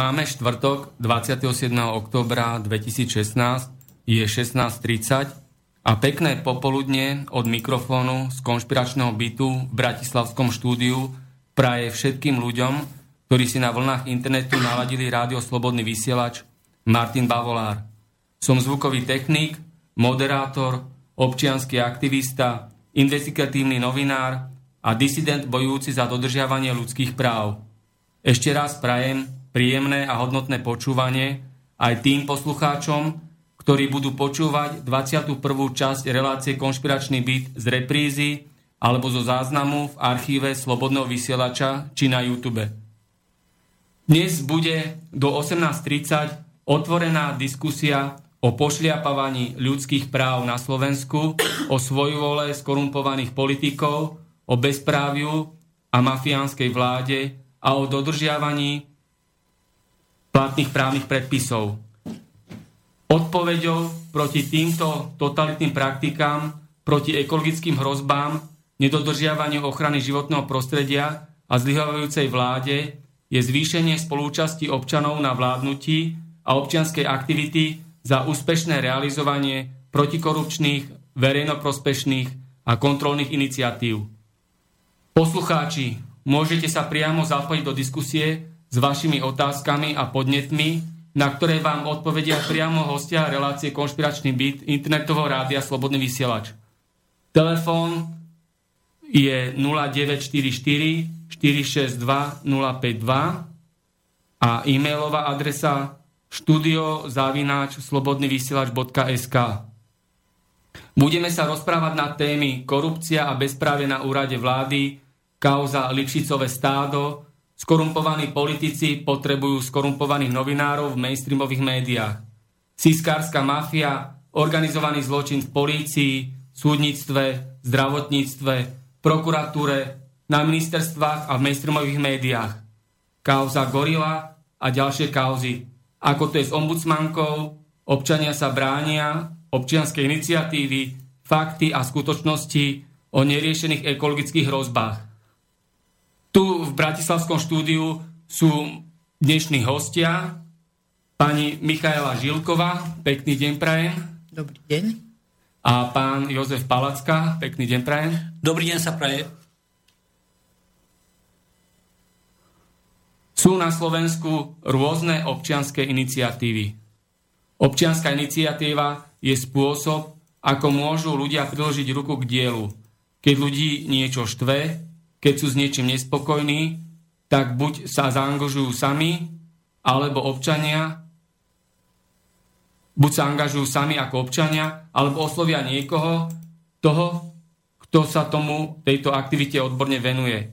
Máme štvrtok 27. oktobra 2016, je 16.30 a pekné popoludne od mikrofónu z konšpiračného bytu v Bratislavskom štúdiu praje všetkým ľuďom, ktorí si na vlnách internetu naladili rádio Slobodný vysielač Martin Bavolár. Som zvukový technik, moderátor, občianský aktivista, investigatívny novinár a disident bojujúci za dodržiavanie ľudských práv. Ešte raz prajem príjemné a hodnotné počúvanie aj tým poslucháčom, ktorí budú počúvať 21. časť relácie Konšpiračný byt z reprízy alebo zo záznamu v archíve Slobodného vysielača či na YouTube. Dnes bude do 18.30 otvorená diskusia o pošliapavaní ľudských práv na Slovensku, o svojvole skorumpovaných politikov, o bezpráviu a mafiánskej vláde a o dodržiavaní platných právnych predpisov. Odpoveďou proti týmto totalitným praktikám, proti ekologickým hrozbám, nedodržiavaniu ochrany životného prostredia a zlyhovajúcej vláde je zvýšenie spolúčasti občanov na vládnutí a občianskej aktivity za úspešné realizovanie protikorupčných, verejnoprospešných a kontrolných iniciatív. Poslucháči, môžete sa priamo zapojiť do diskusie s vašimi otázkami a podnetmi, na ktoré vám odpovedia priamo hostia relácie Konšpiračný byt internetového rádia Slobodný vysielač. Telefón je 0944 462 052 a e-mailová adresa studiozavináč slobodnyvysielač.sk Budeme sa rozprávať na témy korupcia a bezprávie na úrade vlády, kauza Lipšicové stádo, Skorumpovaní politici potrebujú skorumpovaných novinárov v mainstreamových médiách. Siskárska mafia, organizovaný zločin v polícii, súdnictve, zdravotníctve, prokuratúre, na ministerstvách a v mainstreamových médiách. Kauza Gorila a ďalšie kauzy. Ako to je s ombudsmankou, občania sa bránia, občianske iniciatívy, fakty a skutočnosti o neriešených ekologických hrozbách. Tu v Bratislavskom štúdiu sú dnešní hostia. Pani Michaela Žilková, pekný deň prajem. Dobrý deň. A pán Jozef Palacka, pekný deň prajem. Dobrý deň sa praje. Sú na Slovensku rôzne občianské iniciatívy. Občianská iniciatíva je spôsob, ako môžu ľudia priložiť ruku k dielu. Keď ľudí niečo štve, keď sú s niečím nespokojní, tak buď sa zaangažujú sami, alebo občania, buď sa angažujú sami ako občania, alebo oslovia niekoho, toho, kto sa tomu, tejto aktivite odborne venuje.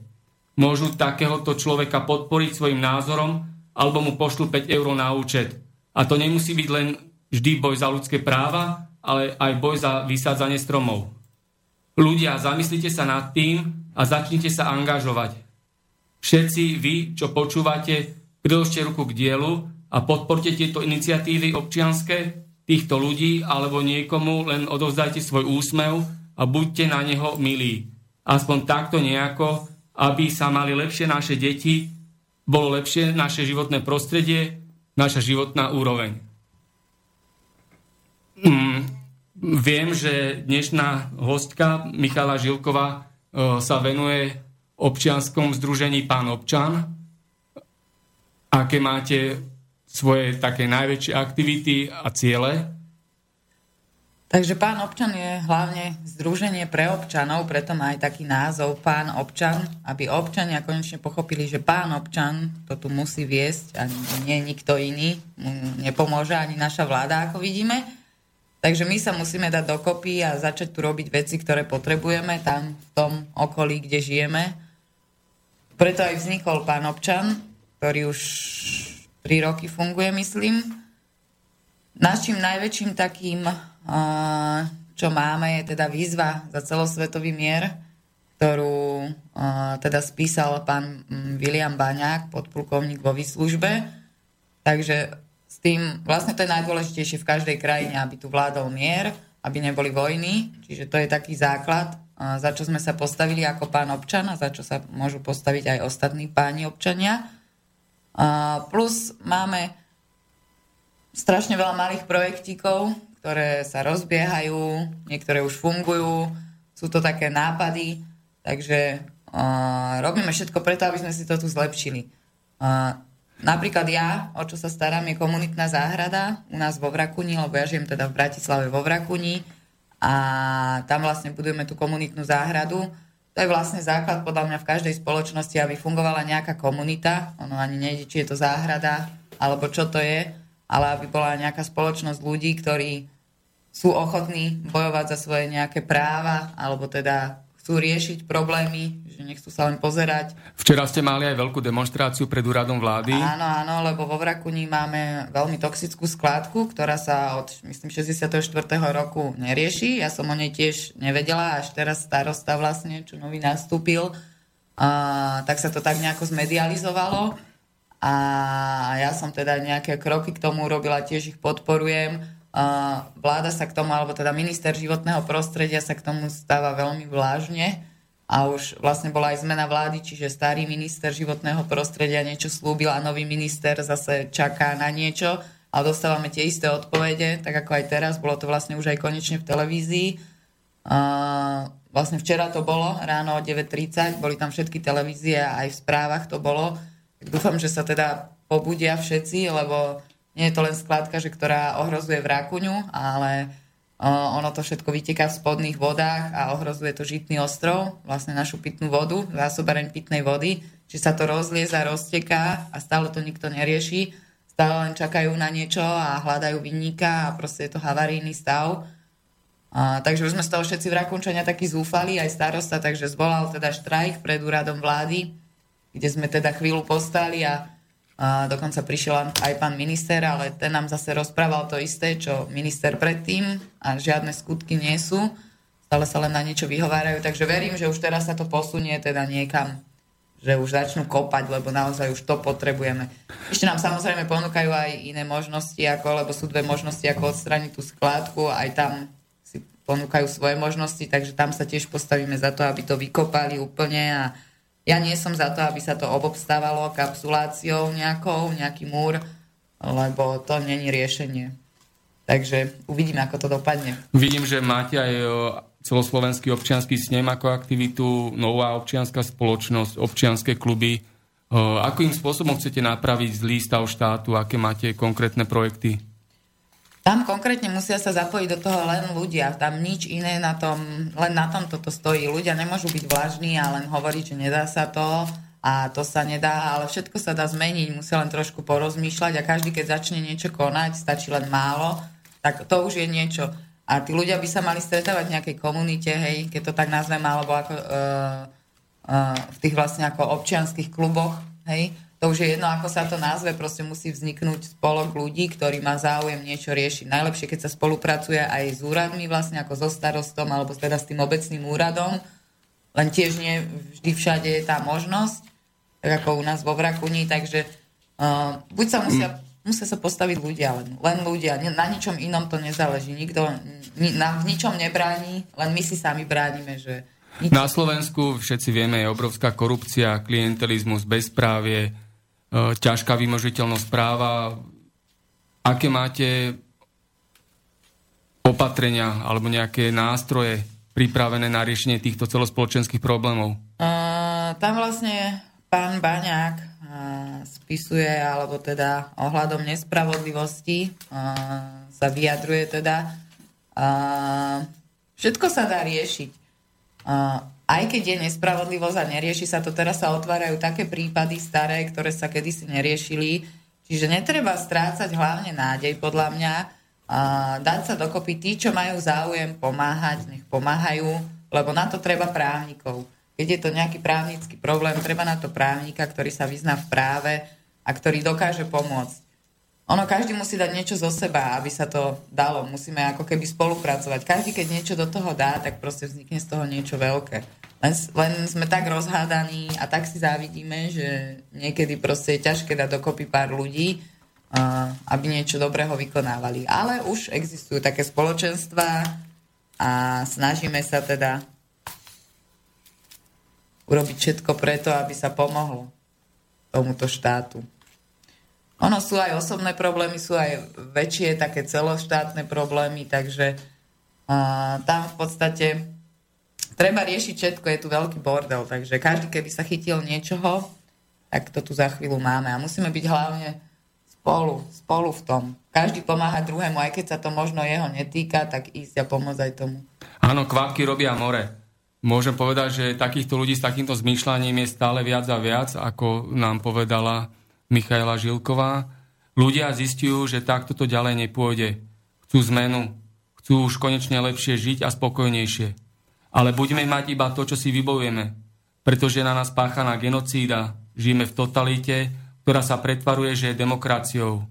Môžu takéhoto človeka podporiť svojim názorom, alebo mu pošlu 5 eur na účet. A to nemusí byť len vždy boj za ľudské práva, ale aj boj za vysádzanie stromov. Ľudia, zamyslite sa nad tým, a začnite sa angažovať. Všetci vy, čo počúvate, priložte ruku k dielu a podporte tieto iniciatívy občianské, týchto ľudí alebo niekomu len odovzdajte svoj úsmev a buďte na neho milí. Aspoň takto nejako, aby sa mali lepšie naše deti, bolo lepšie naše životné prostredie, naša životná úroveň. Mm, viem, že dnešná hostka Michala Žilková sa venuje občianskom združení Pán občan. Aké máte svoje také najväčšie aktivity a ciele? Takže pán občan je hlavne združenie pre občanov, preto má aj taký názov pán občan, aby občania konečne pochopili, že pán občan to tu musí viesť a nie nikto iný mu nepomôže, ani naša vláda, ako vidíme. Takže my sa musíme dať dokopy a začať tu robiť veci, ktoré potrebujeme tam v tom okolí, kde žijeme. Preto aj vznikol pán občan, ktorý už 3 roky funguje, myslím. Našim najväčším takým, čo máme, je teda výzva za celosvetový mier, ktorú teda spísal pán William Baňák, podplukovník vo výslužbe. Takže tým, vlastne to je najdôležitejšie v každej krajine, aby tu vládol mier, aby neboli vojny, čiže to je taký základ, za čo sme sa postavili ako pán občan a za čo sa môžu postaviť aj ostatní páni občania. Plus máme strašne veľa malých projektíkov, ktoré sa rozbiehajú, niektoré už fungujú, sú to také nápady, takže robíme všetko preto, aby sme si to tu zlepšili. Napríklad ja, o čo sa starám, je komunitná záhrada u nás vo Vrakuni, lebo ja žijem teda v Bratislave vo Vrakuni a tam vlastne budujeme tú komunitnú záhradu to je vlastne základ podľa mňa v každej spoločnosti, aby fungovala nejaká komunita. Ono ani nejde, či je to záhrada, alebo čo to je, ale aby bola nejaká spoločnosť ľudí, ktorí sú ochotní bojovať za svoje nejaké práva, alebo teda chcú riešiť problémy, že nechcú sa len pozerať. Včera ste mali aj veľkú demonstráciu pred úradom vlády. Áno, áno, lebo vo Vrakuni máme veľmi toxickú skládku, ktorá sa od, myslím, 64. roku nerieši. Ja som o nej tiež nevedela, až teraz starosta vlastne, čo nový nastúpil, a, tak sa to tak nejako zmedializovalo. A ja som teda nejaké kroky k tomu urobila, tiež ich podporujem vláda sa k tomu, alebo teda minister životného prostredia sa k tomu stáva veľmi vlážne a už vlastne bola aj zmena vlády, čiže starý minister životného prostredia niečo slúbil a nový minister zase čaká na niečo a dostávame tie isté odpovede, tak ako aj teraz, bolo to vlastne už aj konečne v televízii. Uh, vlastne včera to bolo, ráno o 9.30, boli tam všetky televízie a aj v správach to bolo. Dúfam, že sa teda pobudia všetci, lebo nie je to len skladka, že ktorá ohrozuje Vrákuňu, ale ono to všetko vyteká v spodných vodách a ohrozuje to Žitný ostrov, vlastne našu pitnú vodu, zásobareň pitnej vody, či sa to rozlieza, rozteká a stále to nikto nerieši. Stále len čakajú na niečo a hľadajú vinníka a proste je to havarijný stav. A, takže už sme z toho všetci v Rakúnčania takí zúfali, aj starosta, takže zvolal teda štrajk pred úradom vlády, kde sme teda chvíľu postali a dokonca prišiel aj pán minister, ale ten nám zase rozprával to isté, čo minister predtým a žiadne skutky nie sú. Stále sa len na niečo vyhovárajú, takže verím, že už teraz sa to posunie teda niekam že už začnú kopať, lebo naozaj už to potrebujeme. Ešte nám samozrejme ponúkajú aj iné možnosti, ako, lebo sú dve možnosti, ako odstraniť tú skládku, aj tam si ponúkajú svoje možnosti, takže tam sa tiež postavíme za to, aby to vykopali úplne a ja nie som za to, aby sa to obobstávalo kapsuláciou nejakou, nejaký múr, lebo to není riešenie. Takže uvidíme, ako to dopadne. Vidím, že máte aj celoslovenský občianský snem ako aktivitu, nová občianská spoločnosť, občianské kluby. Akým spôsobom chcete napraviť zlý stav štátu? Aké máte konkrétne projekty? Tam konkrétne musia sa zapojiť do toho len ľudia. Tam nič iné na tom, len na tom toto stojí. Ľudia nemôžu byť vážni a len hovoriť, že nedá sa to a to sa nedá, ale všetko sa dá zmeniť, musia len trošku porozmýšľať a každý, keď začne niečo konať, stačí len málo, tak to už je niečo. A tí ľudia by sa mali stretávať v nejakej komunite, hej, keď to tak nazvem, alebo ako, uh, uh, v tých vlastne ako občianských kluboch, hej, to už je jedno, ako sa to nazve, proste musí vzniknúť spolok ľudí, ktorý má záujem niečo riešiť. Najlepšie, keď sa spolupracuje aj s úradmi, vlastne ako so starostom, alebo teda s tým obecným úradom, len tiež nie vždy všade je tá možnosť, tak ako u nás vo Vrakuni, takže uh, buď sa musia, musia sa postaviť ľudia, len, len ľudia, na ničom inom to nezáleží, nikto ni, nám v ničom nebráni, len my si sami bránime, že... Na Slovensku všetci vieme, je obrovská korupcia, klientelizmus, bezprávie, ťažká vymožiteľnosť práva. Aké máte opatrenia alebo nejaké nástroje pripravené na riešenie týchto celospoločenských problémov? Uh, tam vlastne pán Baňák uh, spisuje, alebo teda ohľadom nespravodlivosti uh, sa vyjadruje teda. Uh, všetko sa dá riešiť. Aj keď je nespravodlivosť a nerieši sa to, teraz sa otvárajú také prípady staré, ktoré sa kedysi neriešili. Čiže netreba strácať hlavne nádej, podľa mňa, a dať sa dokopy tí, čo majú záujem pomáhať, nech pomáhajú, lebo na to treba právnikov. Keď je to nejaký právnický problém, treba na to právnika, ktorý sa vyzná v práve a ktorý dokáže pomôcť. Ono každý musí dať niečo zo seba, aby sa to dalo. Musíme ako keby spolupracovať. Každý, keď niečo do toho dá, tak proste vznikne z toho niečo veľké. Len, len sme tak rozhádaní a tak si závidíme, že niekedy proste je ťažké dať dokopy pár ľudí, aby niečo dobrého vykonávali. Ale už existujú také spoločenstva a snažíme sa teda urobiť všetko preto, aby sa pomohlo tomuto štátu. Ono sú aj osobné problémy, sú aj väčšie také celoštátne problémy, takže uh, tam v podstate treba riešiť všetko, je tu veľký bordel, takže každý, keby sa chytil niečoho, tak to tu za chvíľu máme. A musíme byť hlavne spolu, spolu v tom. Každý pomáha druhému, aj keď sa to možno jeho netýka, tak ísť a pomôcť aj tomu. Áno, kvapky robia more. Môžem povedať, že takýchto ľudí s takýmto zmýšľaním je stále viac a viac, ako nám povedala Michaela Žilková. Ľudia zistujú, že takto to ďalej nepôjde. Chcú zmenu, chcú už konečne lepšie žiť a spokojnejšie. Ale budeme mať iba to, čo si vybojujeme, pretože na nás páchaná genocída, žijeme v totalite, ktorá sa pretvaruje, že je demokraciou.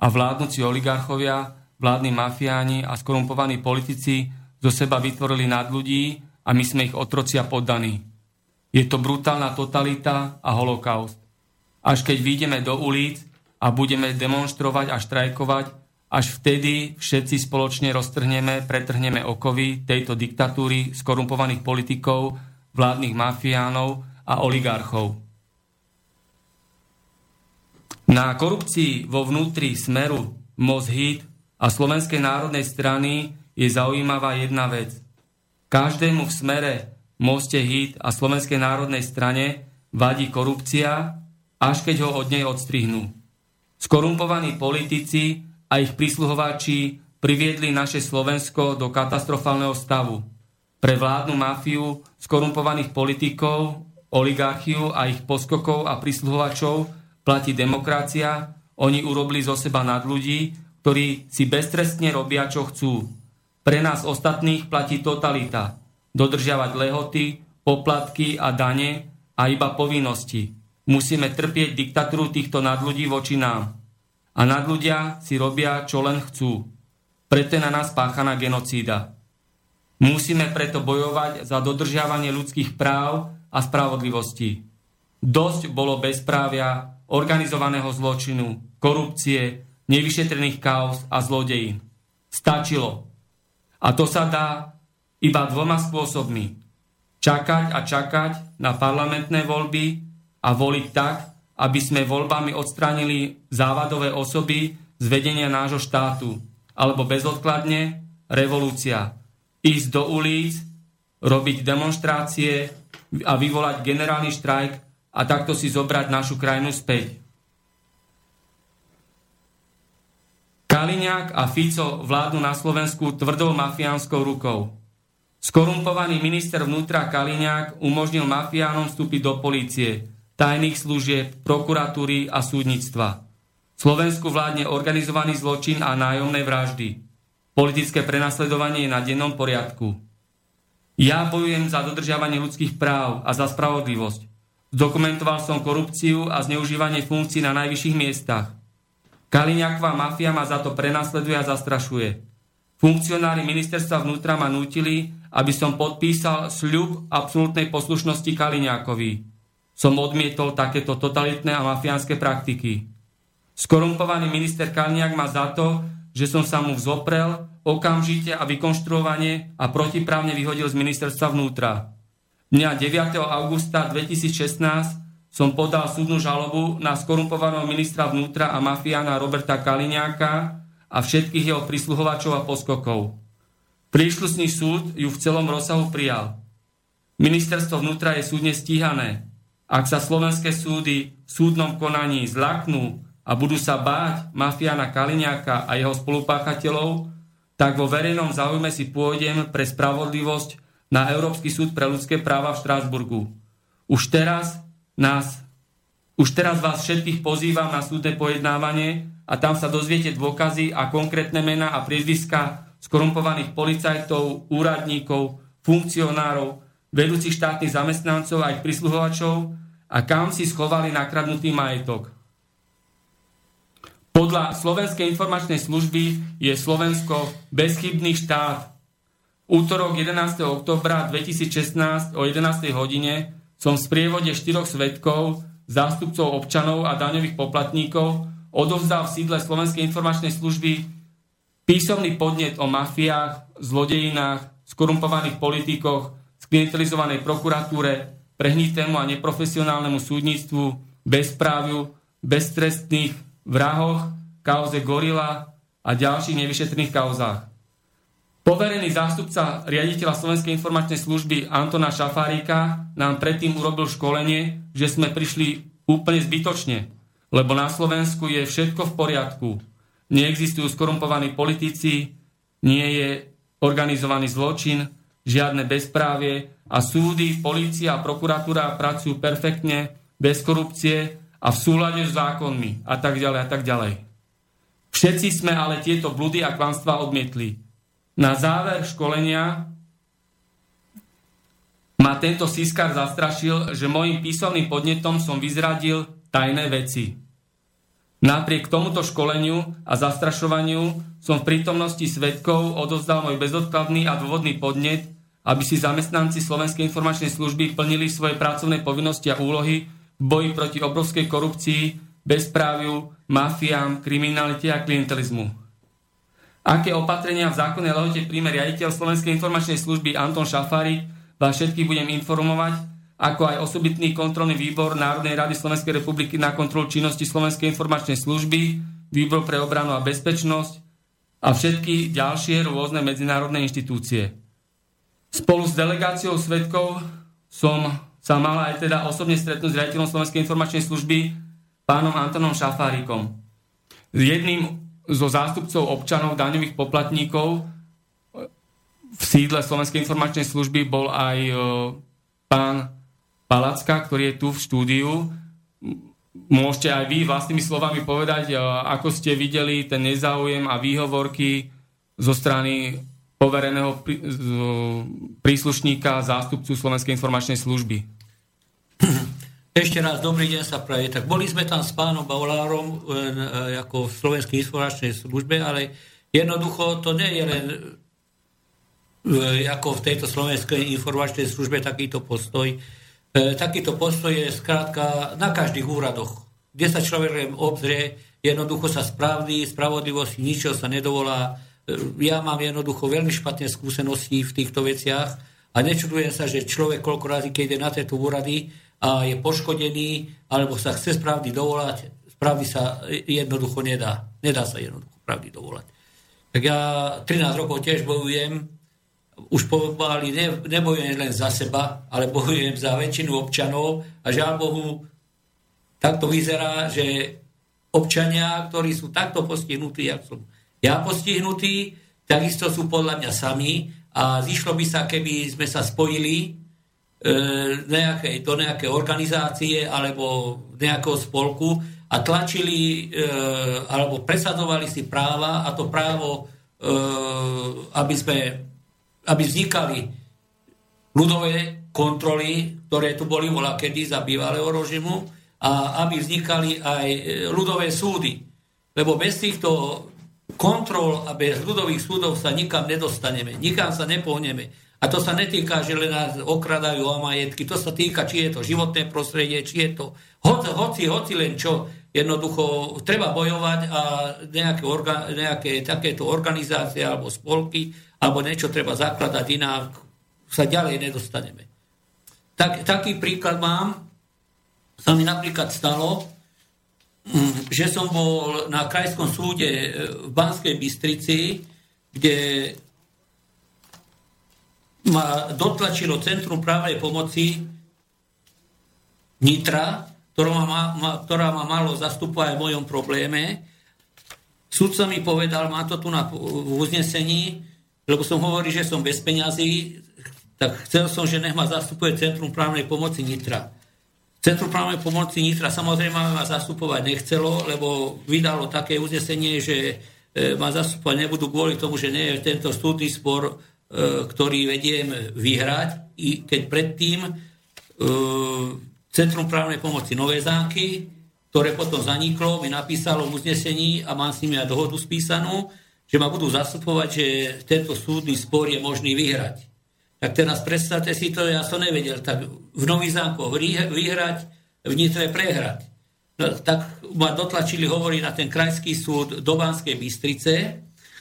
A vládnuci oligarchovia, vládni mafiáni a skorumpovaní politici zo seba vytvorili nad ľudí a my sme ich otrocia poddaní. Je to brutálna totalita a holokaust. Až keď vyjdeme do ulic a budeme demonstrovať a štrajkovať, až vtedy všetci spoločne roztrhneme, pretrhneme okovy tejto diktatúry skorumpovaných politikov, vládnych mafiánov a oligarchov. Na korupcii vo vnútri Smeru, Mozhit a Slovenskej národnej strany je zaujímavá jedna vec. Každému v Smere, Moste Hit a Slovenskej národnej strane vadí korupcia, až keď ho od nej odstrihnú. Skorumpovaní politici a ich prísluhováči priviedli naše Slovensko do katastrofálneho stavu. Pre vládnu mafiu skorumpovaných politikov, oligarchiu a ich poskokov a prísluhovačov platí demokracia, oni urobili zo seba nad ľudí, ktorí si beztrestne robia, čo chcú. Pre nás ostatných platí totalita. Dodržiavať lehoty, poplatky a dane a iba povinnosti. Musíme trpieť diktatúru týchto nadľudí voči nám. A nadľudia si robia, čo len chcú. Preto je na nás páchaná genocída. Musíme preto bojovať za dodržiavanie ľudských práv a spravodlivosti. Dosť bolo bezprávia, organizovaného zločinu, korupcie, nevyšetrených kaos a zlodejín. Stačilo. A to sa dá iba dvoma spôsobmi. Čakať a čakať na parlamentné voľby a voliť tak, aby sme voľbami odstránili závadové osoby z vedenia nášho štátu. Alebo bezodkladne revolúcia. Ísť do ulic, robiť demonstrácie a vyvolať generálny štrajk a takto si zobrať našu krajinu späť. Kaliňák a Fico vládnu na Slovensku tvrdou mafiánskou rukou. Skorumpovaný minister vnútra Kaliňák umožnil mafiánom vstúpiť do polície, tajných služieb, prokuratúry a súdnictva. Slovensku vládne organizovaný zločin a nájomné vraždy. Politické prenasledovanie je na dennom poriadku. Ja bojujem za dodržiavanie ľudských práv a za spravodlivosť. Zdokumentoval som korupciu a zneužívanie funkcií na najvyšších miestach. Kaliňáková mafia ma za to prenasleduje a zastrašuje. Funkcionári ministerstva vnútra ma nutili, aby som podpísal sľub absolútnej poslušnosti Kaliňákovi. Som odmietol takéto totalitné a mafiánske praktiky. Skorumpovaný minister Kalniak má za to, že som sa mu vzoprel, okamžite a vykonštruovane a protiprávne vyhodil z ministerstva vnútra. Dňa 9. augusta 2016 som podal súdnu žalobu na skorumpovaného ministra vnútra a mafiána Roberta Kaliňáka a všetkých jeho prisluhovačov a poskokov. Príšlusný súd ju v celom rozsahu prijal. Ministerstvo vnútra je súdne stíhané. Ak sa slovenské súdy v súdnom konaní zlaknú a budú sa báť mafiána Kaliňáka a jeho spolupáchateľov, tak vo verejnom záujme si pôjdem pre spravodlivosť na Európsky súd pre ľudské práva v Štrásburgu. Už teraz nás, už teraz vás všetkých pozývam na súdne pojednávanie a tam sa dozviete dôkazy a konkrétne mená a priezviska skorumpovaných policajtov, úradníkov, funkcionárov, vedúcich štátnych zamestnancov a ich prisluhovačov a kam si schovali nakradnutý majetok. Podľa Slovenskej informačnej služby je Slovensko bezchybný štát. Útorok 11. oktobra 2016 o 11. hodine som v sprievode štyroch svetkov, zástupcov občanov a daňových poplatníkov odovzdal v sídle Slovenskej informačnej služby písomný podnet o mafiách, zlodejinách, skorumpovaných politikoch, sklientelizovanej prokuratúre, prehnitému a neprofesionálnemu súdnictvu, bezpráviu, beztrestných vrahoch, kauze Gorila a ďalších nevyšetrených kauzách. Poverený zástupca riaditeľa Slovenskej informačnej služby Antona Šafárika nám predtým urobil školenie, že sme prišli úplne zbytočne, lebo na Slovensku je všetko v poriadku. Neexistujú skorumpovaní politici, nie je organizovaný zločin, žiadne bezprávie a súdy, policia a prokuratúra pracujú perfektne, bez korupcie a v súlade s zákonmi a tak ďalej a tak ďalej. Všetci sme ale tieto bludy a klamstvá odmietli. Na záver školenia ma tento Siskar zastrašil, že môjim písomným podnetom som vyzradil tajné veci. Napriek tomuto školeniu a zastrašovaniu som v prítomnosti svetkov odozdal môj bezodkladný a dôvodný podnet, aby si zamestnanci Slovenskej informačnej služby plnili svoje pracovné povinnosti a úlohy boji proti obrovskej korupcii, bezpráviu, mafiám, kriminalite a klientelizmu. Aké opatrenia v zákonnej lehote príjme riaditeľ Slovenskej informačnej služby Anton Šafárik, vás všetkých budem informovať, ako aj osobitný kontrolný výbor Národnej rady Slovenskej republiky na kontrolu činnosti Slovenskej informačnej služby, výbor pre obranu a bezpečnosť a všetky ďalšie rôzne medzinárodné inštitúcie. Spolu s delegáciou svetkov som sa mala aj teda osobne stretnúť s riaditeľom Slovenskej informačnej služby pánom Antonom Šafárikom. Jedným zo zástupcov občanov daňových poplatníkov v sídle Slovenskej informačnej služby bol aj e, pán Palacka, ktorý je tu v štúdiu. Môžete aj vy vlastnými slovami povedať, e, ako ste videli ten nezáujem a výhovorky zo strany povereného príslušníka zástupcu Slovenskej informačnej služby. Ešte raz dobrý deň sa praje. Tak boli sme tam s pánom Baulárom e, ako v Slovenskej informačnej službe, ale jednoducho to nie je len e, ako v tejto Slovenskej informačnej službe takýto postoj. E, takýto postoj je skrátka na každých úradoch. Kde sa človek obzrie, jednoducho sa správny, spravodlivosti, ničo sa nedovolá. Ja mám jednoducho veľmi špatné skúsenosti v týchto veciach a nečudujem sa, že človek koľko razy, keď ide na tieto úrady, a je poškodený, alebo sa chce spravdy dovolať, spravdy sa jednoducho nedá. Nedá sa jednoducho pravdy dovolať. Tak ja 13 rokov tiež bojujem, už povedali, ne, nebojujem len za seba, ale bojujem za väčšinu občanov a žiaľ Bohu, takto vyzerá, že občania, ktorí sú takto postihnutí, ako som ja postihnutý, takisto sú podľa mňa sami a zišlo by sa, keby sme sa spojili E, nejakej, do nejakej organizácie alebo nejakého spolku a tlačili e, alebo presadzovali si práva a to právo, e, aby, sme, aby vznikali ľudové kontroly, ktoré tu boli volá kedy za bývalého režimu a aby vznikali aj ľudové súdy. Lebo bez týchto kontrol a bez ľudových súdov sa nikam nedostaneme, nikam sa nepohneme. A to sa netýka, že len nás okradajú o majetky, to sa týka, či je to životné prostredie, či je to hoci, hoci, hoci len čo. Jednoducho treba bojovať a nejaké, orga, nejaké takéto organizácie alebo spolky alebo niečo treba zakladať, inak sa ďalej nedostaneme. Tak, taký príklad mám. Sa mi napríklad stalo, že som bol na krajskom súde e, v Banskej Bystrici, kde ma dotlačilo Centrum právnej pomoci Nitra, ktorá ma, ma, ktorá ma malo zastupovať v mojom probléme. Sudca mi povedal, má to tu na v uznesení, lebo som hovoril, že som bez peňazí, tak chcel som, že nech ma zastupuje Centrum právnej pomoci Nitra. Centrum právnej pomoci Nitra samozrejme ma zastupovať nechcelo, lebo vydalo také uznesenie, že e, ma zastupovať nebudú kvôli tomu, že nie je tento súdny spor E, ktorý vediem vyhrať, i keď predtým e, Centrum právnej pomoci Nové zámky, ktoré potom zaniklo, mi napísalo v uznesení a mám s nimi aj dohodu spísanú, že ma budú zastupovať, že tento súdny spor je možný vyhrať. Tak teraz predstavte si to, ja som nevedel, tak v Nový zámkoch vyhrať, v Nitre prehrať. No, tak ma dotlačili hovoriť na ten krajský súd do Banskej Bystrice,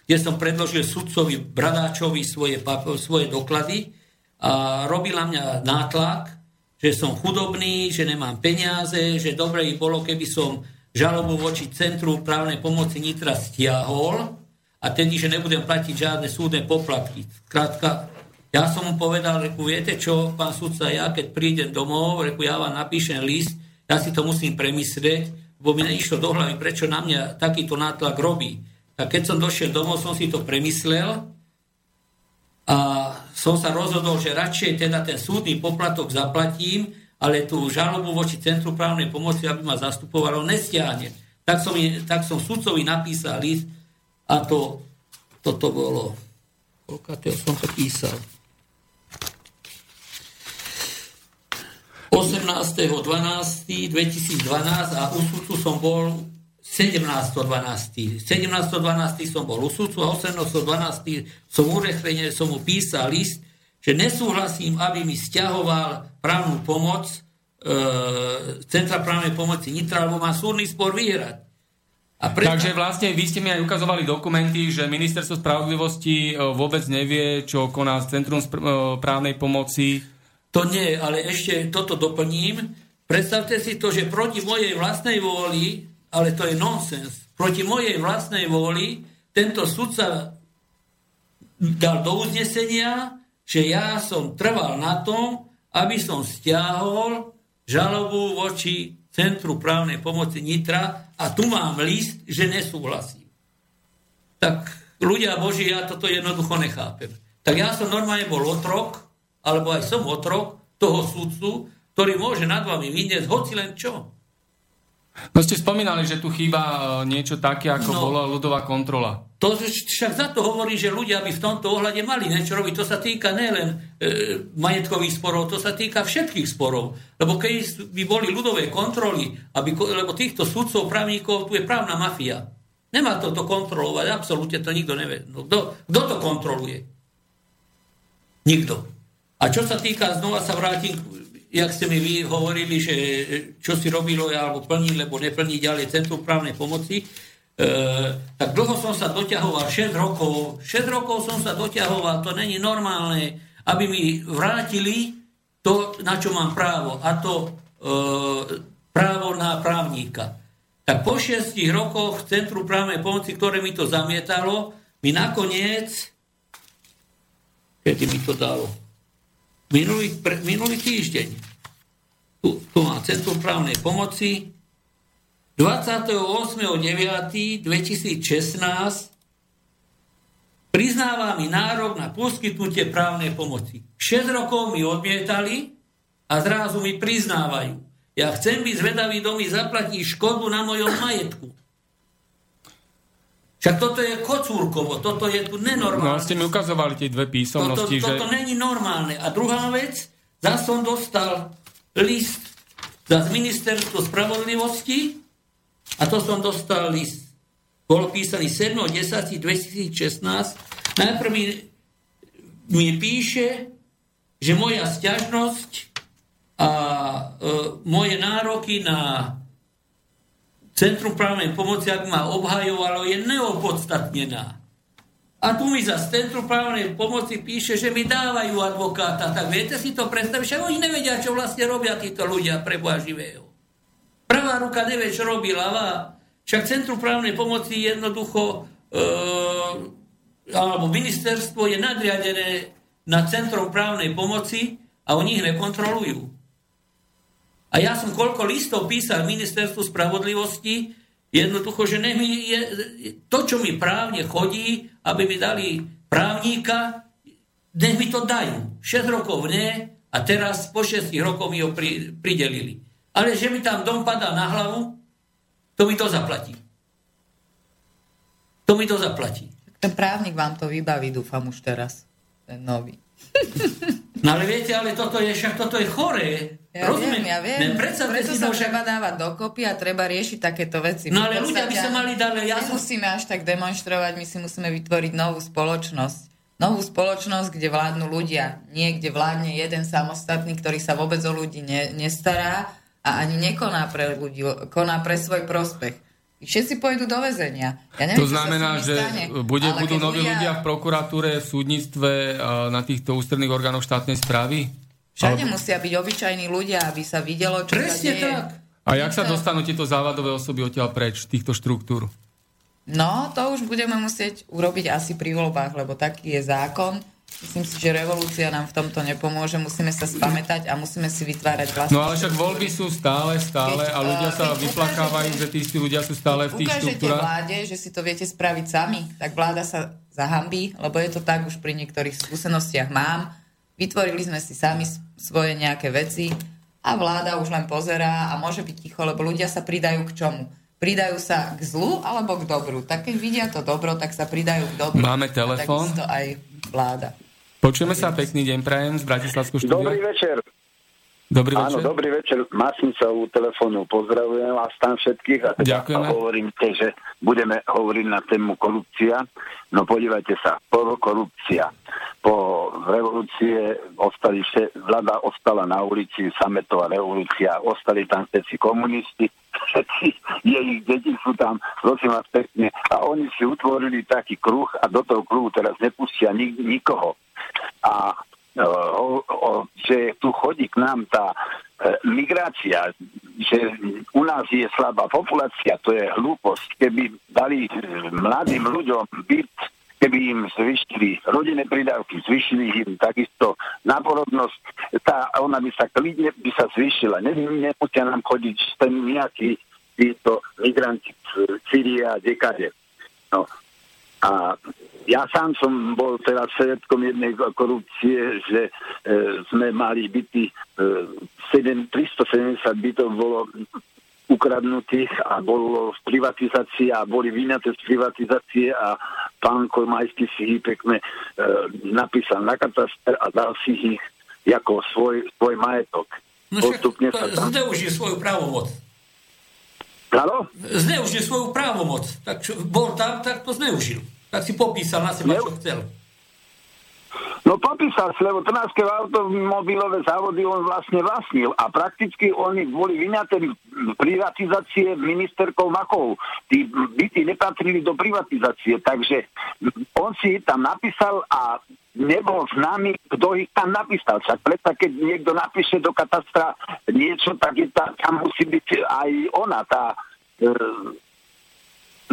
kde som predložil sudcovi Bradáčovi svoje, svoje doklady a robila mňa nátlak, že som chudobný, že nemám peniaze, že dobre by bolo, keby som žalobu voči Centru právnej pomoci Nitra stiahol a tedy, že nebudem platiť žiadne súdne poplatky. Krátka, ja som mu povedal, reku, viete čo, pán sudca, ja keď prídem domov, reku, ja vám napíšem list, ja si to musím premyslieť, lebo mi neišlo do hlavy, prečo na mňa takýto nátlak robí. A keď som došiel domov, som si to premyslel a som sa rozhodol, že radšej teda ten súdny poplatok zaplatím, ale tú žalobu voči Centru právnej pomoci, aby ma zastupovalo, nestiahne. Tak som, tak som sudcovi napísal list a to, toto bolo, koľkatého som to písal, 18.12.2012 a u sudcu som bol 17.12. 17.12. som bol u sudcu a 18.12. som urechvene som mu písal list, že nesúhlasím, aby mi stiahoval právnu pomoc e, Centra právnej pomoci Nitra, lebo má súdny spor vyhrať. A pre... Takže vlastne vy ste mi aj ukazovali dokumenty, že ministerstvo spravodlivosti e, vôbec nevie, čo koná Centrum e, právnej pomoci. To nie, ale ešte toto doplním. Predstavte si to, že proti mojej vlastnej vôli ale to je nonsens. Proti mojej vlastnej vôli tento sudca dal do uznesenia, že ja som trval na tom, aby som stiahol žalobu voči Centru právnej pomoci Nitra a tu mám list, že nesúhlasím. Tak ľudia Boží, ja toto jednoducho nechápem. Tak ja som normálne bol otrok, alebo aj som otrok toho sudcu, ktorý môže nad vami vyniesť hoci len čo. No ste spomínali, že tu chýba e, niečo také, ako no, bola ľudová kontrola. To však za to hovorí, že ľudia by v tomto ohľade mali niečo robiť. To sa týka nielen e, majetkových sporov, to sa týka všetkých sporov. Lebo keď by boli ľudové kontroly, aby, lebo týchto sudcov, právnikov, tu je právna mafia. Nemá to to kontrolovať, absolútne to nikto nevie. No, kto, kto to kontroluje? Nikto. A čo sa týka, znova sa vrátim jak ste mi vy hovorili, že čo si robilo alebo plní, lebo neplní ďalej Centrum právnej pomoci, e, tak dlho som sa doťahoval, 6 rokov, 6 rokov som sa doťahoval, to není normálne, aby mi vrátili to, na čo mám právo, a to e, právo na právnika. Tak po 6 rokoch Centru právnej pomoci, ktoré mi to zamietalo, mi nakoniec, kedy mi to dalo, minulý, pre, minulý týždeň. Tu, tu má Centrum právnej pomoci. 28.9.2016 priznáva mi nárok na poskytnutie právnej pomoci. 6 rokov mi odmietali a zrazu mi priznávajú. Ja chcem byť zvedavý, kto mi zaplatí škodu na mojom majetku. Však toto je kocúrkovo, toto je tu nenormálne. No, ste mi ukazovali tie dve písomnosti, toto, že... Toto není normálne. A druhá vec, zase som dostal list za z ministerstvo spravodlivosti a to som dostal list. Bolo písaný 7.10.2016. Najprv mi, mi píše, že moja stiažnosť a e, moje nároky na Centrum právnej pomoci, ak ma obhajovalo, je neopodstatnená. A tu mi za Centrum právnej pomoci píše, že mi dávajú advokáta. Tak viete si to predstaviť, že oni nevedia, čo vlastne robia títo ľudia pre Boha živého. Pravá ruka nevie, čo robí ľavá. Však Centrum právnej pomoci jednoducho, e, alebo ministerstvo je nadriadené na Centrum právnej pomoci a oni ich nekontrolujú. A ja som koľko listov písal ministerstvu spravodlivosti, jednoducho, že nech mi je, to, čo mi právne chodí, aby mi dali právníka, nech mi to dajú. 6 rokov nie a teraz po 6 rokov mi ho pri, pridelili. Ale že mi tam dom padá na hlavu, to mi to zaplatí. To mi to zaplatí. Ten právnik vám to vybaví, dúfam už teraz. Ten nový. No ale viete, ale toto je, však toto je choré. Ja Rozumiem, viem, ja viem. Preto sa však... treba dávať dokopy a treba riešiť takéto veci. No ale ľudia by sa mali dať... Ja nemusíme až tak demonstrovať, my si musíme vytvoriť novú spoločnosť. Novú spoločnosť, kde vládnu ľudia. Nie, kde vládne jeden samostatný, ktorý sa vôbec o ľudí ne, nestará a ani nekoná pre ľudí, koná pre svoj prospech. Všetci pôjdu do väzenia. Ja neviem, to znamená, že stane, bude, budú noví ľudia... ľudia v prokuratúre, v súdnictve, na týchto ústredných orgánoch štátnej správy? Všade musia byť obyčajní ľudia, aby sa videlo, čo Presne sa deje. tak. A jak sa dostanú tieto závadové osoby odtiaľ preč, týchto štruktúr? No, to už budeme musieť urobiť asi pri voľbách, lebo taký je zákon. Myslím si, že revolúcia nám v tomto nepomôže. Musíme sa spamätať a musíme si vytvárať vlastné... No ale však voľby sú stále, stále a ľudia sa vyplakávajú, že tí istí ľudia sú stále v tých štruktúrach. vláde, že si to viete spraviť sami, tak vláda sa zahambí, lebo je to tak už pri niektorých skúsenostiach mám Vytvorili sme si sami svoje nejaké veci a vláda už len pozerá a môže byť ticho, lebo ľudia sa pridajú k čomu? Pridajú sa k zlu alebo k dobru. Tak keď vidia to dobro, tak sa pridajú k dobru. Máme telefón. A aj vláda. Počujeme sa, pekný deň prajem z Bratislavského štúdia. Dobrý večer. Dobrý večer. Áno, dobrý večer. Masnicovú telefónu pozdravujem vás tam všetkých a teda Ďakujeme. hovorím te, že budeme hovoriť na tému korupcia. No podívajte sa, korupcia. Po revolúcie ostali, vláda ostala na ulici, sametová revolúcia, ostali tam všetci komunisti, všetci jej deti sú tam, prosím vás pekne, a oni si utvorili taký kruh a do toho kruhu teraz nepustia nik- nikoho. A že tu chodí k nám tá e, migrácia, že u nás je slabá populácia, to je hlúposť. Keby dali e, mladým ľuďom byt, keby im zvyšili rodinné pridávky, zvyšili im takisto náporodnosť, tá, ona by sa klidne by sa zvyšila. Nemusia nám chodiť ten nejaký títo migranti z Syria a dekade. No. A ja sám som bol teraz svetkom jednej korupcie, že e, sme mali byty, e, 7, 370 bytov bolo ukradnutých a bolo v privatizácii a boli vyňaté z privatizácie a pán Kolmajský si ich pekne e, napísal na kataster a dal si ich ako svoj, svoj majetok. No Postupne to, sa tam... zneužil svoju právomoc. Áno? Zneužil svoju právomoc. Tak čo, bol tam, tak to zneužil tak si popísal na seba, čo chcel. No popísal lebo Trnavské automobilové závody on vlastne vlastnil a prakticky oni boli vyňaté privatizácie ministerkou Machov. Tí byty nepatrili do privatizácie, takže on si tam napísal a nebol známy, kto ich tam napísal. Však predsa, keď niekto napíše do katastra niečo, tak je tam, tam musí byť aj ona, tá e,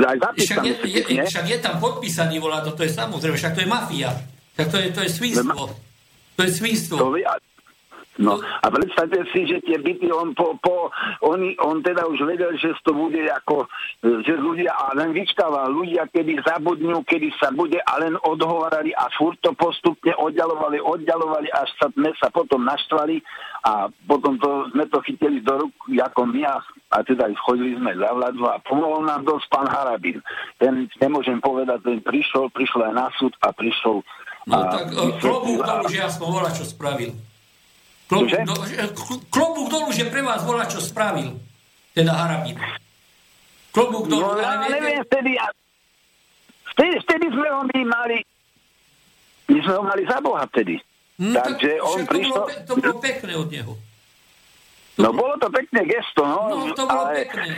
aj však, je, je, však je tam podpísaný, volá to, to je samozrejme, však to je mafia. Však to je, to je svinstvo. To je svinstvo. To, No a predstavte si, že tie byty, on, po, po, on, on teda už vedel, že to bude ako, že ľudia, a len vyčkával ľudia, kedy zabudnú, kedy sa bude a len odhovorali a furt to postupne oddalovali, oddalovali, až sa, sme sa potom naštvali a potom to, sme to chytili do rúk, ako my a, a teda chodili sme za vládu a pomohol nám dosť pán Harabin. Ten, nemôžem povedať, ten prišiel, prišiel aj na súd a prišiel No a, tak klobúk dolu, že aspoň volá, čo spravil. Klobúk, do, klobúk dolu, že pre vás volá, čo spravil. Teda Harabin. Klobúk dolu. No, ja neviem, vtedy, vtedy, vtedy sme ho my mali my sme ho mali za Boha vtedy. Hmm, Takže tak, on prišiel... To bolo, to bolo pekné od neho. To no bolo to pekné gesto, no. No, to bolo ale... pekné.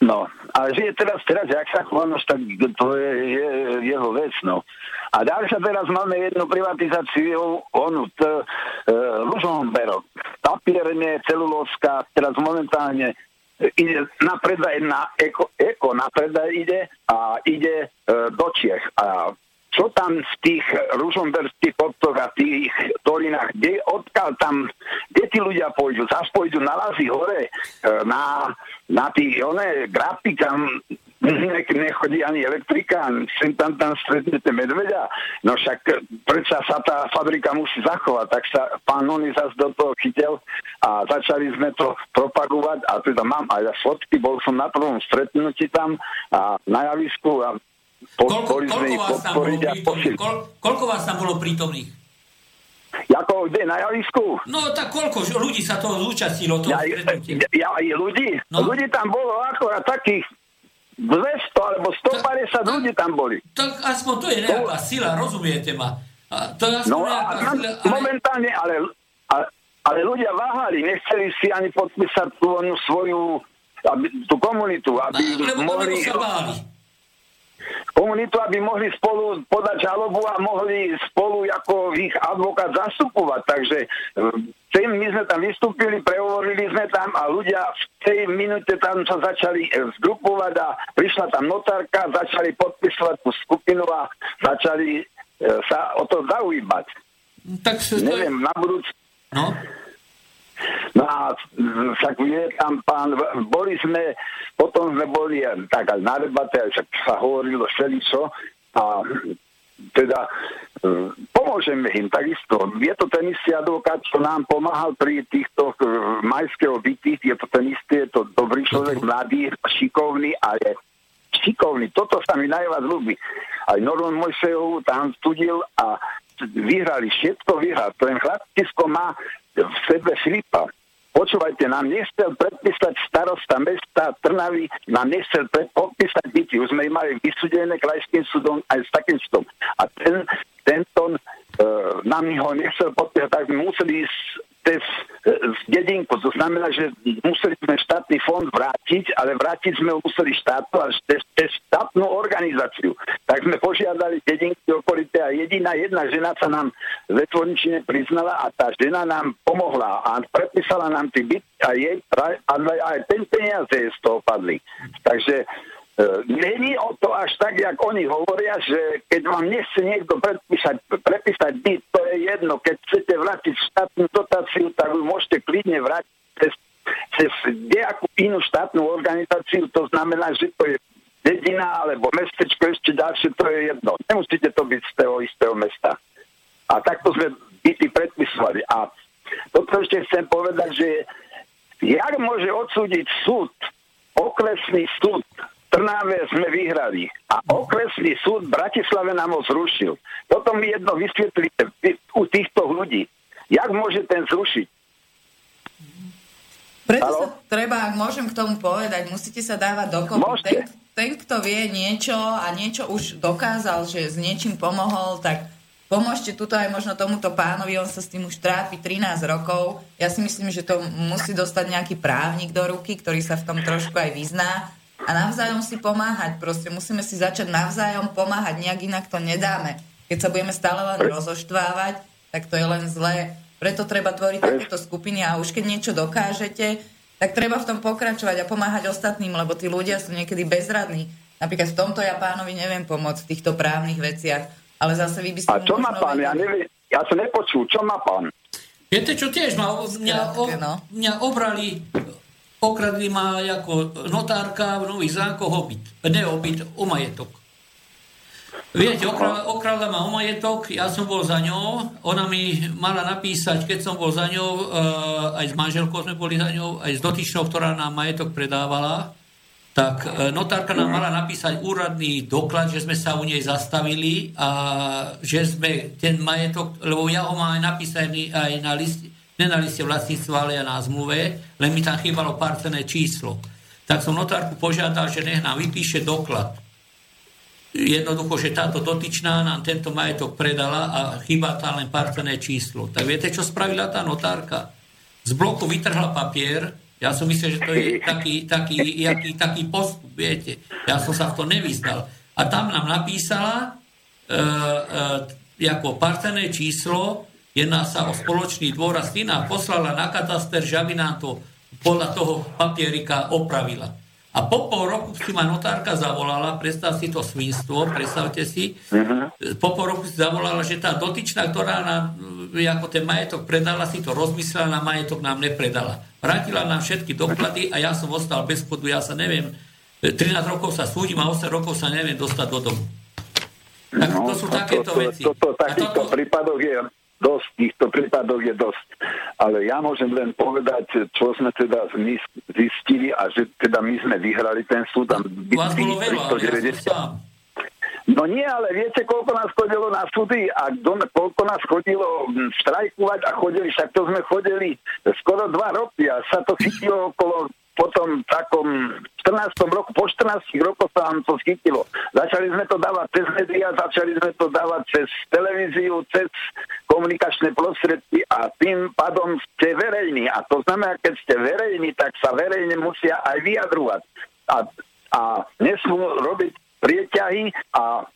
No, a žije teraz, teraz, jak sa chvánoš, tak to je, je jeho vec, no. A ďalšia teraz máme jednu privatizáciu, onu, t, e, Lužomberok. Papierne, celulózka, teraz momentálne ide na predaj na eko, eko na predaj ide a ide e, do Čiech. A čo tam v tých ružomberských obcoch a tých dolinách, kde, odkiaľ tam, kde tí ľudia pôjdu? Zas pôjdu na Lazy hore, e, na, na tých, one, grafy, tam ne, nechodí ani elektrika, sem tam tam stretnete medveďa. No však predsa sa tá fabrika musí zachovať, tak sa pán Noni zase do toho chytil a začali sme to propagovať a teda mám aj fotky, bol som na prvom stretnutí tam a na javisku a koľko, koľko, vás tam bolo prítomných? Koľ, koľko vás tam bolo prítomných? Jako kde, na javisku? No tak koľko ľudí sa toho zúčastnilo, toho ja, ja, ja, ľudí? No. Ľudí tam bolo akorát takých 200 alebo 150 tak, ľudí tam boli. Tak aspoň to je nejaká to... sila, rozumiete ma? A to je no a sila, ale... momentálne, ale, ale, ale ľudia váhali, nechceli si ani podpísať tú svoju aby, tú komunitu, aby no, mohli... Sa báli komunitu, aby mohli spolu podať žalobu a mohli spolu ako ich advokát zastupovať. Takže tým my sme tam vystúpili, prehovorili sme tam a ľudia v tej minúte tam sa začali eh, zgrupovať a prišla tam notárka, začali podpisovať tú skupinu a začali e, sa o to zaujímať. Tak sa Neviem, na budúc... No? No a však je tam pán, boli sme, potom sme boli tak aj na debate, však sa hovorilo všeličo a teda e, pomôžeme im takisto. Je to ten istý advokát, čo nám pomáhal pri týchto e, majského byty, je to ten istý, je to dobrý človek, mladý, šikovný a je šikovný. Toto sa mi najviac ľúbi. Aj Norman Mojsejov tam studil a vyhrali, všetko vyhral. Ten chlapčisko má v sebe Filipa. Počúvajte, nám nechcel predpísať starosta mesta Trnavy, nám nechcel podpísať byty. Už sme ich mali vysúdené krajským súdom aj s takým súdom. A ten, tento uh, nám ho nechcel podpísať, tak museli ísť cez, dedinku. To znamená, že museli sme štátny fond vrátiť, ale vrátiť sme ho museli štátu a cez, cez štátnu organizáciu. Tak sme požiadali dedinky okolité a jediná jedna žena sa nám ve Tvorničine priznala a tá žena nám pomohla a predpísala nám ty byt a jej aj ten peniaze z toho padli. Takže E, není o to až tak, jak oni hovoria, že keď vám nechce niekto prepísať, prepísať byt, je jedno. Keď chcete vrátiť štátnu dotáciu, tak vy môžete klidne vrátiť cez, cez nejakú inú štátnu organizáciu. To znamená, že to je dedina alebo mestečko ešte ďalšie, to je jedno. Nemusíte to byť z toho istého mesta. A takto sme byty predpisovali. A toto ešte chcem povedať, že jak môže odsúdiť súd, okresný súd, Trnáve sme vyhrali a okresný súd Bratislave nám ho zrušil. Toto mi jedno vysvetlíte u týchto ľudí. Jak môže ten zrušiť? Preto Halo? sa treba, ak môžem k tomu povedať, musíte sa dávať dokopy. Ten, ten, kto vie niečo a niečo už dokázal, že s niečím pomohol, tak pomôžte tuto aj možno tomuto pánovi, on sa s tým už trápi 13 rokov. Ja si myslím, že to musí dostať nejaký právnik do ruky, ktorý sa v tom trošku aj vyzná a navzájom si pomáhať. Proste musíme si začať navzájom pomáhať, nejak inak to nedáme. Keď sa budeme stále len rozoštvávať, tak to je len zlé. Preto treba tvoriť takéto skupiny a už keď niečo dokážete, tak treba v tom pokračovať a pomáhať ostatným, lebo tí ľudia sú niekedy bezradní. Napríklad v tomto ja pánovi neviem pomôcť v týchto právnych veciach, ale zase vy by ste... A čo má pán? Ja, neviem, ja som nepočul, čo má pán? Viete čo, tiež ma, mňa, o, no. mňa obrali okradli ma ako notárka v Nových zákoch obyt. Ne o majetok. Viete, okradla ma o majetok, ja som bol za ňou, ona mi mala napísať, keď som bol za ňou, e, aj s manželkou sme boli za ňou, aj s dotyčnou, ktorá nám majetok predávala, tak e, notárka nám mala napísať úradný doklad, že sme sa u nej zastavili a že sme ten majetok, lebo ja ho mám aj napísaný aj na liste, ne na liste vlastníctva, ale na zmluve, len mi tam chýbalo parcené číslo. Tak som notárku požiadal, že nech nám vypíše doklad. Jednoducho, že táto dotyčná nám tento majetok predala a chýba tam len parcené číslo. Tak viete, čo spravila tá notárka? Z bloku vytrhla papier Ja som myslel, že to je taký, taký, jaký, taký postup, viete. Ja som sa v to nevyznal. A tam nám napísala e, e, ako partené číslo, jedná sa o spoločný dvor a syna, poslala na kataster, že aby nám to podľa toho papierika opravila. A po pol roku si ma notárka zavolala, predstav si to svinstvo, predstavte si, uh-huh. po pol roku si zavolala, že tá dotyčná, ktorá nám ako ten majetok predala, si to rozmyslela, na majetok nám nepredala. Vrátila nám všetky doklady a ja som ostal bez chodu, ja sa neviem, 13 rokov sa súdim a 8 rokov sa neviem dostať do domu. Tak no, to sú takéto to, to, veci. Toto, takýchto toto... prípadov je dosť, týchto prípadov je dosť. Ale ja môžem len povedať, čo sme teda zistili a že teda my sme vyhrali ten súd. Tam Vás bolo veľa, No nie, ale viete, koľko nás chodilo na súdy a koľko nás chodilo štrajkovať a chodili, však to sme chodili skoro dva roky a sa to chytilo okolo potom takom 14. roku, po 14 rokoch sa nám to schytilo. Začali sme to dávať cez médiá, začali sme to dávať cez televíziu, cez komunikačné prostredky a tým pádom ste verejní. A to znamená, keď ste verejní, tak sa verejne musia aj vyjadrovať. A, a nesmú robiť prieťahy a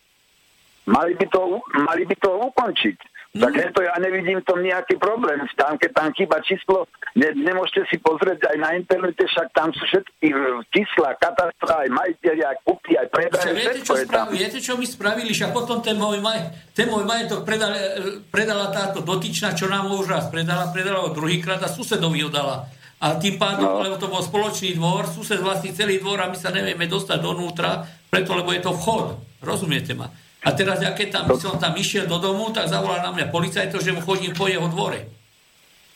mali by to, mali by to ukončiť. Mm. Tak to ja nevidím tom nejaký problém. Tam, keď tam chýba číslo, ne, nemôžete si pozrieť aj na internete, však tam sú všetky čísla, katastra, aj majiteľi, aj kúpy, aj predaj. Viete čo, sprav, viete, čo my spravili? Však potom ten môj, maj, ten môj majetok predal, predala táto dotyčná, čo nám už raz predala, predala ho druhýkrát a susedovi ho dala. A tým pádom, no. lebo to bol spoločný dvor, sused vlastní celý dvor a my sa nevieme dostať donútra, preto lebo je to vchod. Rozumiete ma? A teraz, ja keď tam, som tam išiel do domu, tak zavolal na mňa policajto, že mu chodím po jeho dvore.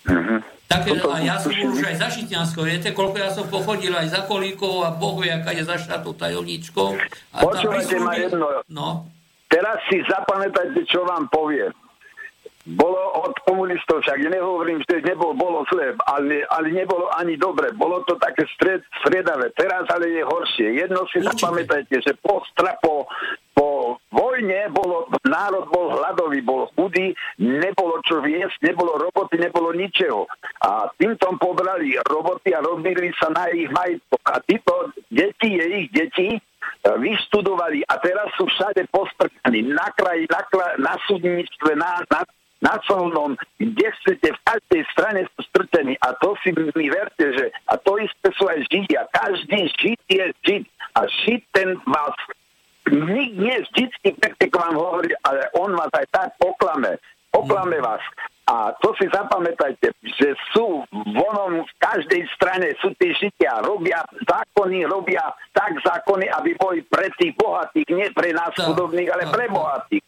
Uh-huh. Také, a ja som už aj za Šitňansko, viete, koľko ja som pochodil aj za Kolíkov a Bohu, jaká je za štátou tajomníčkou. Počúvajte ma jedno. No. Teraz si zapamätajte, čo vám poviem bolo od komunistov, však nehovorím, že nebol, bolo zle, ale, ale nebolo ani dobre. Bolo to také stred, stredavé. Teraz ale je horšie. Jedno si zapamätajte, že po, strapo, po vojne bolo, národ bol hladový, bol chudý, nebolo čo viesť, nebolo roboty, nebolo ničeho. A týmto pobrali roboty a robili sa na ich majetkoch. A títo deti, je ich deti, e, vyštudovali a teraz sú všade postrkaní na kraji, na, na súdnictve, na, na na colnom, kde chcete, v každej strane sú strčení. A to si mi verte, že a to isté sú aj Židia. Každý Žid je Žid. A Žid ten vás nie vždycky pekne k vám hovorí, ale on vás aj tak poklame. Poklame vás. A to si zapamätajte, že sú vonom v každej strane, sú tí žitia, robia zákony, robia tak zákony, aby boli pre tých bohatých, nie pre nás chudobných, ale pre bohatých.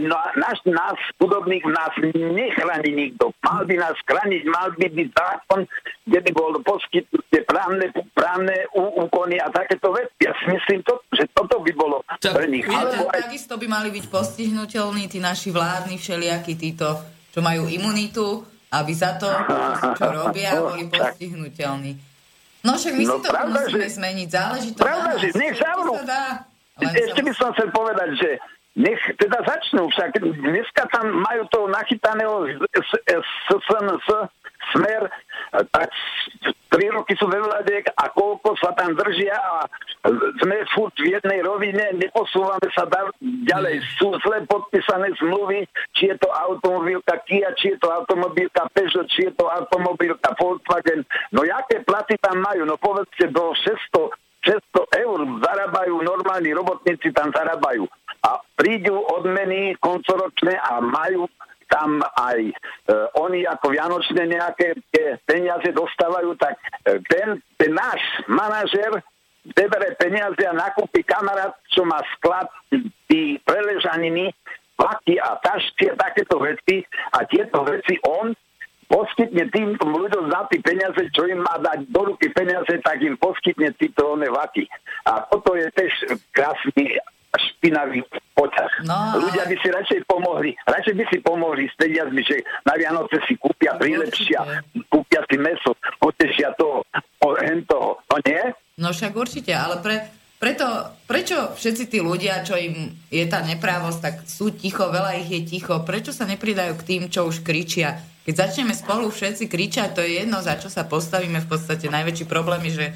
No a nás, nás chudobných nás nechráni nikto. Mal by nás chrániť, mal by byť zákon, kde by bol poskytnuté právne, právne úkony a takéto veci. Ja si myslím, to, že toto by bolo tak, pre nich. Ale aj... Takisto by mali byť postihnutelní tí naši vládni všelijakí títo čo majú imunitu, aby za to, čo robia, boli postihnutelní. No však my no, si to pravda, musíme že, zmeniť, záleží to pravda, na nás. Že nech sa Ešte by som chcel povedať, že nech teda začnú, však dneska tam majú toho nachytaného SNS smer, tak tri roky sú ve vláde a koľko sa tam držia a sme furt v jednej rovine, neposúvame sa ďalej. Sú zle podpísané zmluvy, či je to automobilka Kia, či je to automobilka Peugeot, či je to automobilka Volkswagen. No jaké platy tam majú? No povedzte, do 600 600 eur zarábajú normálni robotníci, tam zarábajú. A prídu odmeny koncoročné a majú tam aj e, oni ako vianočné nejaké tie peniaze dostávajú, tak e, ten, ten náš manažer bebere peniaze a nakúpi kamarát, čo má sklad tý preležaniny, plaky a tašky a takéto veci a tieto veci on poskytne tým ľuďom za tie peniaze, čo im má dať do ruky peniaze, tak im poskytne títo one vaky. A toto je tiež krásny špinavý poťah. No, Ľudia by si radšej pomohli, radšej by si pomohli s peniazmi, že na Vianoce si kúpia, prilepšia, kúpia si meso, potešia toho, hen toho. No nie? No však určite, ale pre, preto, prečo všetci tí ľudia, čo im je tá neprávosť, tak sú ticho, veľa ich je ticho, prečo sa nepridajú k tým, čo už kričia? Keď začneme spolu všetci kričať, to je jedno, za čo sa postavíme. V podstate najväčší problém je, že,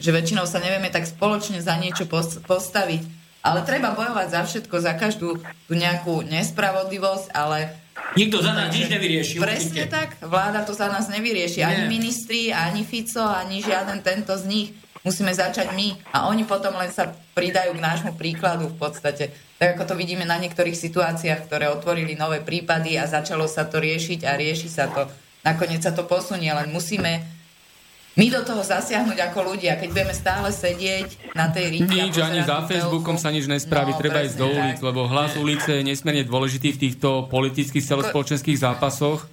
že väčšinou sa nevieme tak spoločne za niečo postaviť. Ale treba bojovať za všetko, za každú tú nejakú nespravodlivosť, ale Nikto za nás nič nevyrieši. Presne určite. tak, vláda to za nás nevyrieši. Nie. Ani ministri, ani Fico, ani žiaden tento z nich. Musíme začať my a oni potom len sa pridajú k nášmu príkladu v podstate. Tak ako to vidíme na niektorých situáciách, ktoré otvorili nové prípady a začalo sa to riešiť a rieši sa to. Nakoniec sa to posunie, len musíme my do toho zasiahnuť ako ľudia, keď budeme stále sedieť na tej ríke. Nič, ani za Facebookom sa nič nespraví, no, treba ísť do ulic, tak. lebo hlas ulice je nesmierne dôležitý v týchto politických celospoločenských zápasoch.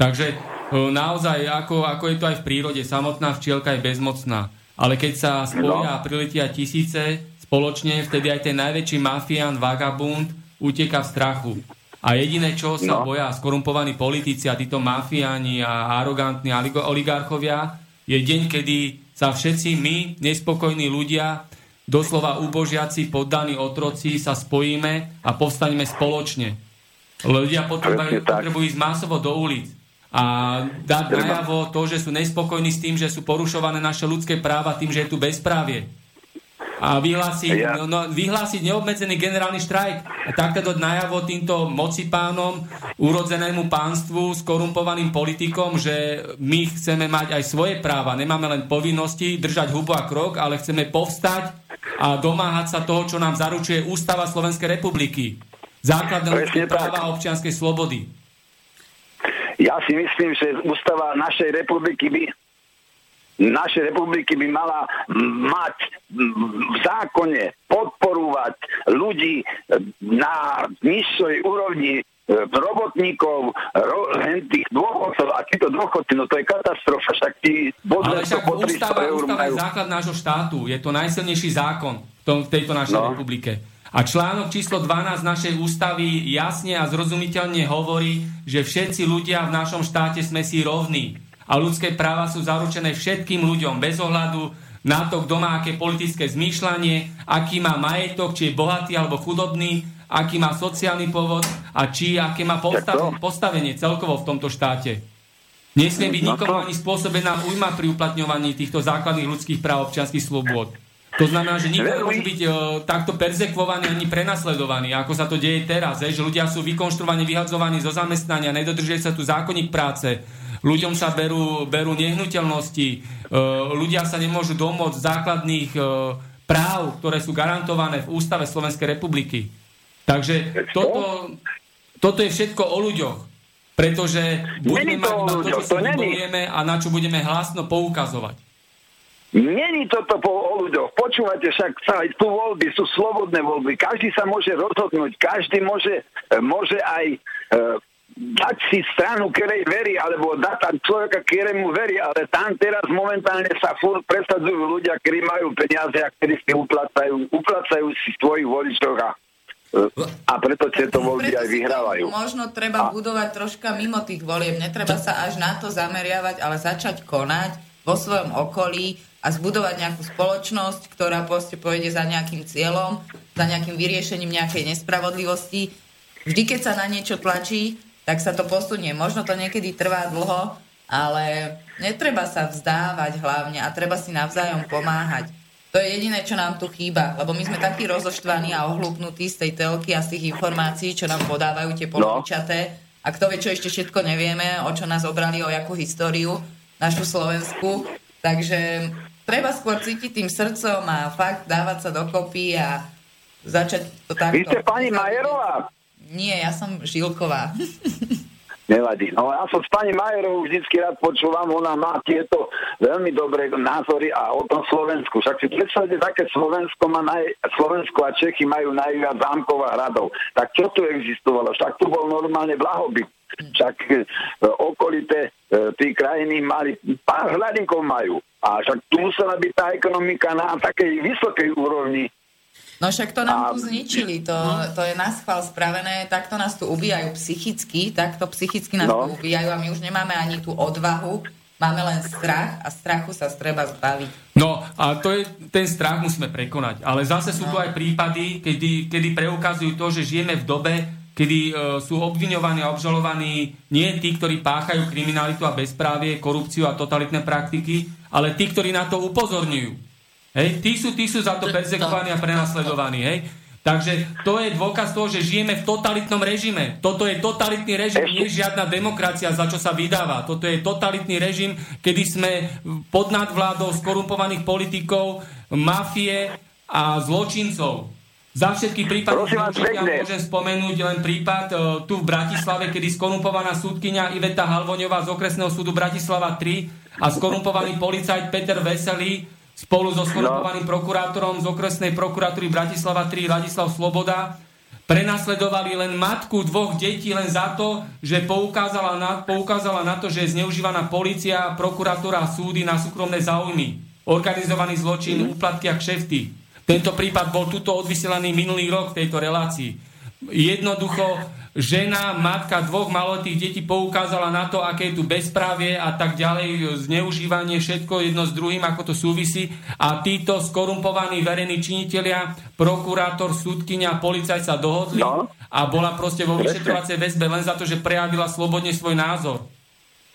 Takže e, naozaj, ako, ako je to aj v prírode, samotná včielka je bezmocná. Ale keď sa spoja a priletia tisíce spoločne, vtedy aj ten najväčší mafián, vagabund uteka v strachu. A jediné, čo sa no. boja skorumpovaní politici a títo mafiáni a arogantní oligarchovia, je deň, kedy sa všetci my, nespokojní ľudia, doslova ubožiaci, poddaní otroci, sa spojíme a povstaňme spoločne. Ľudia potrebujú, potrebujú ísť masovo do ulic a dať najavo to, že sú nespokojní s tým, že sú porušované naše ľudské práva tým, že je tu bezprávie a vyhlásiť, ja. no, no, vyhlásiť neobmedzený generálny štrajk a takto dať najavo týmto mocipánom, urodzenému pánstvu, skorumpovaným politikom, že my chceme mať aj svoje práva, nemáme len povinnosti držať hubu a krok, ale chceme povstať a domáhať sa toho, čo nám zaručuje Ústava Slovenskej republiky. Základné ľudské práva a občianskej slobody. Ja si myslím, že Ústava našej republiky by naše republiky by mala mať v zákone podporovať ľudí na nižšej úrovni e, robotníkov, ro, tých dôchodcov a títo dôchodci, no to je katastrofa, však tí Ale však ústava, ústava je základ nášho štátu, je to najsilnejší zákon v, tom, v tejto našej no. republike. A článok číslo 12 našej ústavy jasne a zrozumiteľne hovorí, že všetci ľudia v našom štáte sme si rovní a ľudské práva sú zaručené všetkým ľuďom bez ohľadu na to, kto má aké politické zmýšľanie, aký má majetok, či je bohatý alebo chudobný, aký má sociálny pôvod a či aké má postavenie, postavenie celkovo v tomto štáte. Nesmie byť no nikomu ani spôsobená ujma pri uplatňovaní týchto základných ľudských práv občianských slobôd. To znamená, že nikto nemôže byť uh, takto perzekvovaný ani prenasledovaný, ako sa to deje teraz, je, že ľudia sú vykonštruovaní, vyhadzovaní zo zamestnania, nedodržuje sa tu zákonník práce, ľuďom sa berú, berú nehnuteľnosti, e, ľudia sa nemôžu domôcť základných e, práv, ktoré sú garantované v Ústave Slovenskej republiky. Takže toto, toto je všetko o ľuďoch. Pretože budeme mať to, to, čo si vybojujeme a na čo budeme hlasno poukazovať. Není toto po, o ľuďoch. Počúvate, však sa aj tu voľby sú slobodné voľby. Každý sa môže rozhodnúť, každý môže, e, môže aj dať si stranu, ktorej verí, alebo dať tam človeka, ktorému verí, ale tam teraz momentálne sa furt presadzujú ľudia, ktorí majú peniaze a ktorí si uplacajú, uplacajú si svojich voličov a a preto tieto voľby aj vyhrávajú. Možno treba a... budovať troška mimo tých volieb. Netreba sa až na to zameriavať, ale začať konať vo svojom okolí a zbudovať nejakú spoločnosť, ktorá proste pôjde za nejakým cieľom, za nejakým vyriešením nejakej nespravodlivosti. Vždy, keď sa na niečo tlačí, tak sa to posunie. Možno to niekedy trvá dlho, ale netreba sa vzdávať hlavne a treba si navzájom pomáhať. To je jediné, čo nám tu chýba, lebo my sme takí rozoštvaní a ohlúpnutí z tej telky a z tých informácií, čo nám podávajú tie polovičaté. A kto vie, čo ešte všetko nevieme, o čo nás obrali, o jakú históriu, našu Slovensku. Takže treba skôr cítiť tým srdcom a fakt dávať sa dokopy a začať to takto. Vy ste pani Majerová? Nie, ja som Žilková. Nevadí. No ja som s pani Majerovou vždycky rád počúvam, ona má tieto veľmi dobré názory a o tom Slovensku. Však si predstavte, také Slovensko, má naj, Slovensko a Čechy majú najviac zámkov a hradov. Tak čo tu existovalo? Však tu bol normálne blahobyt. Však e, okolité e, tí krajiny mali, pár hľadinkov majú. A však tu musela byť tá ekonomika na takej vysokej úrovni, No však to nám tu zničili, to, to je na schvál spravené, takto nás tu ubíjajú psychicky, takto psychicky nás no. tu ubíjajú a my už nemáme ani tú odvahu máme len strach a strachu sa treba zbaviť. No a to je, ten strach musíme prekonať. Ale zase sú no. tu aj prípady, kedy, kedy preukazujú to, že žijeme v dobe, kedy uh, sú obviňovaní a obžalovaní nie tí, ktorí páchajú kriminalitu a bezprávie, korupciu a totalitné praktiky, ale tí, ktorí na to upozorňujú. Hej, tí sú, tí sú za to persekovaní a prenasledovaní. Hej. Takže to je dôkaz toho, že žijeme v totalitnom režime. Toto je totalitný režim, nie je žiadna demokracia, za čo sa vydáva. Toto je totalitný režim, kedy sme pod nadvládou skorumpovaných politikov, mafie a zločincov. Za všetky prípady môžem spomenúť len prípad uh, tu v Bratislave, kedy skorumpovaná súdkynia Iveta Halvoňová z okresného súdu Bratislava 3 a skorumpovaný policajt Peter Veselý spolu so skorumpovaným no. prokurátorom z okresnej prokuratúry Bratislava 3 Ladislav Sloboda prenasledovali len matku dvoch detí len za to, že poukázala na, poukázala na to, že je zneužívaná policia, prokuratúra a súdy na súkromné záujmy. Organizovaný zločin, mm. úplatky a kšefty. Tento prípad bol tuto odvysielaný minulý rok v tejto relácii. Jednoducho žena, matka dvoch malotých detí poukázala na to, aké je tu bezprávie a tak ďalej, zneužívanie, všetko jedno s druhým, ako to súvisí. A títo skorumpovaní verejní činitelia, prokurátor, súdkynia, policaj sa dohodli no. a bola proste vo vyšetrovacej väzbe len za to, že prejavila slobodne svoj názor.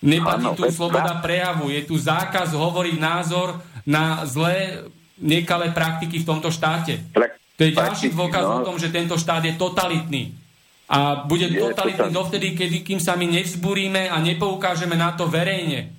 Neplatí tu sloboda prejavu, je tu zákaz hovoriť názor na zlé nekalé praktiky v tomto štáte. To je ďalší dôkaz no. o tom, že tento štát je totalitný. A bude je totalitný dovtedy, kedy, kým sa my nevzburíme a nepoukážeme na to verejne.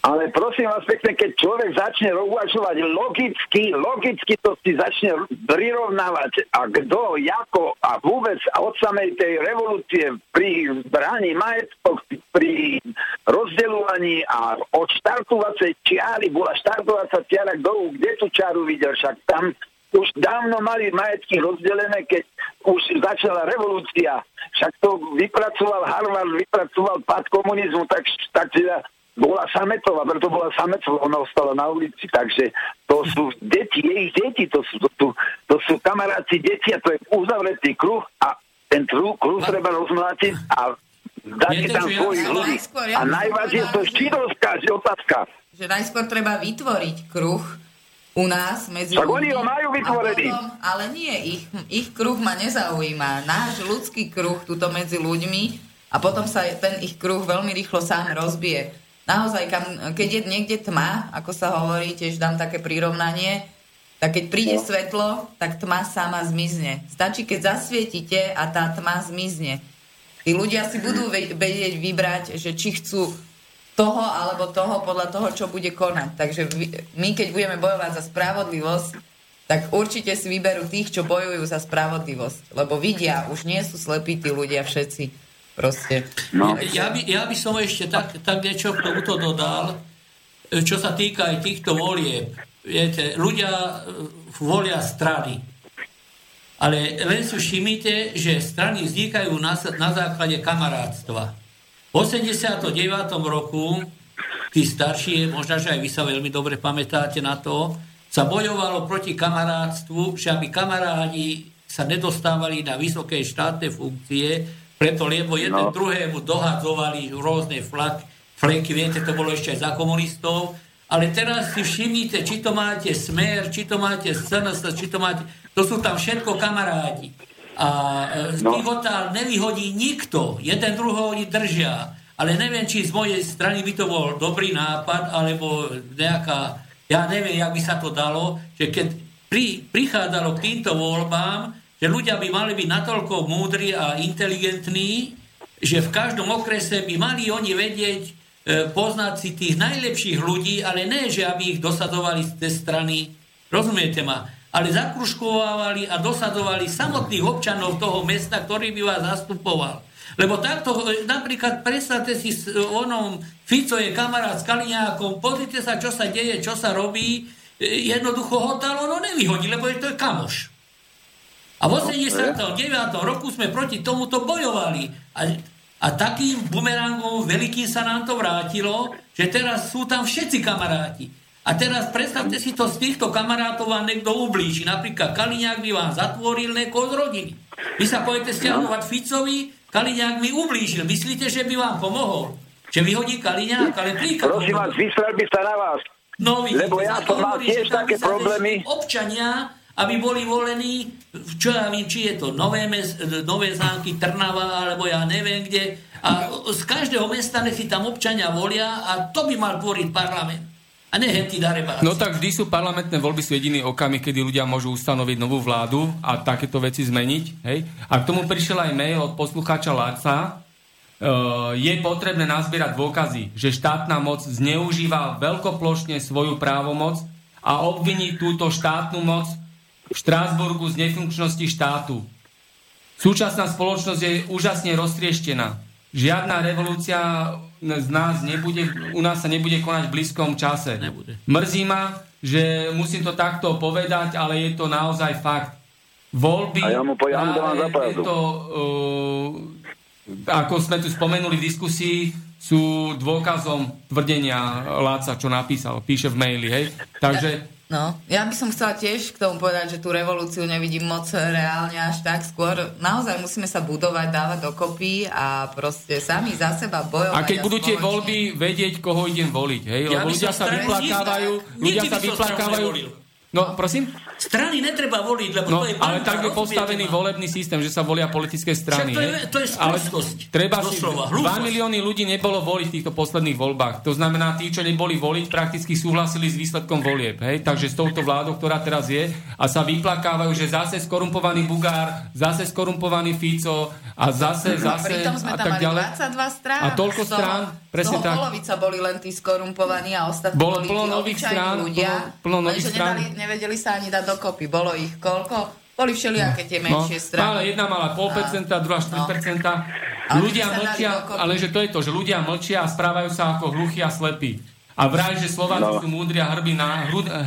Ale prosím vás pekne, keď človek začne uvažovať logicky, logicky to si začne prirovnávať. A kto, ako a vôbec od samej tej revolúcie pri braní majetkoch, pri rozdeľovaní a od štartovacej čiary bola štartovacia čiara, kto kde tú čaru videl, však tam už dávno mali majetky rozdelené, keď už začala revolúcia. Však to vypracoval Harvard, vypracoval pad komunizmu, tak, tak teda bola Sametová, preto bola Sametová, ona ostala na ulici, takže to sú deti, jej deti, to sú, to, to sú kamaráti deti a to je uzavretý kruh a ten kruh, kruh treba rozmlátiť a dať tam svojich ľudí. A najviac je to židovská otázka. Že najskôr treba vytvoriť kruh, u nás medzi ľudí, oni ho majú vytvorený. Potom, ale nie, ich, ich kruh ma nezaujíma. Náš ľudský kruh tuto medzi ľuďmi a potom sa ten ich kruh veľmi rýchlo sám rozbije. Naozaj, kam, keď je niekde tma, ako sa hovorí, tiež dám také prirovnanie, tak keď príde no. svetlo, tak tma sama zmizne. Stačí, keď zasvietite a tá tma zmizne. Tí ľudia si budú vedieť vybrať, že či chcú toho alebo toho podľa toho, čo bude konať. Takže my, keď budeme bojovať za spravodlivosť, tak určite si vyberú tých, čo bojujú za spravodlivosť. Lebo vidia, už nie sú slepí tí ľudia všetci. Proste. No. Ja, by, ja by som ešte tak, tak niečo k tomuto dodal, čo sa týka aj týchto volieb. Viete, ľudia e, volia strany. Ale len si všimnite, že strany vznikajú na, na základe kamarátstva. V 89. roku, tí starší, možno, že aj vy sa veľmi dobre pamätáte na to, sa bojovalo proti kamarátstvu, že aby kamarádi sa nedostávali na vysoké štátne funkcie, preto lebo jeden no. druhému dohadzovali rôzne flak, fleky, viete, to bolo ešte aj za komunistov, ale teraz si všimnite, či to máte Smer, či to máte SNS, či to máte... To sú tam všetko kamarádi. A z no. otál nevyhodí nikto. Jeden druhého oni držia. Ale neviem, či z mojej strany by to bol dobrý nápad, alebo nejaká, ja neviem, jak by sa to dalo, že keď pri, prichádzalo k týmto voľbám, že ľudia by mali byť natoľko múdri a inteligentní, že v každom okrese by mali oni vedieť, e, poznať si tých najlepších ľudí, ale ne, že aby ich dosadovali z tej strany. Rozumiete ma? Ale zakruškovávali a dosadovali samotných občanov toho mesta, ktorý by vás zastupoval. Lebo takto, e, napríklad predstavte si s e, onom, Fico je kamarát s Kaliňákom, pozrite sa, čo sa deje, čo sa robí, e, jednoducho ho tam ono nevyhodí, lebo to je kamoš. A v 89. roku sme proti tomuto bojovali. A, a takým bumerangom veľkým sa nám to vrátilo, že teraz sú tam všetci kamaráti. A teraz predstavte si to, z týchto kamarátov vám niekto ublíži. Napríklad Kaliňák by vám zatvoril niekoho z rodiny. Vy sa pojete stiahovať Ficovi, Kaliňák mi ublížil. Myslíte, že by vám pomohol? že vyhodí Kaliňák, ale príklad. Prosím vás, vystrel by sa na vás. No, vidíte, Lebo ja som mal tiež také problémy. Občania, aby boli volení, čo ja viem, či je to Nové, mes, Nové zámky, Trnava, alebo ja neviem kde. A z každého mesta nech si tam občania volia a to by mal tvoriť parlament. A ne hentí darebáci. No tak vždy sú parlamentné voľby sú jediný okamih, kedy ľudia môžu ustanoviť novú vládu a takéto veci zmeniť. Hej? A k tomu prišiel aj mail od poslucháča Laca, Uh, je potrebné nazbierať dôkazy, že štátna moc zneužíva veľkoplošne svoju právomoc a obviní túto štátnu moc v Štrásburgu z nefunkčnosti štátu. Súčasná spoločnosť je úžasne roztrieštená. Žiadna revolúcia z nás nebude, u nás sa nebude konať v blízkom čase. Nebude. Mrzí ma, že musím to takto povedať, ale je to naozaj fakt. Voľby... A ja mu poviem, dávam za pravdu. to, uh, ako sme tu spomenuli v diskusii, sú dôkazom tvrdenia Láca, čo napísal, píše v maili, hej. Takže No, ja by som chcela tiež k tomu povedať, že tú revolúciu nevidím moc reálne až tak. Skôr naozaj musíme sa budovať, dávať dokopy a proste sami za seba bojovať. A keď a budú tie voľby, vedieť, koho idem voliť, hej? Ja Lebo ľudia sa vyplakávajú, ľudia sa vyplakávajú... No, prosím? Strany netreba voliť, lebo No, to je ale banda, tak je postavený ma? volebný systém, že sa volia politické strany. Však to je- to je Ale sprostosť. treba si, Doslova, 2 hlúposť. milióny ľudí nebolo voliť v týchto posledných voľbách. To znamená, tí, čo neboli voliť, prakticky súhlasili s výsledkom volieb. Hej? Takže s touto vládou, ktorá teraz je, a sa vyplakávajú, že zase skorumpovaný Bugár, zase skorumpovaný Fico a zase, zase sme a tam tak mali ďalej. 22 strán. A toľko toho- strán, presne toho tak. polovica boli len tí skorumpovaní a ostatní Bolo boli plno nových strán, ľudia. plno- plno nových strán. nedali- nevedeli sa ani dať dokopy. Bolo ich koľko? Boli všelijaké tie menšie No, strany. ale jedna mala pol percenta, druhá 4 percenta. Ale Ľudia mlčia, ale že to je to, že ľudia mlčia a správajú sa ako hluchí a slepí. A vraj, že Slováci No. sú múdri a hrdý,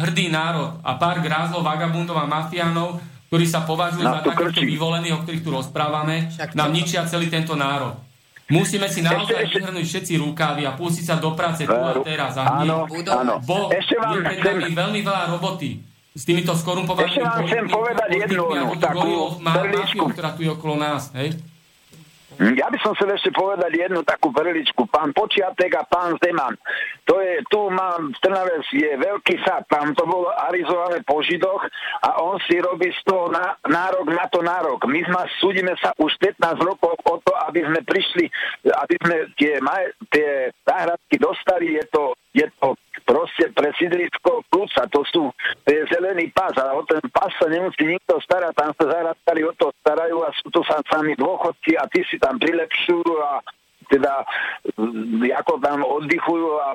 hrdý národ. A pár grázlov, vagabundov a mafiánov, ktorí sa považujú za to takýchto vyvolených, o ktorých tu rozprávame, Však nám to- ničia celý tento národ. Musíme si naozaj vyhrnúť všetci rukávy a pustiť sa do práce tu a teraz. A Áno, áno. Bo Ešte vám je pred nami veľmi veľa roboty s týmito skorumpovanými Ešte vám chcem povedať jednu, no, takú perličku. ktorá tu je okolo nás. Hej? Ja by som chcel ešte povedať jednu takú perličku. Pán Počiatek a pán Zeman. To je, tu mám v Trnave je veľký sad, tam to bolo arizované po Židoch a on si robí z toho na, nárok na to nárok. My sme, súdime sa už 15 rokov o to, aby sme prišli, aby sme tie, maj, tie záhradky dostali, je to, je to proste pre sídlisko kľúca, to sú, to je zelený pás a o ten pás sa nemusí nikto starať, tam sa záhradkári o to starajú a sú to sa sami dôchodci a tí si tam prilepšujú a teda ako tam oddychujú a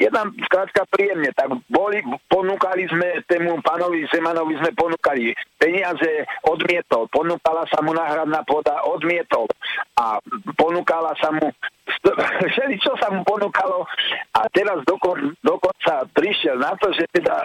je tam skrátka príjemne, tak boli, ponúkali sme tému pánovi Zemanovi sme ponúkali peniaze, odmietol, ponúkala sa mu náhradná pôda, odmietol. A ponúkala sa mu všeli, čo sa mu ponúkalo. A teraz dokon, dokonca prišiel na to, že teda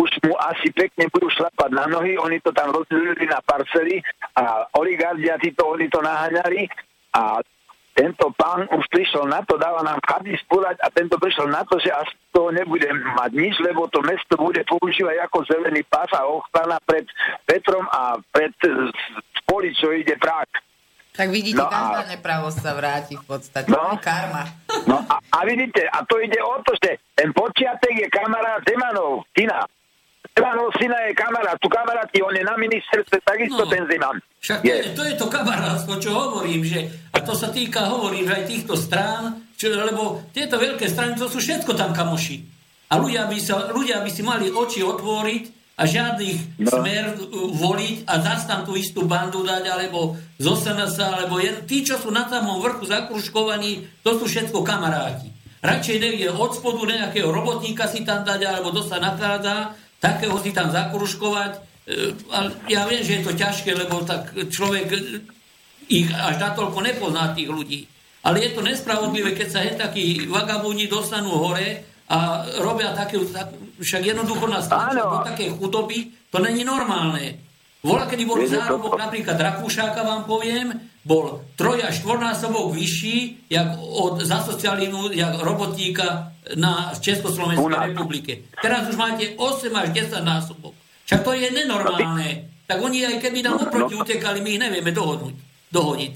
už mu asi pekne budú šlapať na nohy, oni to tam rozdelili na parcely a oligardia títo, oni to naháňali. A tento pán už prišiel na to, dáva nám chady spúrať a tento prišiel na to, že asi z toho nebude mať nič, lebo to mesto bude používať ako zelený pás a ochrana pred Petrom a pred eh, spoli, čo ide prák. Tak vidíte, No a- každá nepravosť sa vráti v podstate. No. To karma. No a, a vidíte, a to ide o to, že ten počiatek je kamarát Zemanov, syna. Zemanov syna je kamarát, tu kamaráti, on je na ministerstve, takisto No. ten Zeman. Však to je, to je to kamarátstvo, čo hovorím, že, a to sa týka, hovorím, že aj týchto strán, čo, lebo tieto veľké strany, to sú všetko tam kamoši. A ľudia by, sa, ľudia by si mali oči otvoriť a žiadnych No. smer uh, voliť a zase tam tú istú bandu dať, alebo z SNS, alebo jen, tí, čo sú na samom vrchu zakruškovaní, to sú všetko kamaráti. Radšej niekde od spodu nejakého robotníka si tam dať, alebo to sa nachádza, takého si tam zakruškovať. E, ale ja viem, že je to ťažké, lebo tak človek e, ich až natoľko nepozná tých ľudí. Ale je to nespravodlivé, keď sa hen takí vagabundi dostanú hore a robia také, tak, však jednoducho nás do také chudoby, to není normálne. Vola, kedy bol zárobok napríklad Rakúšáka, vám poviem, bol troj až štvornásobok vyšší, jak od, za socializmu, jak robotníka na Československej republike. Teraz už máte 8 až 10 násobok. Však to je nenormálne. Tak oni aj keby nám oproti utekali, my ich nevieme dohodnúť, dohodiť.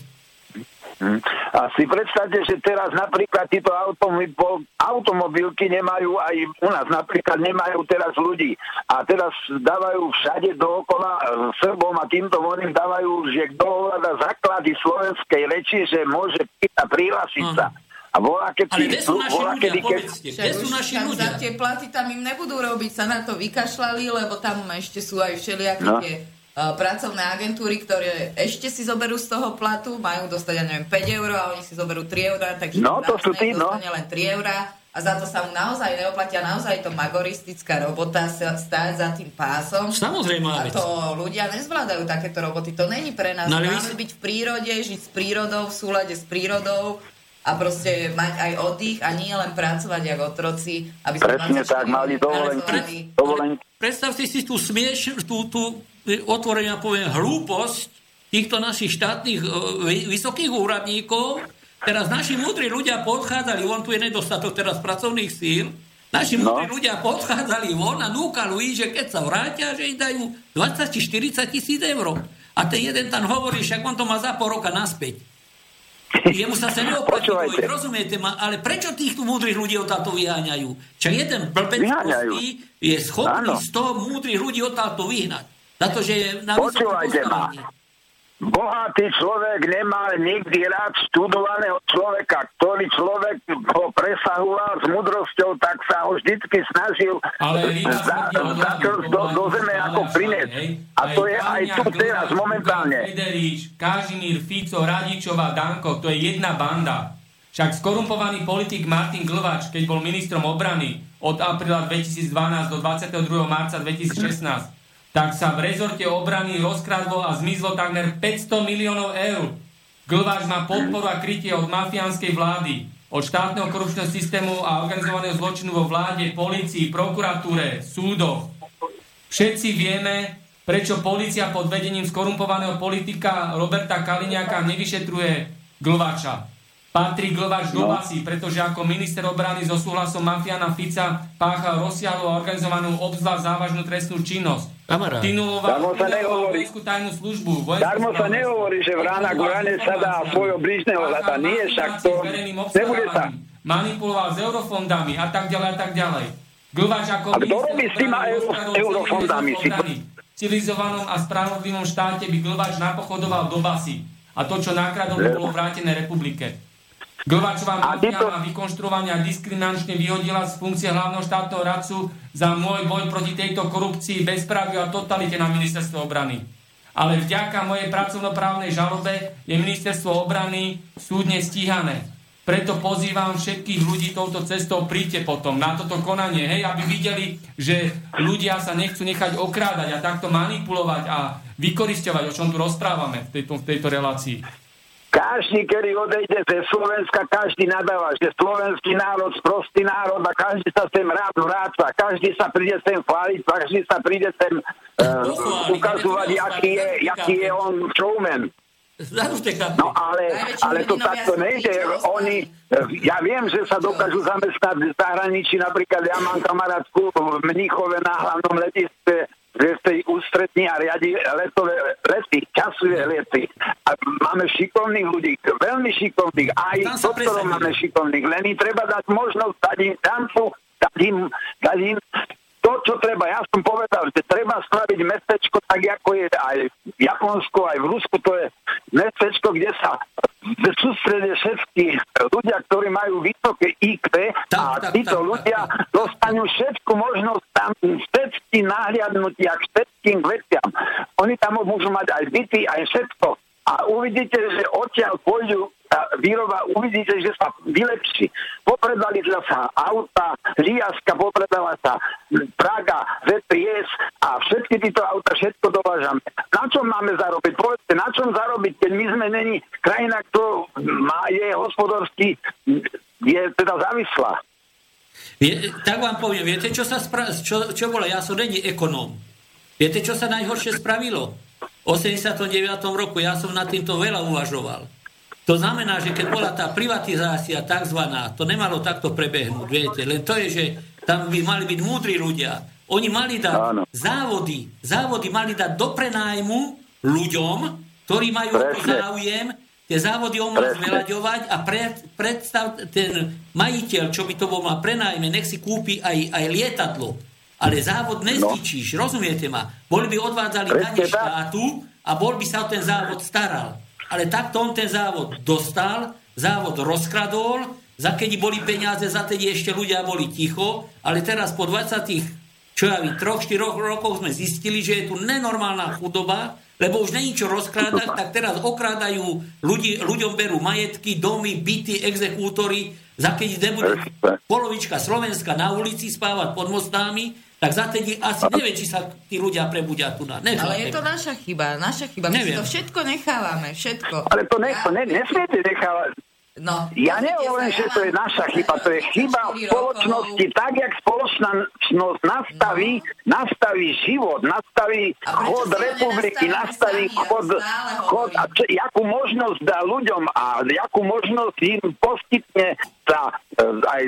Hm. A si predstavte, že teraz napríklad títo automobil, automobilky nemajú aj u nás napríklad nemajú teraz ľudí. A teraz dávajú všade dookola e, Srbom a týmto voným dávajú, že kto ovláda základy slovenskej reči, že môže a prihlásiť sa. A volá, keď Ale kde sú naši volá, ľudia, kedy, povedzte, kde sú naši tam ľudia? Za tie platy tam im nebudú robiť, sa na to vykašľali, lebo tam ešte sú aj všelijaké no. tie uh, pracovné agentúry, ktoré ešte si zoberú z toho platu, majú dostať, ja neviem, 5 eur a oni si zoberú 3 eur, takže no, to sú tí, no. len 3 eur a za to sa mu naozaj neoplatia, naozaj to magoristická robota stáť za tým pásom. Samozrejme. A to ľudia nezvládajú takéto roboty. To není pre nás. No, Máme vy... byť v prírode, žiť s prírodou, v súlade s prírodou a proste mať aj oddych a nie len pracovať ako otroci, aby sme Presne tak, mali dovolenky. dovolenky. Predstavte si tú smieš, tú, tú otvorenia poviem hlúposť týchto našich štátnych vysokých úradníkov. Teraz naši múdri ľudia podchádzali, von tu je nedostatok teraz pracovných síl, naši no. múdri ľudia podchádzali von a núkali, že keď sa vrátia, že ich dajú 20 či 40 tisíc eur. A ten jeden tam hovorí, však on to má za pol roka naspäť. Jemu sa sa neoplatí rozumiete ma, ale prečo týchto múdrych ľudí táto vyháňajú? Čo jeden blbec je schopný Áno. z toho múdrych ľudí táto vyhnať. Za to, že je na Počúvajte ma. Bohatý človek nemá nikdy rád študovaného človeka, ktorý človek ho presahoval s mudrosťou, tak sa ho vždycky snažil ale za, za, do, do zeme ako prinec. A to je aj tu teraz momentálne. Federič, Kažimír, Fico, Radičová, Danko, to je jedna banda. Však skorumpovaný politik Martin Glvač, keď bol ministrom obrany od apríla 2012 do 22. marca 2016, tak sa v rezorte obrany rozkradlo a zmizlo takmer 500 miliónov eur. Glváš má podporu a krytie od mafiánskej vlády, od štátneho korupčného systému a organizovaného zločinu vo vláde, policii, prokuratúre, súdoch. Všetci vieme, prečo policia pod vedením skorumpovaného politika Roberta Kaliňáka nevyšetruje Glvača. Patrí do no. basy, pretože ako minister obrany so súhlasom mafiana Fica pácha rozsiahlu a organizovanú obzvlášť závažnú trestnú činnosť. Kamarát. Darmo sa nehovorí. tajnú službu. Darmo sa nehovorí, že v rána k ráne sa dá svojho blížneho zlata. Nie, však to nebude sa. Manipuloval s eurofondami a tak ďalej a tak ďalej. Glvač ako a kto robí s tými eurofondami? V civilizovanom a spravodlivom štáte by Glvač napochodoval do basy. A to, čo nakradol, by bolo vrátené republike. Glvačová mafia ma vykonštruovania diskriminačne vyhodila z funkcie hlavného štátneho radcu za môj boj proti tejto korupcii, bezpraviu a totalite na ministerstvo obrany. Ale vďaka mojej pracovnoprávnej žalobe je ministerstvo obrany súdne stíhané. Preto pozývam všetkých ľudí touto cestou, príďte potom na toto konanie, hej, aby videli, že ľudia sa nechcú nechať okrádať a takto manipulovať a vykoristovať, o čom tu rozprávame v tejto, v tejto relácii. Každý, ktorý odejde ze Slovenska, každý nadáva, že slovenský národ, sprostý národ a každý sa sem rád vráca, každý sa príde sem chváliť, každý sa príde sem uh, ukazovať, aký je, aký je on showman. No ale, ale to takto nejde. Oni, ja viem, že sa dokážu zamestnať v zahraničí, napríklad ja mám kamarátku v Mníchove na hlavnom letisku, že tej ústretní a riadi letové lety, časové lety. A máme šikovných ľudí, veľmi šikovných, aj doktorov máme šikovných, len im treba dať možnosť dať im šancu, dať im, dať im to, čo treba. Ja som povedal, že treba spraviť mestečko tak, ako je aj v Japonsku, aj v Rusku, to je mestečko, kde sa sústredia všetky ľudia, ktorí majú vysoké IQ a tak, títo tak, ľudia tak, tak, dostanú všetku možnosť tam všetky nahliadnutia k všetkým veciam. Oni tam môžu mať aj byty, aj všetko. A uvidíte, že odtiaľ pôjdu výroba, uvidíte, že sa vylepší. Popredali sa auta, Liaska, popredala sa Praga, VPS a všetky títo auta, všetko dovážame. Na čom máme zarobiť? Povedzte, na čom zarobiť, keď my sme není krajina, kto má, je hospodársky, je teda závislá. Vie, tak vám poviem, viete, čo sa spra- čo, čo bolo? Ja som není ekonóm. Viete, čo sa najhoršie spravilo? V 89. roku ja som nad týmto veľa uvažoval. To znamená, že keď bola tá privatizácia tzv., to nemalo takto prebehnúť, viete. Len to je, že tam by mali byť múdri ľudia. Oni mali dať Áno. závody, závody mali dať do prenájmu ľuďom, ktorí majú záujem tie závody o moc vyľaďovať a pre, predstav ten majiteľ, čo by to bol mal prenajme, nech si kúpi aj, aj lietadlo. Ale závod nezničíš, no. rozumiete ma? Boli by odvádzali dane štátu a bol by sa o ten závod staral. Ale takto on ten závod dostal, závod rozkradol, za keď boli peniaze, za tedy ešte ľudia boli ticho, ale teraz po 20 čo ja vím, troch, štyroch rokov sme zistili, že je tu nenormálna chudoba, lebo už není čo rozkrádať, tak teraz okrádajú ľudí, ľuďom berú majetky, domy, byty, exekútory, za keď nebude polovička Slovenska na ulici spávať pod mostami, tak za tedy asi neviem, či sa tí ľudia prebudia tu na. Neviem, Ale je to naša chyba, naša chyba. My neviem. si to všetko nechávame, všetko. Ale to, ne, to ne, nesmiete nechávať. No, ja nehovorím, že to je naša chyba, to je chyba spoločnosti, tak, jak spoločnosť nastaví, nastaví život, nastaví chod republiky, nastaví chod, chod a čo, jakú možnosť dá ľuďom a jakú možnosť im poskytne sa e, aj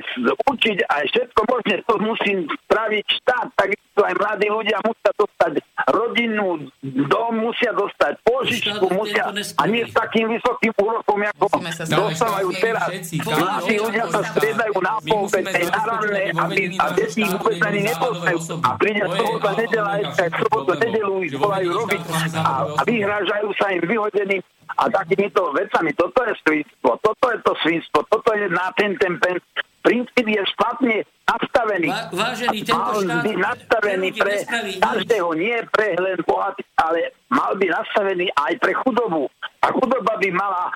učiť, aj všetko možné, to musí spraviť štát, takisto aj mladí ľudia musia dostať rodinnú dom, musia dostať požičku, musia, a nie s takým vysokým úrokom, ako dostávajú teraz. Mladí ľudia sa striedajú na polke, tej naranné, aby, a deti vôbec ani nepoznajú. A príde z toho sa nedela ešte, aj sobotu, nedelu ich volajú robiť. a, a vyhrážajú sa im vyhodeným a takýmito vecami. Toto je svinstvo, toto je to svinstvo, toto je na ten, ten, ten princíp je špatne nastavený. Vážený, tento štát... by nastavený pre každého, nie pre len bohatých, ale mal by nastavený aj pre chudobu. A chudoba by mala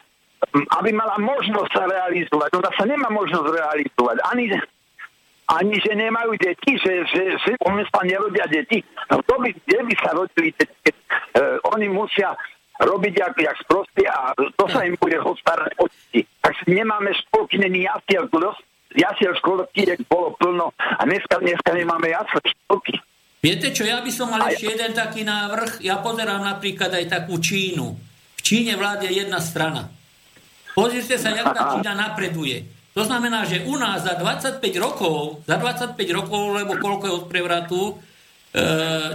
aby mala možnosť sa realizovať. Ona sa nemá možnosť realizovať. Ani, ani že nemajú deti, že, že, že oni sa nerodia deti. No to by, kde by sa rodili deti, keď uh, oni musia robiť jak, jak sprostie a to sa im bude hostarať o deti. Tak nemáme školky, není jasiel, jasiel jak bolo plno a dneska, dneska nemáme jasiel školky. Viete čo, ja by som mal ešte jeden taký návrh. Ja pozerám napríklad aj takú Čínu. V Číne vládne jedna strana. Pozrite sa, jak tá Čína napreduje. To znamená, že u nás za 25 rokov, za 25 rokov, lebo koľko je od prevratu,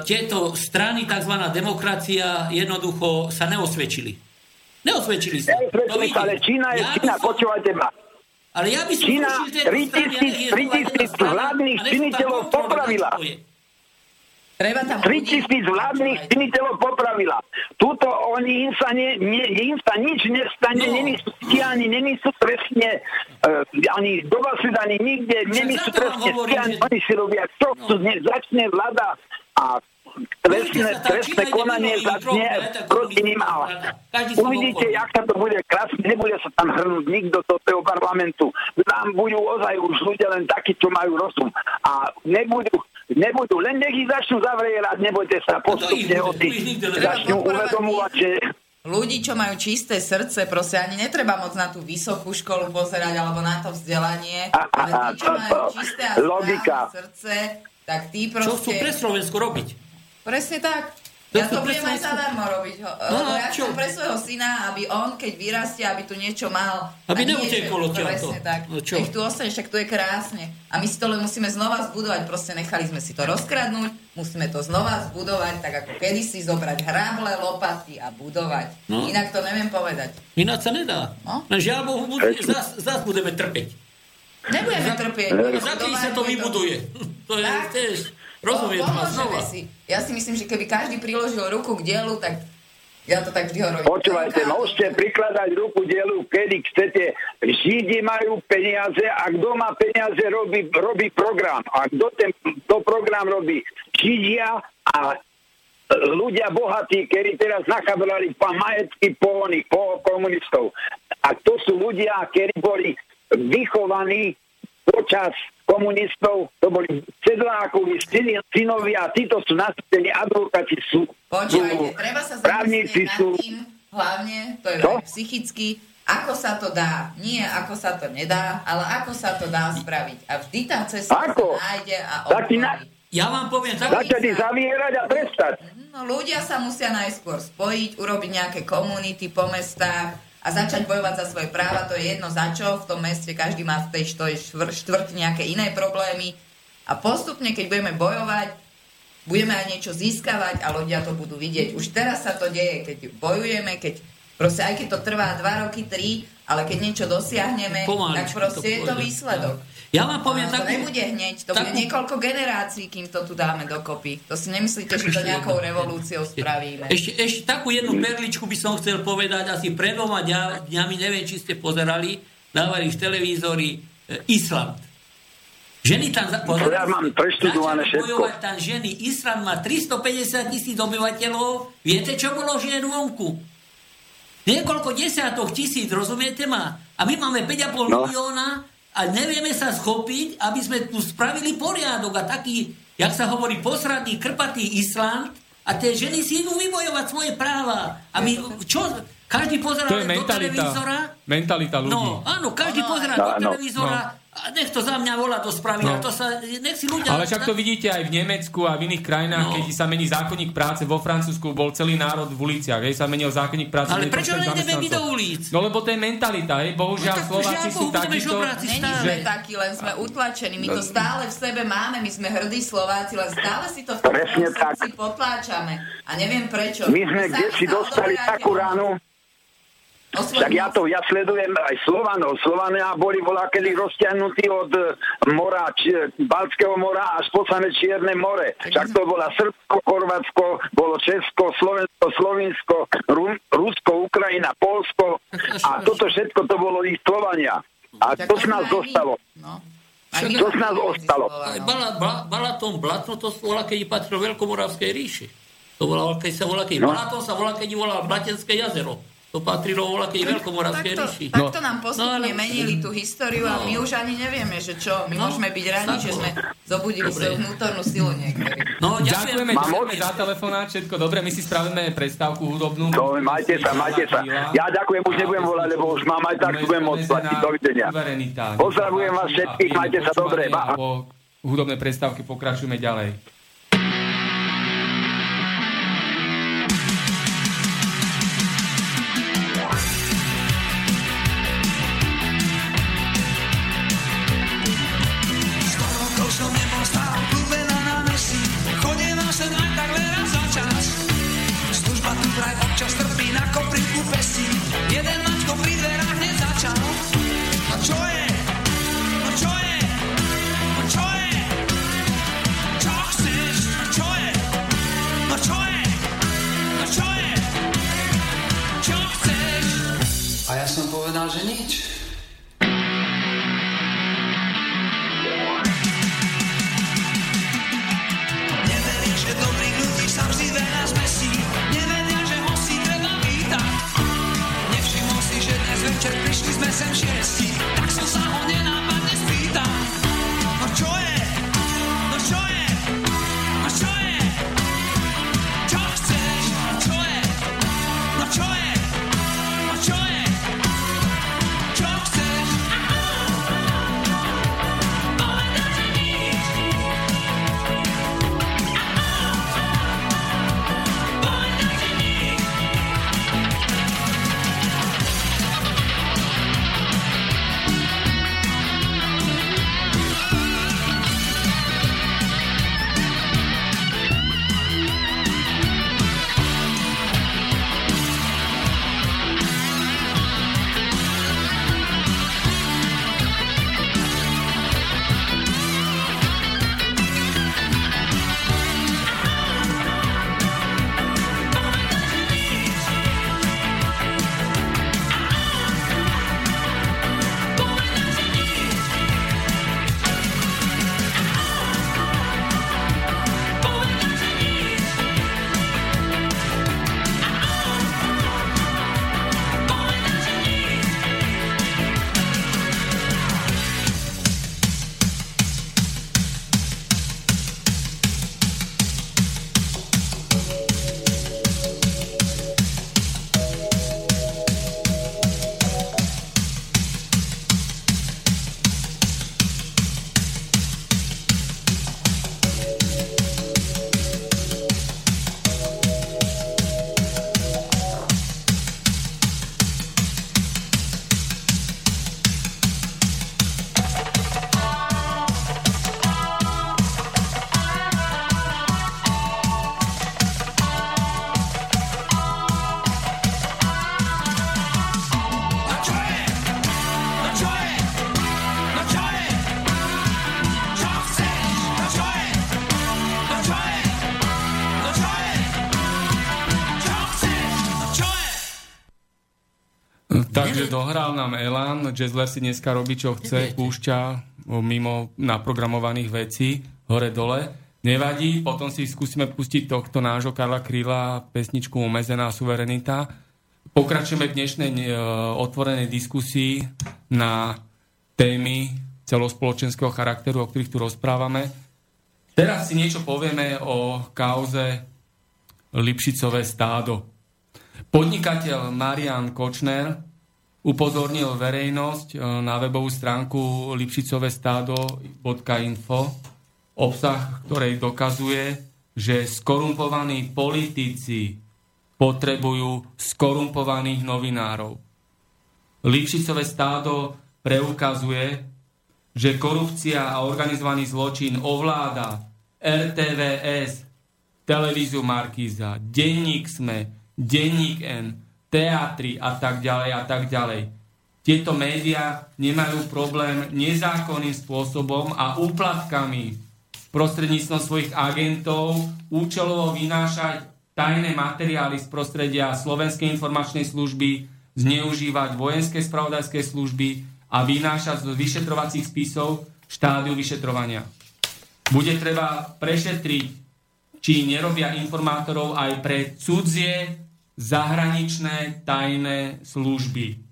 tieto strany, tzv. demokracia, jednoducho sa neosvedčili. Neosvedčili sa. Neosvedčili sa, ale Čína je ja Čína, som... počúvajte ma. Ale ja by som Čína 3000 vládnych činiteľov popravila. Treba tam 3000 vládnych činiteľov popravila. Tuto oni im sa, ne, ne, im sa nič nestane, no. není sú stíhaní, není sú trestne, uh, ani do ani nikde, není sú trestne stíhaní, oni si robia, čo no. začne vláda a trestné, trestné konanie začne proti ním a uvidíte, jak sa to bude krásne, nebude sa tam hrnúť nikto do toho parlamentu. Tam budú ozaj už ľudia len takí, čo majú rozum. A nebudú nebudú, len nech ich začnú zavrierať, nebojte sa, postupne od tých začnú uvedomovať, že ľudí, čo majú čisté srdce, proste ani netreba moc na tú vysokú školu pozerať alebo na to vzdelanie, a, a, ale tí, čo majú čisté a logika. srdce, tak tí proste... Čo chcú pre Slovensku robiť? Presne tak. Ja to budem aj zadarmo robiť. Ho, no, ja čo? chcem pre svojho syna, aby on, keď vyrastie, aby tu niečo mal. Aby neutekol odtiaľ to. tak. No, čo? Nech tu ostane, však tu je krásne. A my si to len musíme znova zbudovať. Proste nechali sme si to rozkradnúť, musíme to znova zbudovať, tak ako kedysi zobrať hrable, lopaty a budovať. No. Inak to neviem povedať. Inak sa nedá. No? No, žiaľ Bohu, zás, zás budeme trpeť. Nebudeme trpieť. Za sa to vybuduje. To je tiež... Rozumiem ma znova. Si. Ja si myslím, že keby každý priložil ruku k dielu, tak ja to tak vždy hovorím. Počúvajte, môžete prikladať ruku dielu, kedy chcete. Židi majú peniaze a kto má peniaze, robí, robí program. A kto ten to program robí? Židia a ľudia bohatí, ktorí teraz nakabrali pa majetky po po komunistov. A to sú ľudia, ktorí boli vychovaní počas komunistov, to boli Sedlákovi, synovia, títo sú nasledení advokáti, sú, Počúvajte, treba sa právnici sú... Tým, hlavne, to je to? psychicky, ako sa to dá. Nie ako sa to nedá, ale ako sa to dá spraviť. A vždy tá cesta ako? sa nájde a Na... Ja vám poviem tak. Začali zavierať a trestať. No, ľudia sa musia najskôr spojiť, urobiť nejaké komunity po mestách, a začať bojovať za svoje práva, to je jedno za čo, v tom meste každý má v tej štvrť nejaké iné problémy a postupne, keď budeme bojovať, budeme aj niečo získavať a ľudia to budú vidieť. Už teraz sa to deje, keď bojujeme, keď Proste aj keď to trvá dva roky, tri, ale keď niečo dosiahneme, Pomaličku tak proste to je to výsledok. Ja vám poviem no, to nebude hneď, to takú... bude niekoľko generácií, kým to tu dáme dokopy. To si nemyslíte, že to nejakou revolúciou spravíme. Ešte, ešte takú jednu perličku by som chcel povedať, asi pred dvoma dňami, neviem, či ste pozerali, dávali v televízori e, Island. Ženy tam... Pozerali, ja mám preštudované všetko. Bojovať tam ženy. Island má 350 tisíc obyvateľov. Viete, čo bolo žien vonku? Niekoľko desiatok tisíc, rozumiete ma? A my máme 5,5 no. milióna a nevieme sa schopiť, aby sme tu spravili poriadok a taký, jak sa hovorí, posradný, krpatý Island a tie ženy si idú vybojovať svoje práva. A my, čo, každý pozerá do televízora. Mentalita ľudí. No, áno, každý pozerá do televízora no a nech to za mňa volá, to spraví. No. To sa, nech si ľudia... Ale však to vidíte aj v Nemecku a v iných krajinách, no. keď sa mení zákonník práce, vo Francúzsku bol celý národ v uliciach, hej, sa menil zákonník práce. Ale prečo nejdeme my do ulic? No lebo to je mentalita, hej, bohužiaľ no, Slováci sú takíto... Není sme takí, len sme utlačení, my to no. stále v sebe máme, my sme hrdí Slováci, len stále si to v tom si potláčame. A neviem prečo. My sme kde si dostali takú ránu, tak ja to, ja sledujem aj Slovanov. Slovania boli bola kedy rozťahnutí od eh, mora, či, Balckého mora až po samé Čierne more. Však to bola Srbsko, Chorvátsko, bolo Česko, Slovensko, Slovinsko, Ru, Rusko, Ukrajina, Polsko a toto všetko to bolo ich Slovania. A to z nás zostalo. No. To z nás ostalo. Bala, Bala, Balaton, Blatno, to bola, keď patril Veľkomoravskej ríši. To bola, keď sa volá, keď no. Balaton sa volá, keď volá Blatenské jazero. To patrilo voľakej veľkomoravskej ríši. No. Takto nám postupne no, menili tú históriu no. a my už ani nevieme, že čo. My no, môžeme byť radi, že sme zobudili svoju vnútornú silu niekedy. No, ďakujeme, ďakujeme za telefonát, všetko dobre, my si spravíme prestávku hudobnú. No, majte sa, majte sa. Ja ďakujem, už nebudem volať, lebo už mám aj tak, budem môcť platiť. Dovidenia. Pozdravujem vás všetkých, majte sa dobre. Po hudobnej prestávke pokračujeme ďalej. Dohral nám Elan, Jazzler si dneska robí čo chce, púšťa mimo naprogramovaných vecí, hore-dole. Nevadí, potom si skúsime pustiť tohto nášho Karla Kryla pesničku Omezená suverenita. Pokračujeme v dnešnej e, otvorenej diskusii na témy celospoločenského charakteru, o ktorých tu rozprávame. Teraz si niečo povieme o kauze Lipšicové stádo. Podnikateľ Marian Kočner upozornil verejnosť e, na webovú stránku lipšicovestádo.info, obsah ktorej dokazuje, že skorumpovaní politici potrebujú skorumpovaných novinárov. Lipšicové stádo preukazuje, že korupcia a organizovaný zločin ovláda RTVS, televíziu Markíza, denník SME, denník N, teatry a tak ďalej a tak ďalej. Tieto médiá nemajú problém nezákonným spôsobom a úplatkami prostredníctvom svojich agentov účelovo vynášať tajné materiály z prostredia Slovenskej informačnej služby, zneužívať vojenské spravodajské služby a vynášať z vyšetrovacích spisov štádiu vyšetrovania. Bude treba prešetriť, či nerobia informátorov aj pre cudzie zahraničné tajné služby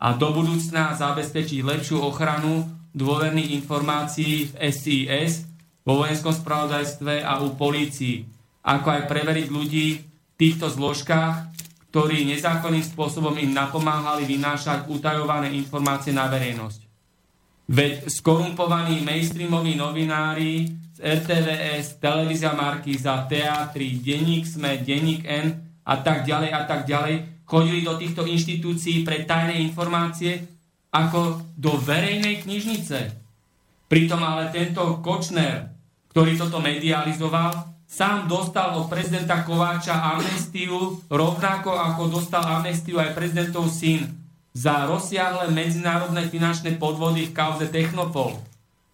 a do budúcna zabezpečiť lepšiu ochranu dôverných informácií v SIS, vo vojenskom spravodajstve a u polícii, ako aj preveriť ľudí v týchto zložkách, ktorí nezákonným spôsobom im napomáhali vynášať utajované informácie na verejnosť. Veď skorumpovaní mainstreamoví novinári z RTVS, Televízia Markíza, Teatry, Denník Sme, Denník N a tak ďalej a tak ďalej, chodili do týchto inštitúcií pre tajné informácie ako do verejnej knižnice. Pritom ale tento Kočner, ktorý toto medializoval, sám dostal od prezidenta Kováča amnestiu, rovnako ako dostal amnestiu aj prezidentov syn za rozsiahle medzinárodné finančné podvody v kauze Technopol,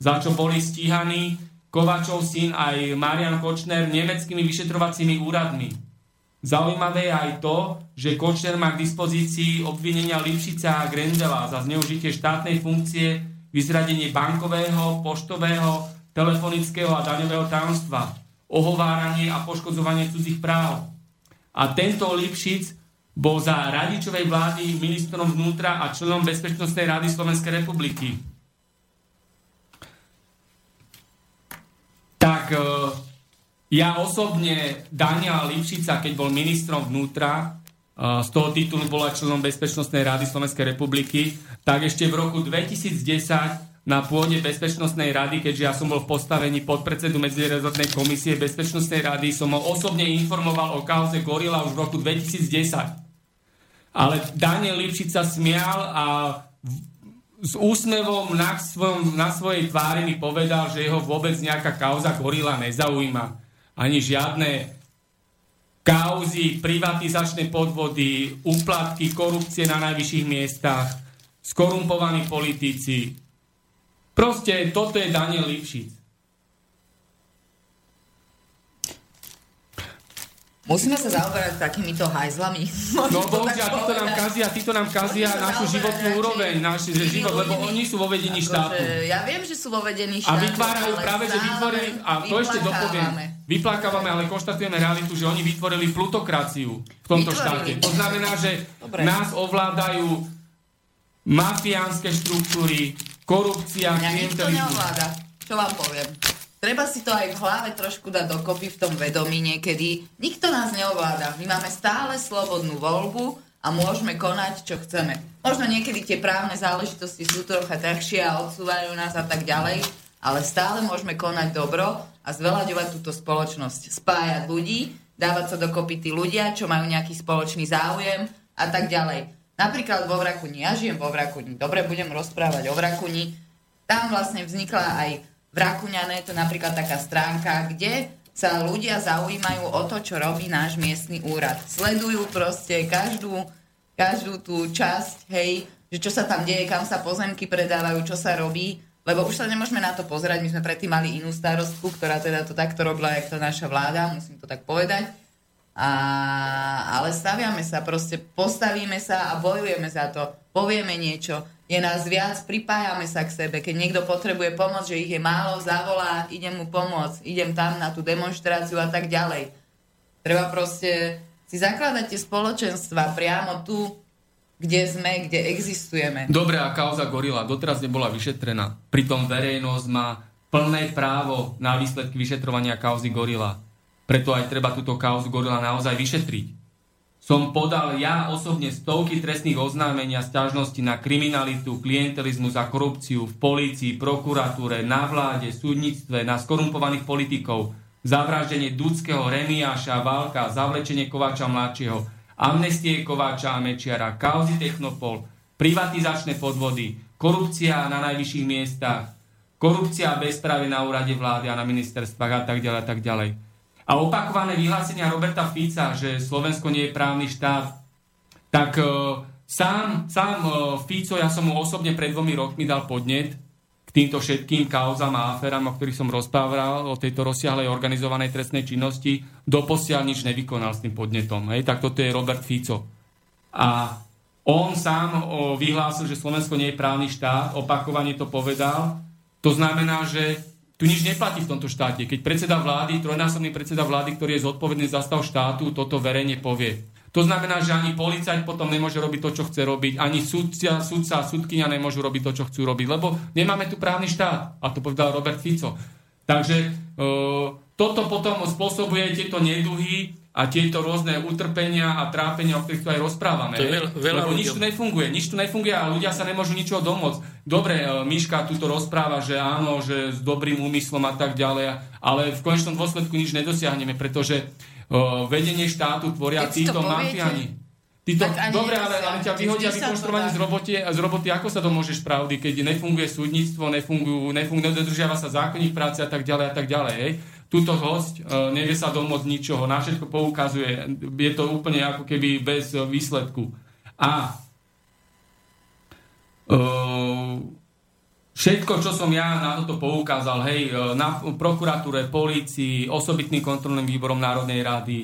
za čo boli stíhaní Kováčov syn aj Marian Kočner nemeckými vyšetrovacími úradmi. Zaujímavé je aj to, že Kočner má k dispozícii obvinenia Lipšica a Grendela za zneužitie štátnej funkcie, vyzradenie bankového, poštového, telefonického a daňového tajomstva, ohováranie a poškodzovanie cudzích práv. A tento Lipšic bol za radičovej vlády ministrom vnútra a členom Bezpečnostnej rady Slovenskej republiky. Tak ja osobne Daniela Lipšica, keď bol ministrom vnútra, z toho titulu bola členom Bezpečnostnej rady Slovenskej republiky, tak ešte v roku 2010 na pôde Bezpečnostnej rady, keďže ja som bol v postavení podpredsedu Medzirezortnej komisie Bezpečnostnej rady, som ho osobne informoval o kauze Gorila už v roku 2010. Ale Daniel Lipšica smial a s úsmevom na, svojom, na svojej tvári mi povedal, že jeho vôbec nejaká kauza Gorila nezaujíma ani žiadne kauzy, privatizačné podvody, úplatky, korupcie na najvyšších miestach, skorumpovaní politici. Proste toto je Daniel Lipšic. Musíme sa zaoberať takýmito hajzlami. No bohužiaľ, títo nám kazia, títo nám kazia našu životnú úroveň, náš život, lebo oni sú vo vedení štátu. Ja viem, že sú vo vedení štátu. A vytvárajú práve, že vytvorili, a to ešte dopoviem, vyplakávame, ale konštatujeme realitu, že oni vytvorili plutokraciu v tomto vytvorili. štáte. To znamená, že Dobre. nás ovládajú mafiánske štruktúry, korupcia, Mňa nikto neovláda. Čo vám poviem? Treba si to aj v hlave trošku dať dokopy v tom vedomí niekedy. Nikto nás neovláda. My máme stále slobodnú voľbu a môžeme konať, čo chceme. Možno niekedy tie právne záležitosti sú trocha ťažšie a odsúvajú nás a tak ďalej, ale stále môžeme konať dobro a zveľaďovať túto spoločnosť. Spájať ľudí, dávať sa dokopy tí ľudia, čo majú nejaký spoločný záujem a tak ďalej. Napríklad vo Vrakuni. Ja žijem vo Vrakuni. Dobre, budem rozprávať o Vrakuni. Tam vlastne vznikla aj v Rakuňane je to napríklad taká stránka, kde sa ľudia zaujímajú o to, čo robí náš miestny úrad. Sledujú proste každú, každú tú časť, hej, že čo sa tam deje, kam sa pozemky predávajú, čo sa robí, lebo už sa nemôžeme na to pozerať, my sme predtým mali inú starostku, ktorá teda to takto robila, jak to naša vláda, musím to tak povedať. A, ale staviame sa, proste postavíme sa a bojujeme za to. Povieme niečo, je nás viac, pripájame sa k sebe. Keď niekto potrebuje pomoc, že ich je málo, zavolá, idem mu pomôcť, idem tam na tú demonstráciu a tak ďalej. Treba proste si zakladať tie spoločenstva priamo tu, kde sme, kde existujeme. Dobre, a kauza Gorila doteraz nebola vyšetrená. Pritom verejnosť má plné právo na výsledky vyšetrovania kauzy Gorila. Preto aj treba túto kauzu Gorila naozaj vyšetriť. Som podal ja osobne stovky trestných oznámení a stiažností na kriminalitu, klientelizmus a korupciu v polícii, prokuratúre, na vláde, súdnictve, na skorumpovaných politikov, zavraždenie Dudského, Remiáša, Válka, zavlečenie Kováča mladšieho, amnestie Kováča a Mečiara, kauzy Technopol, privatizačné podvody, korupcia na najvyšších miestach, korupcia a bezprávie na úrade vlády a na ministerstvách a tak ďalej a tak ďalej. A opakované vyhlásenia Roberta Fica, že Slovensko nie je právny štát, tak uh, sám, sám uh, Fico, ja som mu osobne pred dvomi rokmi dal podnet k týmto všetkým kauzam a aferám, o ktorých som rozprával, o tejto rozsiahlej organizovanej trestnej činnosti, doposiaľ nič nevykonal s tým podnetom. Hej? Tak toto je Robert Fico. A on sám o, vyhlásil, že Slovensko nie je právny štát, opakovane to povedal. To znamená, že tu nič neplatí v tomto štáte. Keď predseda vlády, trojnásobný predseda vlády, ktorý je zodpovedný za stav štátu, toto verejne povie. To znamená, že ani policajt potom nemôže robiť to, čo chce robiť, ani sudca, sudca sudkynia nemôžu robiť to, čo chcú robiť, lebo nemáme tu právny štát. A to povedal Robert Fico. Takže e, toto potom spôsobuje tieto neduhy a tieto rôzne utrpenia a trápenia, o ktorých tu aj rozprávame. To je veľa, veľa lebo nič tu nefunguje, nič tu nefunguje a ľudia sa nemôžu ničoho domôcť. Dobre, e, Miška tuto rozpráva, že áno, že s dobrým úmyslom a tak ďalej, ale v konečnom dôsledku nič nedosiahneme, pretože uh, vedenie štátu tvoria Keď to títo mafiani. Títo, dobre, ale, ale ťa vyhodia to dá. z roboty, z roboty, ako sa to môžeš pravdy, keď nefunguje súdnictvo, nefungujú, nefunguje, nedodržiava sa zákonník práce a tak ďalej a tak ďalej. Hej. Tuto host uh, nevie sa domôcť ničoho, na všetko poukazuje, je to úplne ako keby bez výsledku. A uh, všetko, čo som ja na toto poukázal, hej, uh, na prokuratúre, polícii, osobitným kontrolným výborom Národnej rady,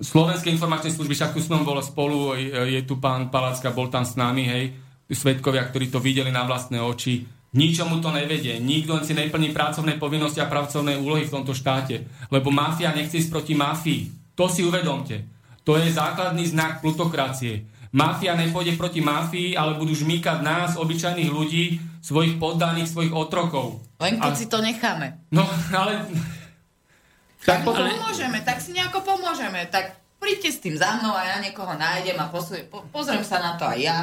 Slovenskej informačnej služby, však tu sme boli spolu, je tu pán Palacka, bol tam s nami, hej, svetkovia, ktorí to videli na vlastné oči. Ničomu to nevedie. Nikto si neplní pracovné povinnosti a pracovné úlohy v tomto štáte. Lebo mafia nechce ísť proti mafii. To si uvedomte. To je základný znak plutokracie. Mafia nepôjde proti mafii, ale budú žmýkať nás, obyčajných ľudí, svojich poddaných, svojich otrokov. Len keď A- si to necháme. No, ale... Tak Tak potom... pomôžeme, tak si nejako pomôžeme. Tak príďte s tým za mnou a ja niekoho nájdem a posu- po, pozriem sa na to aj ja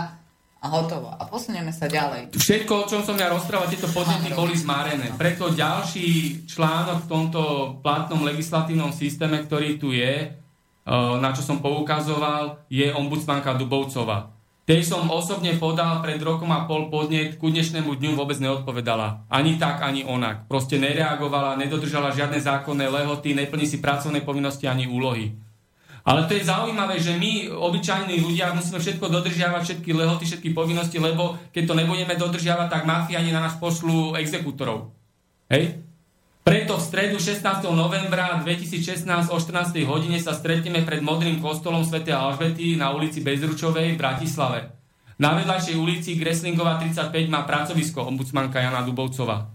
a hotovo. A posunieme sa ďalej. Všetko, o čom som ja rozprával, tieto podnety boli zmarené. Preto ďalší článok v tomto platnom legislatívnom systéme, ktorý tu je, eh, na čo som poukazoval, je ombudsmanka Dubovcova. Tej som osobne podal pred rokom a pol podnet, ku dnešnému dňu vôbec neodpovedala. Ani tak, ani onak. Proste nereagovala, nedodržala žiadne zákonné lehoty, neplní si pracovné povinnosti ani úlohy. Ale to je zaujímavé, že my, obyčajní ľudia, musíme všetko dodržiavať, všetky lehoty, všetky povinnosti, lebo keď to nebudeme dodržiavať, tak mafiani na nás pošlú exekútorov. Hej? Preto v stredu 16. novembra 2016 o 14. hodine sa stretneme pred modrým kostolom Sv. Alžbety na ulici Bezručovej v Bratislave. Na vedľajšej ulici Greslingová 35 má pracovisko ombudsmanka Jana Dubovcova.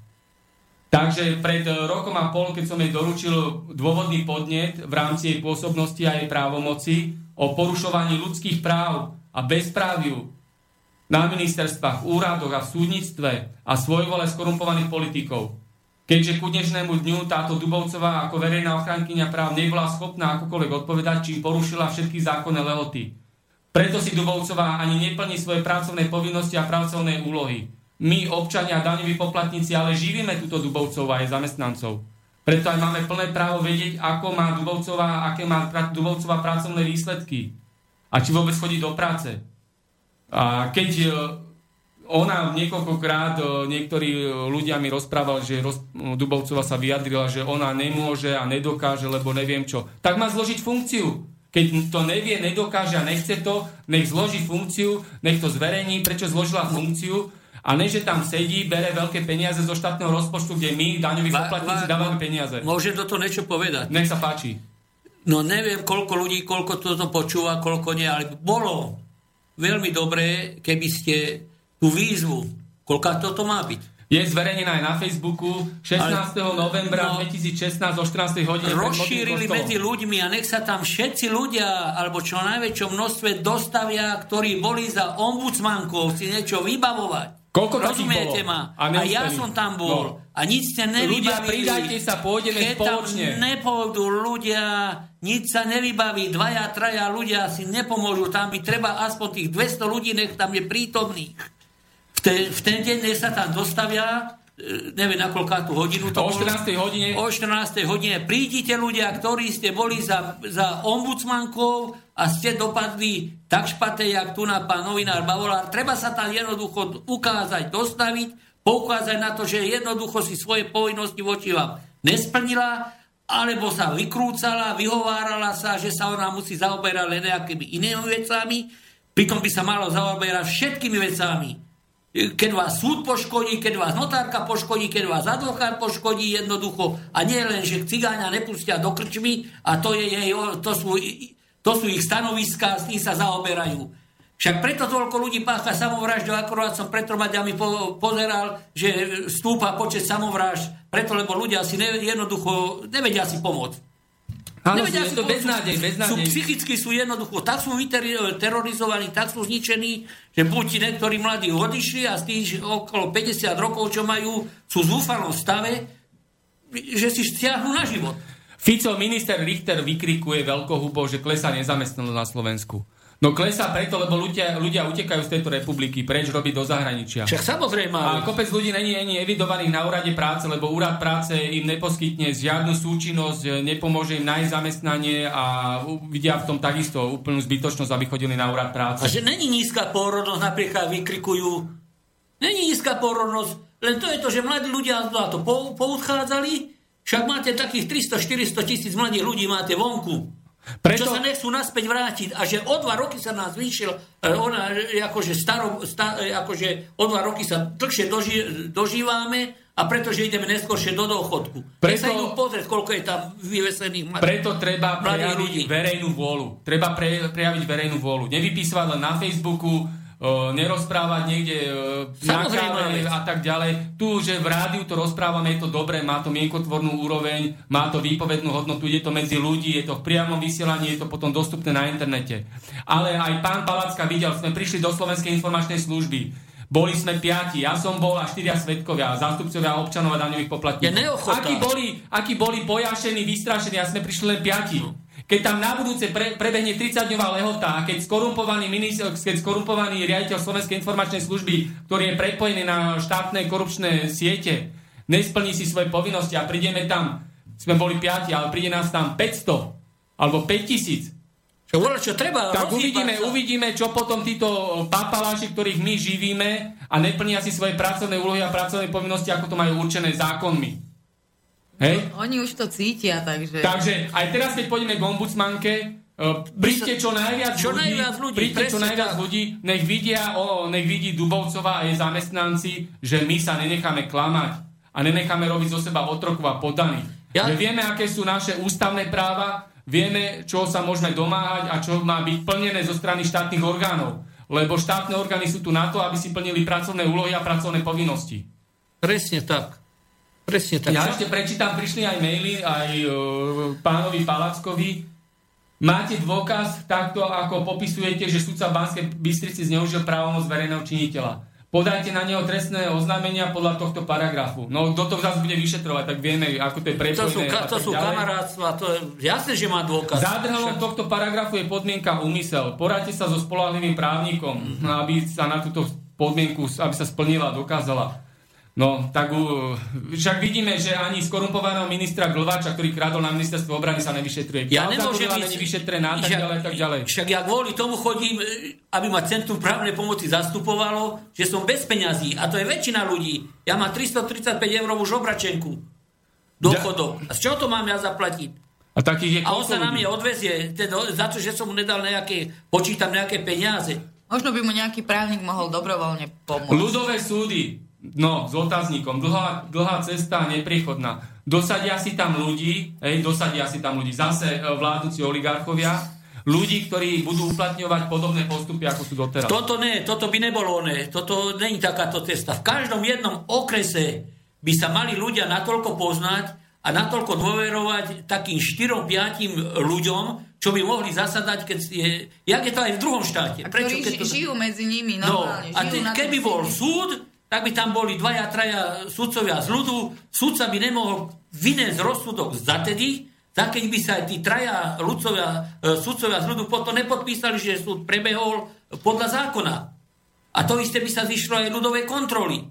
Takže pred rokom a pol, keď som jej doručil dôvodný podnet v rámci jej pôsobnosti a jej právomoci o porušovaní ľudských práv a bezpráviu na ministerstvách, úradoch a súdnictve a svojvole skorumpovaných politikov. Keďže ku dnešnému dňu táto Dubovcová ako verejná ochrankyňa práv nebola schopná akokoľvek odpovedať, či porušila všetky zákonné lehoty. Preto si Dubovcová ani neplní svoje pracovné povinnosti a pracovné úlohy. My, občania daňoví poplatníci, ale živíme túto Dubovcová a jej zamestnancov. Preto aj máme plné právo vedieť, ako má Dubovcová, aké má Dubovcová pracovné výsledky. A či vôbec chodí do práce. A keď e, ona niekoľkokrát, e, niektorí e, ľudia mi rozprávali, že roz, sa vyjadrila, že ona nemôže a nedokáže, lebo neviem čo. Tak má zložiť funkciu. Keď to nevie, nedokáže a nechce to, nech zloží funkciu, nech to zverejní, prečo zložila funkciu a ne, že tam sedí, bere veľké peniaze zo štátneho rozpočtu, kde my, daňoví poplatníci, va- dávame peniaze. Môžem do toho niečo povedať. Nech sa páči. No neviem, koľko ľudí, koľko toto počúva, koľko nie, ale bolo veľmi dobré, keby ste tú výzvu, koľka toto má byť. Je zverejnená aj na Facebooku 16. Ale- novembra no, 2016 o 14. hodine. rozšírili medzi ľuďmi a nech sa tam všetci ľudia, alebo čo najväčšom množstve dostavia, ktorí boli za ombudsmankou si niečo vybavovať. Koľko Rozumiete ma? A A, ja som tam bol. No. A nič ste nevybavili. Ľudia, pridajte sa, pôjdeme Keď spoločne. tam nepôjdu ľudia, nič sa nevybaví. Dvaja, traja ľudia si nepomôžu. Tam by treba aspoň tých 200 ľudí, nech tam je prítomných. V, te, v ten deň, nech sa tam dostavia, neviem na koľkátú hodinu to O bolo. 14. hodine. O 14. hodine prídite ľudia, ktorí ste boli za, za ombudsmankou a ste dopadli tak špatne, jak tu na pán novinár Bavolár. Treba sa tam jednoducho ukázať, dostaviť, poukázať na to, že jednoducho si svoje povinnosti voči vám nesplnila, alebo sa vykrúcala, vyhovárala sa, že sa ona musí zaoberať len nejakými inými vecami, pritom by sa malo zaoberať všetkými vecami keď vás súd poškodí, keď vás notárka poškodí, keď vás advokát poškodí jednoducho a nie len, že cigáňa nepustia do krčmy a to, je jej, to, sú, to sú ich stanoviská, s tým sa zaoberajú. Však preto toľko ľudí pácha samovraždu, akorát som pred troma dňami po, pozeral, že stúpa počet samovražd, preto lebo ľudia si ne, jednoducho nevedia si pomôcť. Áno, Nevedia si to pomôcť. beznádej, Sú beznádej. psychicky sú jednoducho, tak sú vyter- terorizovaní, tak sú zničení, že buď niektorí mladí odišli a z tých okolo 50 rokov, čo majú, sú v zúfalom stave, že si stiahnu na život. Fico, minister Richter vykrikuje veľkohubo, že klesá nezamestnanosť na Slovensku. No klesá preto, lebo ľudia, ľudia utekajú z tejto republiky, preč robiť do zahraničia. Však samozrejme, A ale kopec ľudí není ani evidovaných na úrade práce, lebo úrad práce im neposkytne žiadnu súčinnosť, nepomôže im nájsť zamestnanie a vidia v tom takisto úplnú zbytočnosť, aby chodili na úrad práce. a že není nízka pôrodnosť, napríklad vykrikujú, není nízka pôrodnosť, len to je to, že mladí ľudia na to pou- poudchádzali, však máte takých 300-400 tisíc mladých ľudí máte vonku. Preto- Čo sa nechcú naspäť vrátiť a že o dva roky sa nás zvýšil, e, ona, e, akože, staro, sta, e, akože o dva roky sa dlhšie doži, dožívame a pretože ideme neskôršie do dôchodku. Preto... Sa idú pozrieť, koľko je tam vyvesených mladých. Preto treba prejaviť ľudí. verejnú vôľu. Treba pre, prejaviť verejnú vôľu. Nevypísovať len na Facebooku, nerozprávať niekde o, na káve a tak ďalej. Tu, že v rádiu to rozprávame, je to dobré, má to mienkotvornú úroveň, má to výpovednú hodnotu, ide to medzi ľudí, je to v priamom vysielaní, je to potom dostupné na internete. Ale aj pán Palacka videl, sme prišli do Slovenskej informačnej služby. Boli sme piati, ja som bol a štyria svetkovia, zástupcovia občanov a daňových poplatníkov. Je. Akí boli, akí boli pojašení, vystrašení a sme prišli len piati. Keď tam na budúce pre, prebehne 30-dňová lehota a keď skorumpovaný, minister, keď skorumpovaný riaditeľ Slovenskej informačnej služby, ktorý je prepojený na štátne korupčné siete, nesplní si svoje povinnosti a prídeme tam, sme boli piati, ale príde nás tam 500 alebo 5000, Čo, čo treba tak uvidíme, sa. uvidíme, čo potom títo papaláši, ktorých my živíme a neplnia si svoje pracovné úlohy a pracovné povinnosti, ako to majú určené zákonmi. Hej? Oni už to cítia, takže... Takže aj teraz, keď pôjdeme k ombudsmanke, príďte čo najviac Čo ľudí, najviac ľudí, príďte čo najviac tak. ľudí, nech vidia, o, nech vidí Dubovcová a jej zamestnanci, že my sa nenecháme klamať a nenecháme robiť zo seba otrokov a podaní. Ja- Že vieme, aké sú naše ústavné práva, vieme, čo sa môžeme domáhať a čo má byť plnené zo strany štátnych orgánov. Lebo štátne orgány sú tu na to, aby si plnili pracovné úlohy a pracovné povinnosti. Presne tak. Presne tak. Ja ešte prečítam, prišli aj maily aj e, pánovi Palackovi. Máte dôkaz takto, ako popisujete, že sudca v Banskej Bystrici zneužil právomoc verejného činiteľa. Podajte na neho trestné oznámenia podľa tohto paragrafu. No, kto to zase bude vyšetrovať, tak vieme, ako to je To prepojené. sú, a ka- to sú kamarátstva, to je jasné, že má dôkaz. Zádrhelom tohto paragrafu je podmienka úmysel. Poradte sa so spolahlivým právnikom, aby sa na túto podmienku, aby sa splnila dokázala. No, tak uh, však vidíme, že ani skorumpovaného ministra Glváča, ktorý kradol na ministerstvo obrany, sa nevyšetruje. Ja nemôžem není vyšetrená, tak Však- ďalej, tak ďalej. Však ja kvôli tomu chodím, e, aby ma Centrum právnej pomoci zastupovalo, že som bez peňazí. A to je väčšina ľudí. Ja mám 335 eurovú žobračenku dôchodov. A z čoho to mám ja zaplatiť? A takých je A on sa na mňa odvezie ten, za to, že som mu nedal nejaké, počítam nejaké peniaze. Možno by mu nejaký právnik mohol dobrovoľne pomôcť. Ľudové súdy. No, s otáznikom. Dlhá, dlhá cesta, nepriechodná. Dosadia si tam ľudí, hej, dosadia si tam ľudí. Zase e, vládnuci oligarchovia, ľudí, ktorí budú uplatňovať podobné postupy, ako sú doteraz. Toto nie, toto by nebolo ne. Toto není takáto cesta. V každom jednom okrese by sa mali ľudia natoľko poznať a natoľko dôverovať takým 4-5 ľuďom, čo by mohli zasadať, keď je... Jak je to aj v druhom štáte? A ktorí keď to... žijú medzi nimi No, normálne. a žijú te, keby bol súd, tak by tam boli dvaja, traja sudcovia z ľudu. Sudca by nemohol vyniesť rozsudok zatedy, tak keď by sa aj tí traja ľudcovia, e, sudcovia z ľudu potom nepodpísali, že súd prebehol podľa zákona. A to isté by sa zišlo aj ľudové kontroly.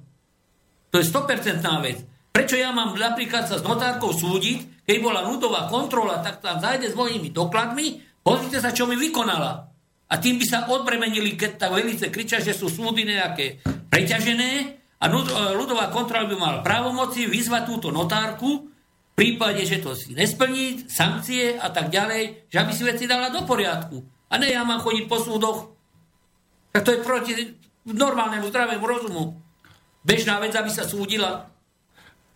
To je 100% vec. Prečo ja mám napríklad sa s notárkou súdiť, keď bola ľudová kontrola, tak tam zajde s mojimi dokladmi, pozrite sa, čo mi vykonala. A tým by sa odbremenili, keď tak velice kričia, že sú súdy nejaké preťažené a e, ľudová kontrola by mala právomoci vyzvať túto notárku, v prípade, že to si nesplní, sankcie a tak ďalej, že aby si veci dala do poriadku. A ne ja mám chodiť po súdoch. Tak to je proti normálnemu zdravému rozumu. Bežná vec, aby sa súdila.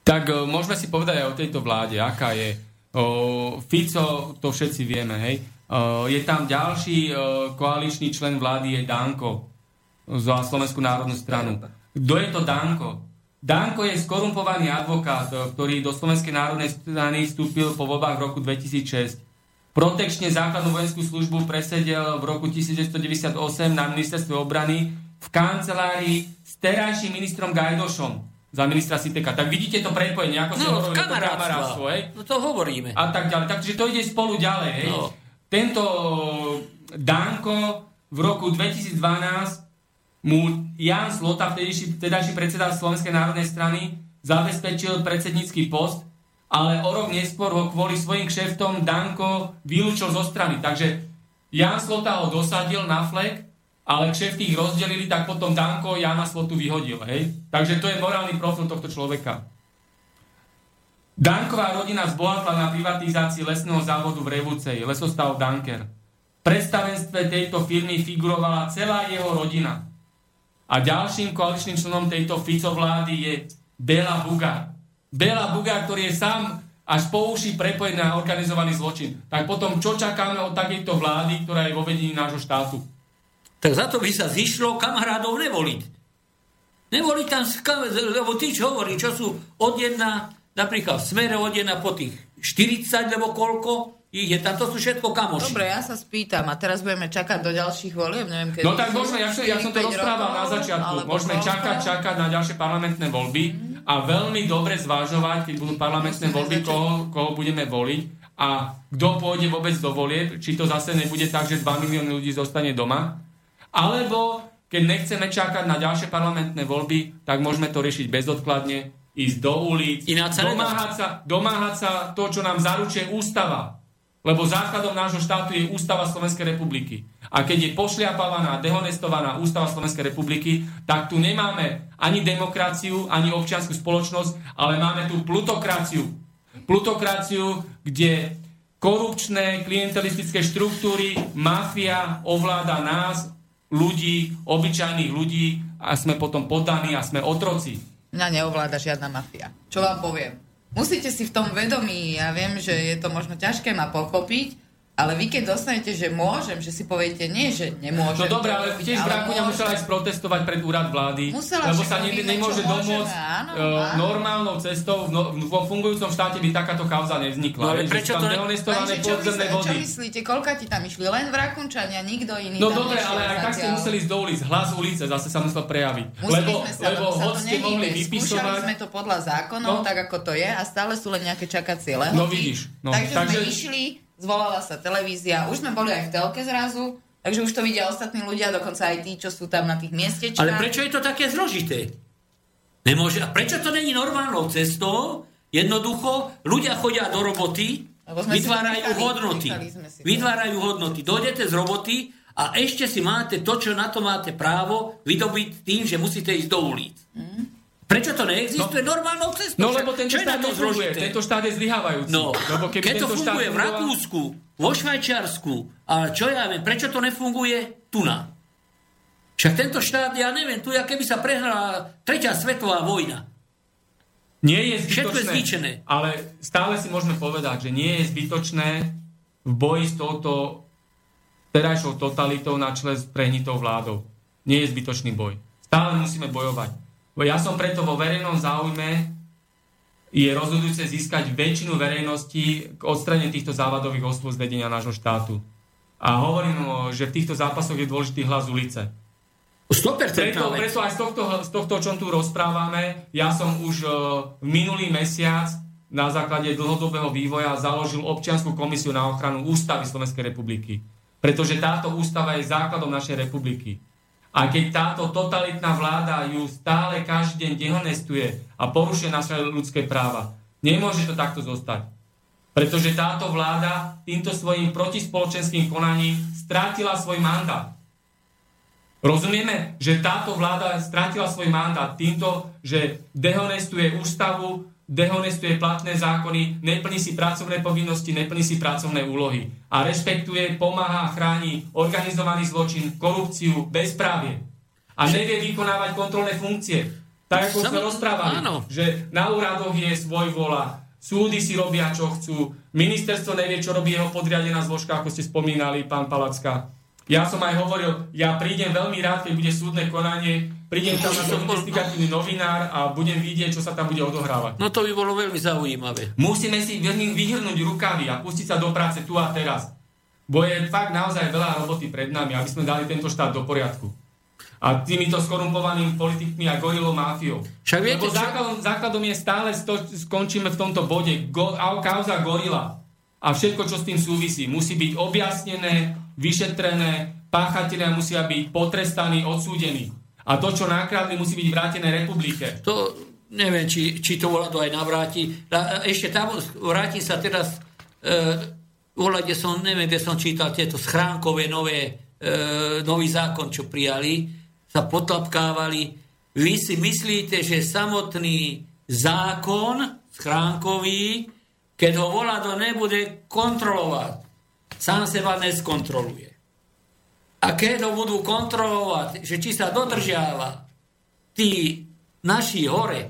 Tak e, môžeme si povedať aj o tejto vláde, aká je. O, Fico, to všetci vieme, hej. O, je tam ďalší o, koaličný člen vlády, je Danko za Slovenskú národnú stranu. Kto je to Danko? Danko je skorumpovaný advokát, e, ktorý do Slovenskej národnej strany vstúpil po voľbách v roku 2006. Protekčne základnú vojenskú službu presedel v roku 1998 na ministerstve obrany v kancelárii s terajším ministrom Gajdošom za ministra Siteka. Tak vidíte to prepojenie, ako No, hovoril, je to kamarátstvo. hej? No to hovoríme. A tak ďalej. Takže to ide spolu ďalej, hej? No. Tento Danko v roku 2012 mu Jan Slota, vtedajší, vtedajší predseda Slovenskej národnej strany, zabezpečil predsednícky post, ale o rok neskôr ho kvôli svojim kšeftom Danko vylúčil zo strany. Takže Jan Slota ho dosadil na flek, ale kšefty ich rozdelili, tak potom Danko Jana Slotu vyhodil. Hej? Takže to je morálny profil tohto človeka. Danková rodina zbohatla na privatizácii lesného závodu v Revúcej, lesostav Danker. V predstavenstve tejto firmy figurovala celá jeho rodina. A ďalším koaličným členom tejto Fico vlády je Bela Buga. Bela Buga, ktorý je sám až po uši prepojený na organizovaný zločin. Tak potom čo čakáme od takejto vlády, ktorá je vo vedení nášho štátu? Tak za to by sa zišlo kamarádov nevoliť. Nevoliť tam, lebo tí, čo hovorí, čo sú od jedna, napríklad v smere od jedna po tých 40, lebo koľko ich je tam, to sú všetko kamoši. Dobre, ja sa spýtam a teraz budeme čakať do ďalších volieb, neviem kedy. No tak môžeme, ja, som- ja som to 4-5 rozprával rokov, na začiatku, môžeme koľko? čakať, čakať na ďalšie parlamentné voľby a veľmi dobre zvážovať, keď budú parlamentné Musíme voľby, začať. koho, koho budeme voliť a kto pôjde vôbec do volieb, či to zase nebude tak, že 2 milióny ľudí zostane doma, alebo keď nechceme čakať na ďalšie parlamentné voľby, tak môžeme to riešiť bezodkladne, ísť do ulic, domáhať sa, domáhať sa to, čo nám zaručuje ústava. Lebo základom nášho štátu je ústava Slovenskej republiky. A keď je pošliapávaná, dehonestovaná ústava Slovenskej republiky, tak tu nemáme ani demokraciu, ani občianskú spoločnosť, ale máme tu plutokraciu. Plutokraciu, kde korupčné klientelistické štruktúry, mafia ovláda nás, ľudí, obyčajných ľudí a sme potom poddaní a sme otroci. Mňa neovláda žiadna mafia. Čo vám poviem? Musíte si v tom vedomí, ja viem, že je to možno ťažké ma pochopiť, ale vy keď dostanete, že môžem, že si poviete nie, že nemôžem. No dobré, ale tiež Brákuňa môžem. musela ísť protestovať pred úrad vlády, Musela, lebo sa ne, robíme, nemôže domôcť áno, e, áno. normálnou cestou. No, vo fungujúcom štáte by takáto kauza nevznikla. No ale prečo to ne- dehonestované podzemné myslí, čo vody. myslíte, koľka ti tam išli? Len v Rakunčania, nikto iný No dobre, ale aj tak ste museli ísť do ulic. Hlas ulice zase sa musel prejaviť. Museli lebo sa, lebo hoď ste mohli nehybe. Skúšali vypisovať... sme to podľa zákonov, No. tak ako to je a stále sú len nejaké čakacie lehoty. No vidíš, no, takže- sme išli, zvolala sa televízia, už sme boli aj v telke zrazu, takže už to vidia ostatní ľudia, dokonca aj tí, čo sú tam na tých miestečkách. Ale prečo je to také zložité? Nemôže. A prečo to není normálnou cestou? Jednoducho, ľudia chodia do roboty, vytvárajú nechali, hodnoty. si to. Vytvárajú hodnoty. Dojdete z roboty a ešte si máte to, čo na to máte právo, vydobiť tým, že musíte ísť do ulic. Prečo to neexistuje normálnou cestou? No lebo tento štát to nefunguje, tento štát je zlyhávajúci. No, lebo keby keď to funguje v Rakúsku, vo Švajčiarsku, a čo ja viem, prečo to nefunguje tu na? Však tento štát, ja neviem, tu je, keby sa prehrala tretia svetová vojna. Nie je zbytočné, Všetko je zničené. ale stále si môžeme povedať, že nie je zbytočné v boji s touto terajšou totalitou na čele s prehnitou vládou. Nie je zbytočný boj. Stále musíme bojovať. Ja som preto vo verejnom záujme je rozhodujúce získať väčšinu verejnosti k odstrane týchto závadových osôb z vedenia nášho štátu. A hovorím, že v týchto zápasoch je dôležitý hlas ulice. 100% Preto, preto aj z tohto, z tohto, o čom tu rozprávame, ja som už minulý mesiac na základe dlhodobého vývoja založil občianskú komisiu na ochranu ústavy Slovenskej republiky. Pretože táto ústava je základom našej republiky. A keď táto totalitná vláda ju stále každý deň dehonestuje a porušuje naše ľudské práva, nemôže to takto zostať. Pretože táto vláda týmto svojim protispoločenským konaním strátila svoj mandát. Rozumieme, že táto vláda stratila svoj mandát týmto, že dehonestuje ústavu, dehonestuje platné zákony, neplní si pracovné povinnosti, neplní si pracovné úlohy a rešpektuje, pomáha a chráni organizovaný zločin, korupciu, bezprávie a nevie vykonávať kontrolné funkcie. Tak ako sme Samo- rozprávali, áno. že na úradoch je svoj vola, súdy si robia, čo chcú, ministerstvo nevie, čo robí jeho podriadená zložka, ako ste spomínali, pán Palacka. Ja som aj hovoril, ja prídem veľmi rád, keď bude súdne konanie, prídem tam ako investigatívny novinár a budem vidieť, čo sa tam bude odohrávať. No to by bolo veľmi zaujímavé. Musíme si vyhrnúť, rukavy a pustiť sa do práce tu a teraz. Bo je fakt naozaj veľa roboty pred nami, aby sme dali tento štát do poriadku. A týmito skorumpovanými politikmi a gorilou máfiou. Však viete, Lebo základom, základom je stále, sto, skončíme v tomto bode, go, au- kauza gorila. A všetko, čo s tým súvisí, musí byť objasnené, vyšetrené, páchatelia musia byť potrestaní, odsúdení. A to, čo nakradli, musí byť vrátené republike. To neviem, či, či to vládu aj navráti. Ešte tam vrátim sa teraz, e, som, neviem, kde som čítal tieto schránkové nové, e, nový zákon, čo prijali, sa potlapkávali. Vy si myslíte, že samotný zákon schránkový, keď ho vláda nebude kontrolovať, sám seba neskontroluje. A keď ho budú kontrolovať, že či sa dodržiava tí naši hore,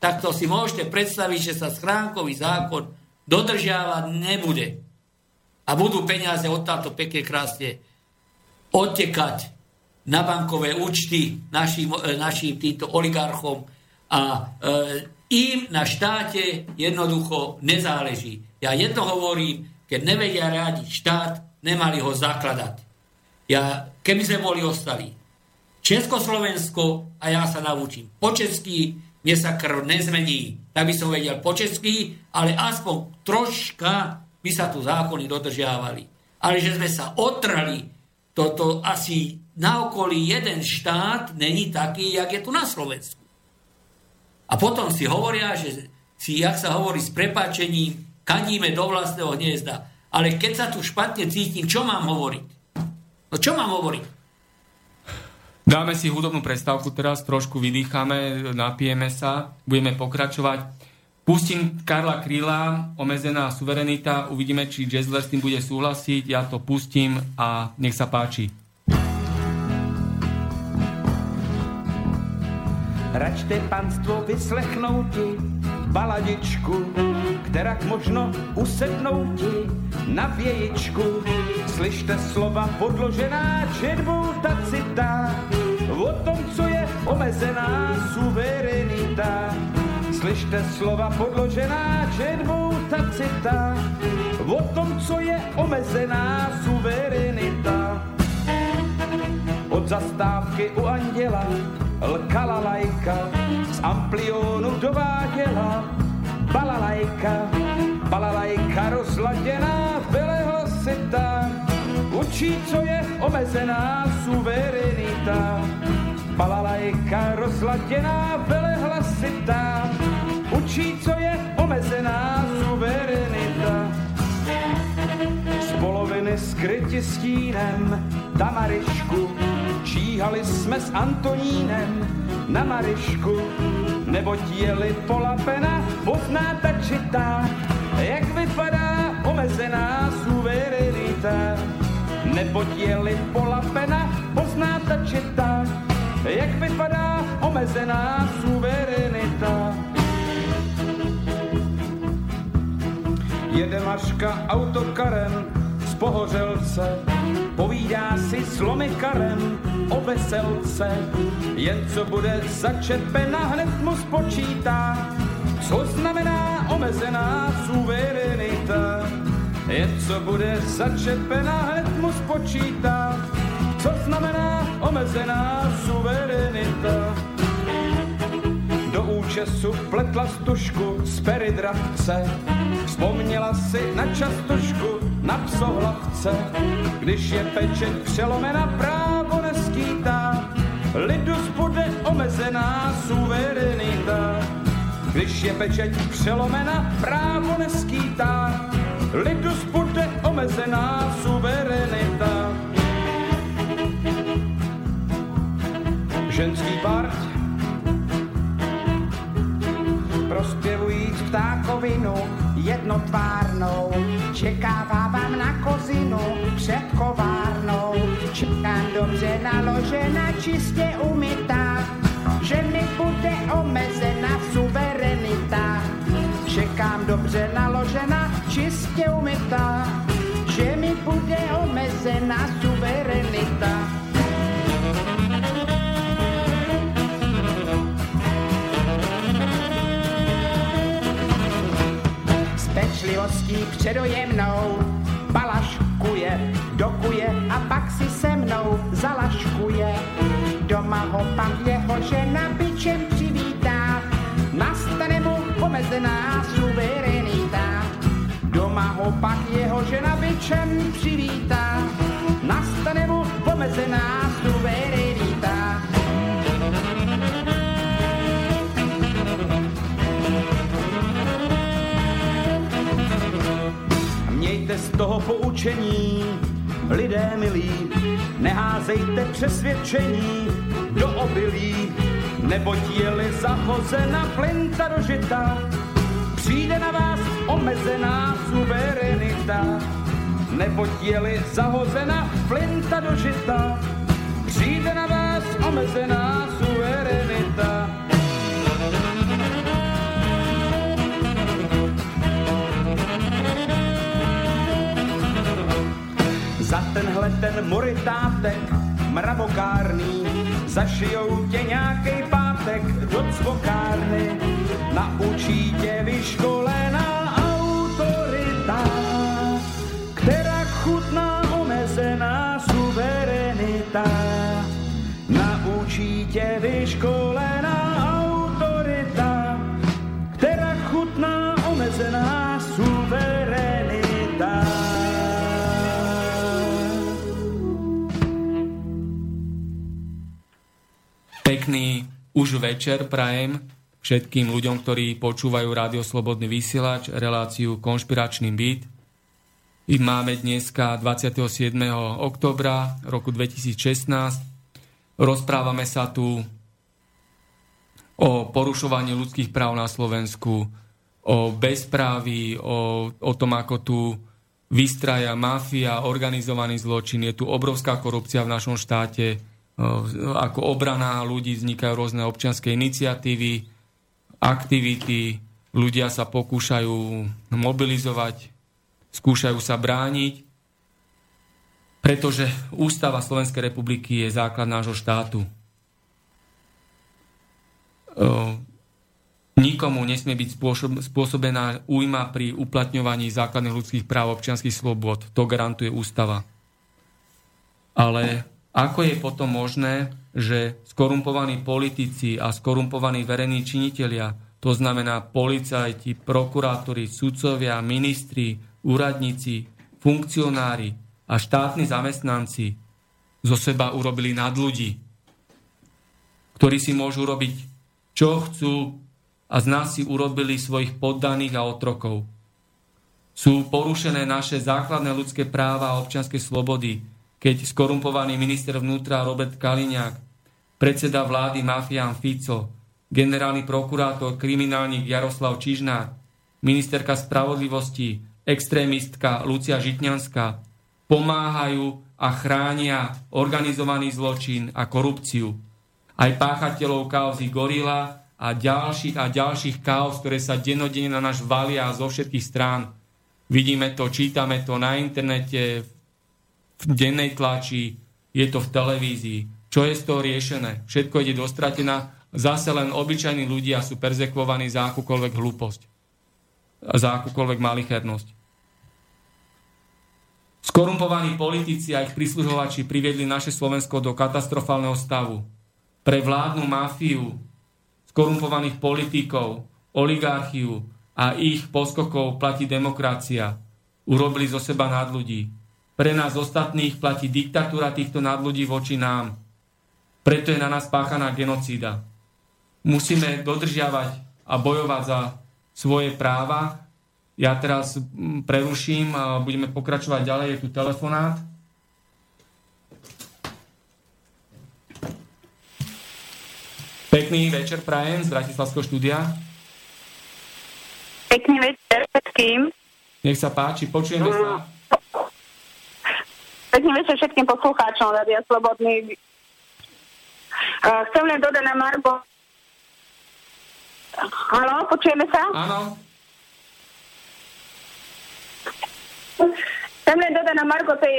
tak to si môžete predstaviť, že sa schránkový zákon dodržiavať nebude. A budú peniaze odtáto pekne krásne odtekať na bankové účty našim, e, našim týmto oligarchom a e, im na štáte jednoducho nezáleží. Ja jedno hovorím, keď nevedia rádiť štát, nemali ho zakladať. Ja, keby sme boli ostali Československo a ja sa naučím po česky, mne sa krv nezmení, tak by som vedel po česky, ale aspoň troška by sa tu zákony dodržiavali. Ale že sme sa otrali, toto asi na okolí jeden štát není taký, jak je tu na Slovensku. A potom si hovoria, že si, jak sa hovorí, s prepáčením, kadíme do vlastného hniezda. Ale keď sa tu špatne cítim, čo mám hovoriť? No čo mám hovoriť? Dáme si hudobnú prestávku teraz, trošku vydýchame, napijeme sa, budeme pokračovať. Pustím Karla Kríla, Omezená suverenita, uvidíme, či Jazzler s tým bude súhlasiť, ja to pustím a nech sa páči. Račte panstvo vyslechnouti baladičku, kterak možno usednouti na vějičku. Slyšte slova podložená četbou tacita, o tom, co je omezená suverenita. Slyšte slova podložená četbou tacita, o tom, co je omezená suverenita. Zastávky u anděla lkala lajka, z amplionu dováděla. Balalajka, balalajka rozladěná, velehlasitá, učí, co je omezená suverenita. Balalajka rozladěná, velehlasitá, učí, co je omezená suverenita z poloviny skryti stínem Tamarišku. Číhali jsme s Antonínem na Marišku, neboť jeli polapena, pozná ta čitá, jak vypadá omezená suverenita. Neboť jeli polapena, pozná ta čita, jak vypadá omezená suverenita. Jede Maška autokarem z Pohořelce, povídá si s lomikarem o veselce, jen co bude začepena, hned mu spočítá, co znamená omezená suverenita. Jen co bude začepena, hned mu spočítá, co znamená omezená suverenita. Účesu pletla stužku z peridravce, vzpomněla si na častošku na psohlavce, když je pečeť přelomena právo neskýtá, lidus bude omezená suverenita. Když je pečeť přelomena, právo neskýtá, lidus bude omezená suverenita. Ženský part ptákovinu jednotvárnou, čekává vám na kozinu před kovárnou, čekám dobře naložena, čistě umytá, že mi bude omezena suverenita. Čekám dobře naložena, čistě umytá, že mi bude omezena suverenita. Pečlivostí předojemnou balaškuje, dokuje a pak si se mnou zalaškuje. Doma ho pak jeho žena byčem přivítá, nastane mu omezená suverenita. Doma ho pak jeho žena byčem přivítá, nastane mu omezená suverenita. Mějte z toho poučení, lidé milí, neházejte přesvědčení do obilí, neboť je-li zahozena plinta do žita, přijde na vás omezená suverenita. Neboť je-li zahozena plinta do žita, přijde na vás omezená suverenita. Za tenhle ten moritátek mravokárný zašijou tě nějaký pátek do cvokárny. Naučí tě vyškolená autorita, která chutná Pekný už večer prajem všetkým ľuďom, ktorí počúvajú Rádio Slobodný vysielač, reláciu Konšpiračný byt. I máme dneska 27. oktobra roku 2016. Rozprávame sa tu o porušovaní ľudských práv na Slovensku, o bezpráví, o, o tom, ako tu vystraja mafia, organizovaný zločin. Je tu obrovská korupcia v našom štáte ako obrana ľudí vznikajú rôzne občianske iniciatívy, aktivity, ľudia sa pokúšajú mobilizovať, skúšajú sa brániť, pretože Ústava Slovenskej republiky je základ nášho štátu. Nikomu nesmie byť spôsobená újma pri uplatňovaní základných ľudských práv občianských slobod. To garantuje ústava. Ale ako je potom možné, že skorumpovaní politici a skorumpovaní verejní činitelia, to znamená policajti, prokurátori, sudcovia, ministri, úradníci, funkcionári a štátni zamestnanci zo seba urobili nad ľudí, ktorí si môžu robiť, čo chcú a z nás si urobili svojich poddaných a otrokov. Sú porušené naše základné ľudské práva a občianske slobody, keď skorumpovaný minister vnútra Robert Kaliňák, predseda vlády mafián Fico, generálny prokurátor, kriminálnik Jaroslav Čižnár, ministerka spravodlivosti, extrémistka Lucia Žitňanská pomáhajú a chránia organizovaný zločin a korupciu. Aj páchateľov kauzy Gorila a ďalších a ďalších kauz, ktoré sa denodene na náš valia zo všetkých strán. Vidíme to, čítame to na internete, v dennej tlači, je to v televízii. Čo je z toho riešené? Všetko ide dostratená. Zase len obyčajní ľudia sú perzekvovaní za akúkoľvek hlúposť. Za akúkoľvek malichernosť. Skorumpovaní politici a ich prísluhovači priviedli naše Slovensko do katastrofálneho stavu. Pre vládnu mafiu, skorumpovaných politikov, oligarchiu a ich poskokov platí demokracia. Urobili zo seba nadľudí. Pre nás ostatných platí diktatúra týchto nadľudí voči nám. Preto je na nás páchaná genocída. Musíme dodržiavať a bojovať za svoje práva ja teraz mm, preruším a budeme pokračovať ďalej. Je tu telefonát. Pekný večer prajem z Bratislavského štúdia. Pekný večer všetkým. Nech sa páči, počujeme sa. Pekný večer všetkým poslucháčom Radia Slobodný. Uh, chcem len dodať na Marbo. Áno, počujeme sa? Áno. Chcem len dodať na Marko tej,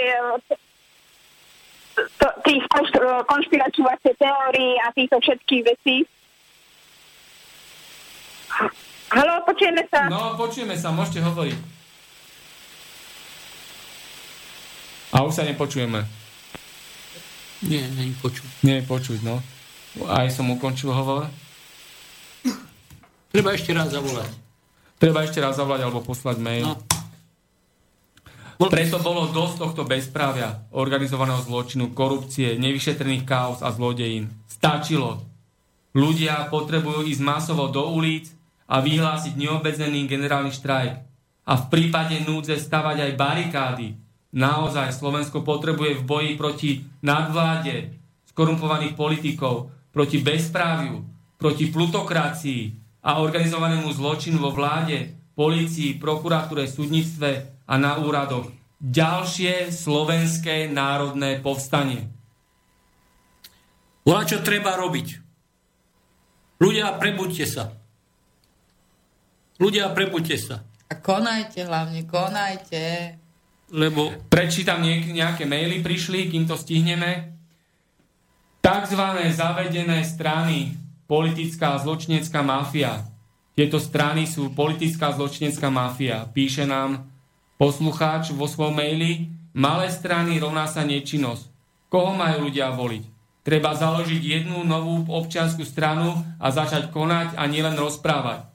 to, tých konšpiračných teórií a týchto všetkých vecí. Haló, počujeme sa? No, počujeme sa, môžete hovoriť. A už sa nepočujeme. Nie, nie počuť. Nie počuť, no. Aj som ukončil hovor. Treba ešte raz zavolať. Treba ešte raz zavolať alebo poslať mail. No. Preto bolo dosť tohto bezprávia, organizovaného zločinu, korupcie, nevyšetrených chaos a zlodejín. Stačilo. Ľudia potrebujú ísť masovo do ulic a vyhlásiť neobmedzený generálny štrajk. A v prípade núdze stavať aj barikády. Naozaj Slovensko potrebuje v boji proti nadvláde, skorumpovaných politikov, proti bezpráviu, proti plutokracii a organizovanému zločinu vo vláde, policii, prokuratúre, súdnictve a na úradoch ďalšie slovenské národné povstanie. Volá, čo treba robiť. Ľudia, prebuďte sa. Ľudia, prebuďte sa. A konajte hlavne, konajte. Lebo prečítam nejaké maily, prišli, kým to stihneme. Takzvané zavedené strany, politická zločinecká mafia. Tieto strany sú politická zločinecká mafia. Píše nám Poslucháč vo svojom maili, malé strany rovná sa nečinnosť. Koho majú ľudia voliť? Treba založiť jednu novú občianskú stranu a začať konať a nielen rozprávať.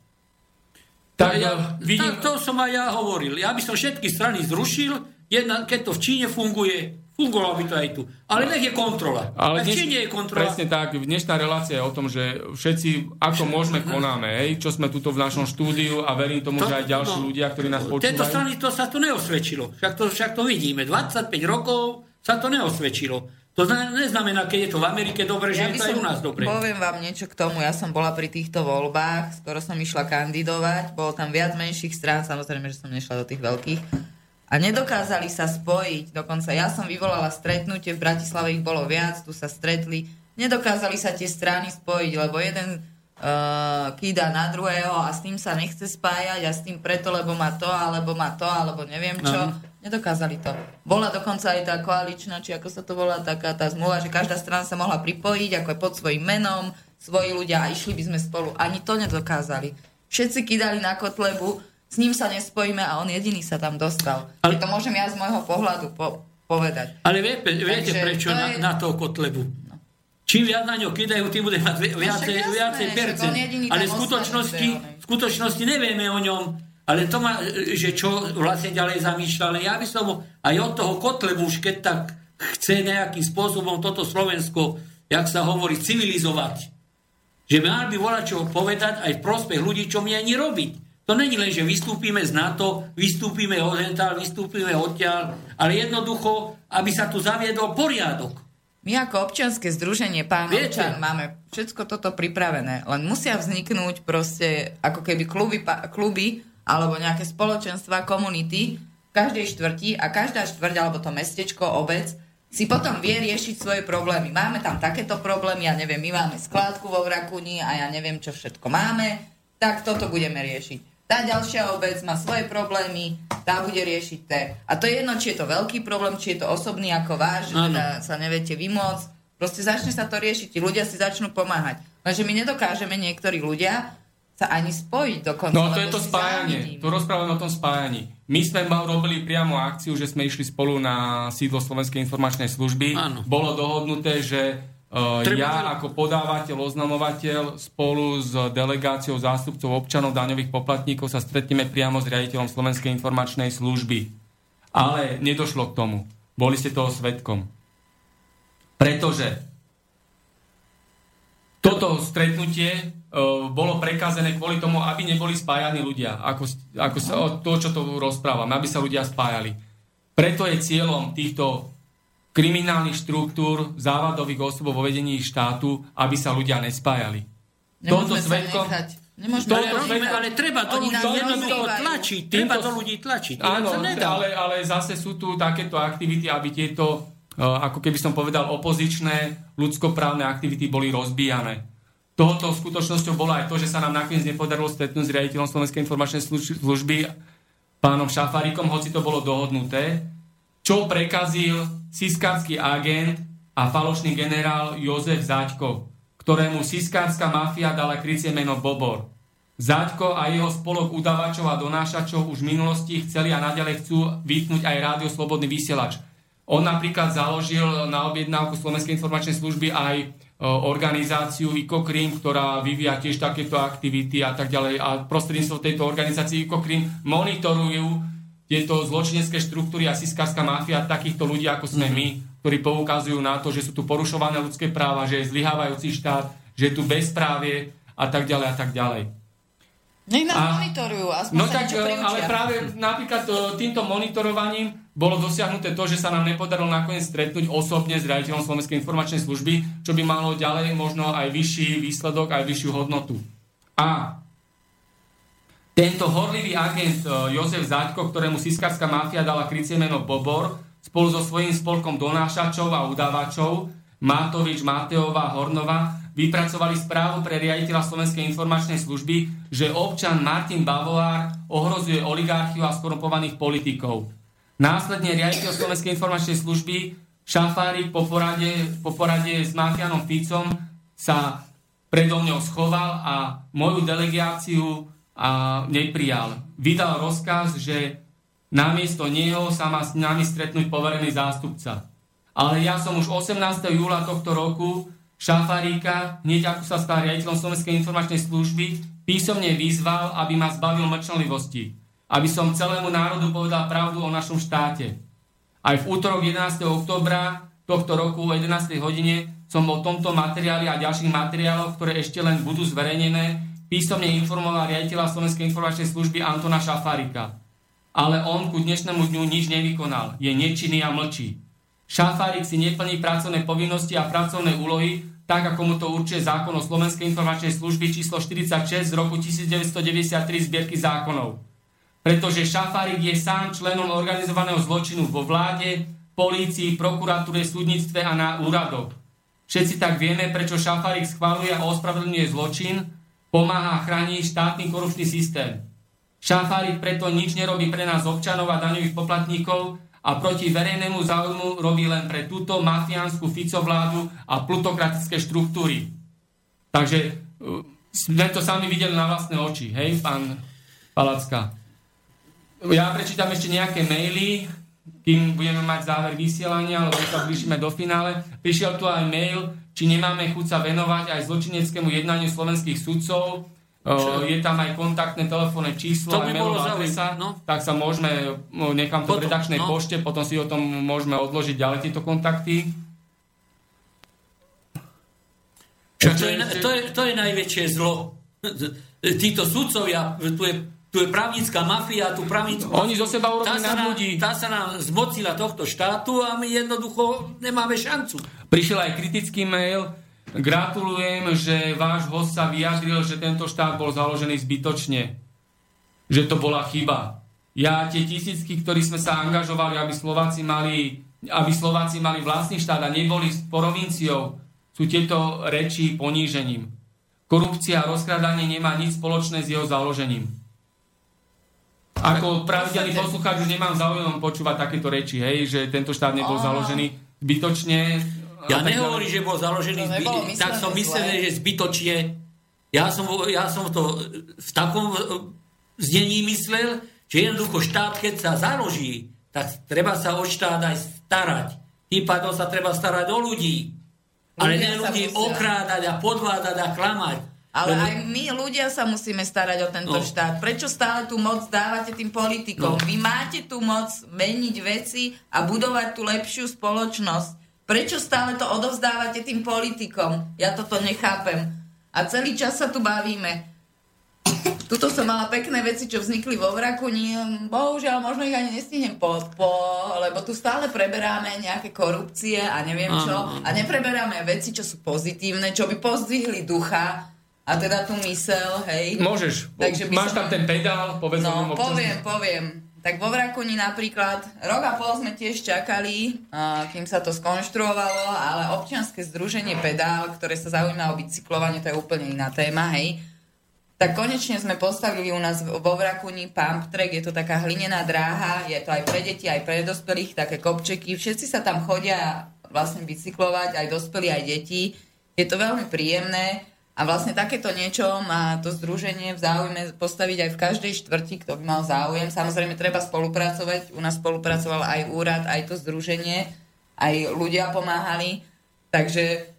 Tak, ja, vidím... tak to som aj ja hovoril. Ja by som všetky strany zrušil, jedna, keď to v Číne funguje, Fungovalo by to aj tu. Ale nech je kontrola. Ale dneš, nie je kontrola. Presne tak. Dnešná relácia je o tom, že všetci, ako môžeme, konáme. Hej? Čo sme tuto v našom štúdiu a verím tomu, to, že aj ďalší no, ľudia, ktorí nás počúvajú. Tieto strany to sa to neosvedčilo. Však to, však to vidíme. 25 rokov sa to neosvedčilo. To neznamená, keď je to v Amerike dobre, ja že je to aj u nás dobre. Poviem vám niečo k tomu. Ja som bola pri týchto voľbách, skoro som išla kandidovať. Bolo tam viac menších strán, samozrejme, že som nešla do tých veľkých a nedokázali sa spojiť. Dokonca ja som vyvolala stretnutie, v Bratislave ich bolo viac, tu sa stretli. Nedokázali sa tie strany spojiť, lebo jeden uh, kýda na druhého a s tým sa nechce spájať a s tým preto, lebo má to, alebo má to, alebo neviem čo. No. Nedokázali to. Bola dokonca aj tá koaličná, či ako sa to volá, taká tá zmluva, že každá strana sa mohla pripojiť, ako je pod svojím menom, svoji ľudia a išli by sme spolu. Ani to nedokázali. Všetci kýdali na kotlebu, s ním sa nespojíme a on jediný sa tam dostal. Ale... To môžem ja z môjho pohľadu po- povedať. Ale vie, viete Takže prečo to na, je... na toho Kotlebu? No. Čím viac na ňo kydajú, tým bude mať no viacej, viacej percent. Ale v skutočnosti, v skutočnosti nevieme o ňom, ale to má, že čo vlastne ďalej zamýšľa, ale ja by som aj od toho Kotlebu, už keď tak chce nejakým spôsobom toto Slovensko, jak sa hovorí, civilizovať. Že mal by volať čo povedať aj v prospech ľudí, čo mi ani robiť. To není len, že vystúpime z NATO, vystúpime odentál, vystúpime odtiaľ, ale jednoducho, aby sa tu zaviedol poriadok. My ako občianske združenie pán Občan máme všetko toto pripravené, len musia vzniknúť proste ako keby kluby, kluby alebo nejaké spoločenstva, komunity v každej štvrti a každá štvrť alebo to mestečko, obec si potom vie riešiť svoje problémy. Máme tam takéto problémy, ja neviem, my máme skládku vo Vrakuni a ja neviem, čo všetko máme, tak toto budeme riešiť. Tá ďalšia obec má svoje problémy, tá bude riešiť té. A to je jedno, či je to veľký problém, či je to osobný ako váš, že teda sa neviete vymôcť. Proste začne sa to riešiť, ľudia si začnú pomáhať. Lenže my nedokážeme niektorí ľudia sa ani spojiť dokonca. No to je to spájanie. Tu rozprávame o tom spájaní. My sme robili priamo akciu, že sme išli spolu na sídlo Slovenskej informačnej služby. Áno. Bolo dohodnuté, že uh, Treba ja ako podávateľ, oznamovateľ spolu s delegáciou zástupcov občanov daňových poplatníkov sa stretneme priamo s riaditeľom Slovenskej informačnej služby. Ale nedošlo k tomu. Boli ste toho svetkom. Pretože toto stretnutie bolo prekazené kvôli tomu, aby neboli spájani ľudia, ako, ako sa, o to, čo to rozprávam, aby sa ľudia spájali. Preto je cieľom týchto kriminálnych štruktúr, závadových osôb vo vedení štátu, aby sa ľudia nespájali. Svedkom- nechať. Nemôžeme Toto nechať. rozumiem, ale treba to ľudí jednoducho tlačiť. Treba to ľudí tlačiť. Áno, ale, ale zase sú tu takéto aktivity, aby tieto, uh, ako keby som povedal, opozičné ľudskoprávne aktivity boli rozbíjane. Tohoto skutočnosťou bolo aj to, že sa nám nakoniec nepodarilo stretnúť s riaditeľom Slovenskej informačnej služ- služby pánom Šafarikom, hoci to bolo dohodnuté, čo prekazil siskársky agent a falošný generál Jozef Zaďko, ktorému siskárska mafia dala krycie meno Bobor. Zaďko a jeho spolok udavačov a donášačov už v minulosti chceli a naďalej chcú vypnúť aj rádio Slobodný vysielač. On napríklad založil na objednávku Slovenskej informačnej služby aj organizáciu ICOCRIM, ktorá vyvíja tiež takéto aktivity a tak ďalej. A prostredníctvom tejto organizácie ICOCRIM monitorujú tieto zločinecké štruktúry a siskárska mafia takýchto ľudí, ako sme my, ktorí poukazujú na to, že sú tu porušované ľudské práva, že je zlyhávajúci štát, že je tu bezprávie a tak ďalej a tak ďalej. Nech nás A- monitorujú, aspoň No tak, e, ale práve napríklad e, týmto monitorovaním bolo dosiahnuté to, že sa nám nepodarilo nakoniec stretnúť osobne s riaditeľom Slovenskej informačnej služby, čo by malo ďalej možno aj vyšší výsledok, aj vyššiu hodnotu. A tento horlivý agent e, Jozef Zaďko, ktorému siskárska mafia dala krycie meno Bobor, spolu so svojím spolkom donášačov a udávačov Matovič, Mateová, Hornova vypracovali správu pre riaditeľa Slovenskej informačnej služby, že občan Martin Bavolár ohrozuje oligarchiu a skorumpovaných politikov. Následne riaditeľ Slovenskej informačnej služby Šafárik po porade, po porade s mafianom Ficom sa predo mňou schoval a moju delegáciu a neprijal. Vydal rozkaz, že namiesto neho sa má s nami stretnúť poverený zástupca. Ale ja som už 18. júla tohto roku Šafaríka, hneď ako sa stal riaditeľom Slovenskej informačnej služby, písomne vyzval, aby ma zbavil mlčanlivosti. Aby som celému národu povedal pravdu o našom štáte. Aj v útorok 11. oktobra tohto roku o 11. hodine som o tomto materiáli a ďalších materiáloch, ktoré ešte len budú zverejnené, písomne informoval riaditeľa Slovenskej informačnej služby Antona Šafárika. Ale on ku dnešnému dňu nič nevykonal. Je nečinný a mlčí. Šafárik si neplní pracovné povinnosti a pracovné úlohy, tak ako mu to určuje zákon o Slovenskej informačnej služby číslo 46 z roku 1993 zbierky zákonov pretože Šafárik je sám členom organizovaného zločinu vo vláde, polícii, prokuratúre, súdnictve a na úradoch. Všetci tak vieme, prečo Šafárik schváluje a ospravedlňuje zločin, pomáha a chráni štátny korupčný systém. Šafárik preto nič nerobí pre nás občanov a daňových poplatníkov a proti verejnému záujmu robí len pre túto mafiánsku Ficovládu a plutokratické štruktúry. Takže uh, sme to sami videli na vlastné oči, hej, pán Palacka. Ja prečítam ešte nejaké maily, kým budeme mať záver vysielania, lebo sa blížime do finále. Prišiel tu aj mail, či nemáme chuť sa venovať aj zločineckému jednaniu slovenských sudcov. O, je tam aj kontaktné telefónne číslo, To by bolo adresa, no. tak sa môžeme, no, nechám to v Potom, redakčnej no. pošte, potom si o tom môžeme odložiť ďalej tieto kontakty. Čo, to, je, to, je, to je najväčšie zlo. Títo sudcovia, tu je, tu je právnická mafia, tu právnickú Oni zo seba urobili nám, ľudí. tá sa nám zmocila tohto štátu a my jednoducho nemáme šancu. Prišiel aj kritický mail. Gratulujem, že váš host sa vyjadril, že tento štát bol založený zbytočne. Že to bola chyba. Ja tie tisícky, ktorí sme sa angažovali, aby Slováci mali aby Slováci mali vlastný štát a neboli s provinciou, sú tieto reči ponížením. Korupcia a rozkradanie nemá nič spoločné s jeho založením. Ako pravidelný poslucháč už nemám záujem počúvať takéto reči, hej, že tento štát nebol založený zbytočne. Ja nehovorím, že bol založený, zby- tak som myslený, zle. že zbytočne. Ja som, ja som to v takom e, znení myslel, že jednoducho štát, keď sa založí, tak treba sa o štát aj starať. Tým pádom sa treba starať o ľudí. Ale Ľudia ne ľudí musia. okrádať a podvádať a klamať. Ale Lebo- aj my ľudia sa musíme starať o tento No. štát. Prečo stále tú moc dávate tým politikom? No. Vy máte tú moc meniť veci a budovať tú lepšiu spoločnosť. Prečo stále to odovzdávate tým politikom? Ja toto nechápem. A celý čas sa tu bavíme. Tuto som mala pekné veci, čo vznikli vo Vrakuni. Bohužiaľ, možno ich ani nestihnem po, po, lebo tu stále preberáme nejaké korupcie a neviem čo. A nepreberáme veci, čo sú pozitívne, čo by pozdvihli ducha a teda tú mysel, hej. Môžeš. Takže Máš som- tam ten pedál, povedz No, poviem, poviem. Tak vo Vrakuni napríklad rok a pol sme tiež čakali, kým sa to skonštruovalo, ale občianske združenie Pedál, ktoré sa zaujíma o bicyklovanie, to je úplne iná téma, hej. Tak konečne sme postavili u nás vo Vrakuni pump track, je to taká hlinená dráha, je to aj pre deti, aj pre dospelých, také kopčeky, všetci sa tam chodia vlastne bicyklovať, aj dospelí, aj deti. Je to veľmi príjemné a vlastne takéto niečo má to združenie v záujme postaviť aj v každej štvrti, kto by mal záujem. Samozrejme, treba spolupracovať. U nás spolupracoval aj úrad, aj to združenie, aj ľudia pomáhali. Takže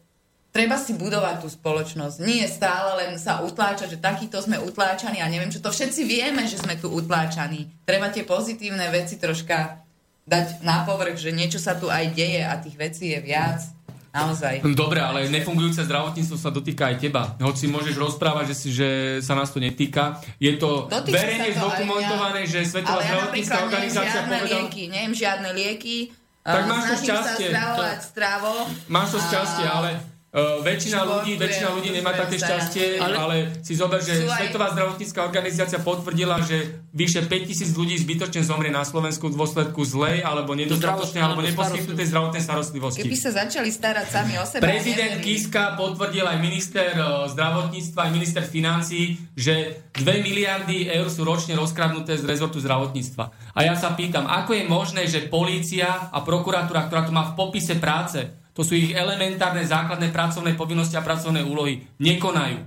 treba si budovať tú spoločnosť. Nie stále len sa utláčať, že takýto sme utláčaní a neviem čo. To všetci vieme, že sme tu utláčaní. Treba tie pozitívne veci troška dať na povrch, že niečo sa tu aj deje a tých vecí je viac. Naozaj. Dobre, ale nefungujúce zdravotníctvo sa dotýka aj teba. Hoci môžeš rozprávať, že, si, že sa nás to netýka. Je to Dotýka verejne to zdokumentované, mňa. že Svetová Ale ja napríklad nejem organizácia žiadne povedala... lieky, nejem žiadne lieky. Tak máš to šťastie. sa stravovať stravo. Máš to šťastie, ale uh, väčšina ľudí, väčšina ľudí nemá také šťastie, ale, Ale- si zober, že Svetová zdravotnícka organizácia potvrdila, že vyše 5000 ľudí zbytočne zomrie na Slovensku v dôsledku zlej alebo nedostatočnej alebo alebo neposkytnutej zdravotnej starostlivosti. Keby sa začali starať sami o seba. Prezident. Kiska potvrdil aj minister e, zdravotníctva, aj minister financí, že 2 miliardy eur sú ročne rozkradnuté z rezortu zdravotníctva. A ja sa pýtam, ako je možné, že polícia a prokuratúra, ktorá to má v popise práce, to sú ich elementárne základné pracovné povinnosti a pracovné úlohy, nekonajú.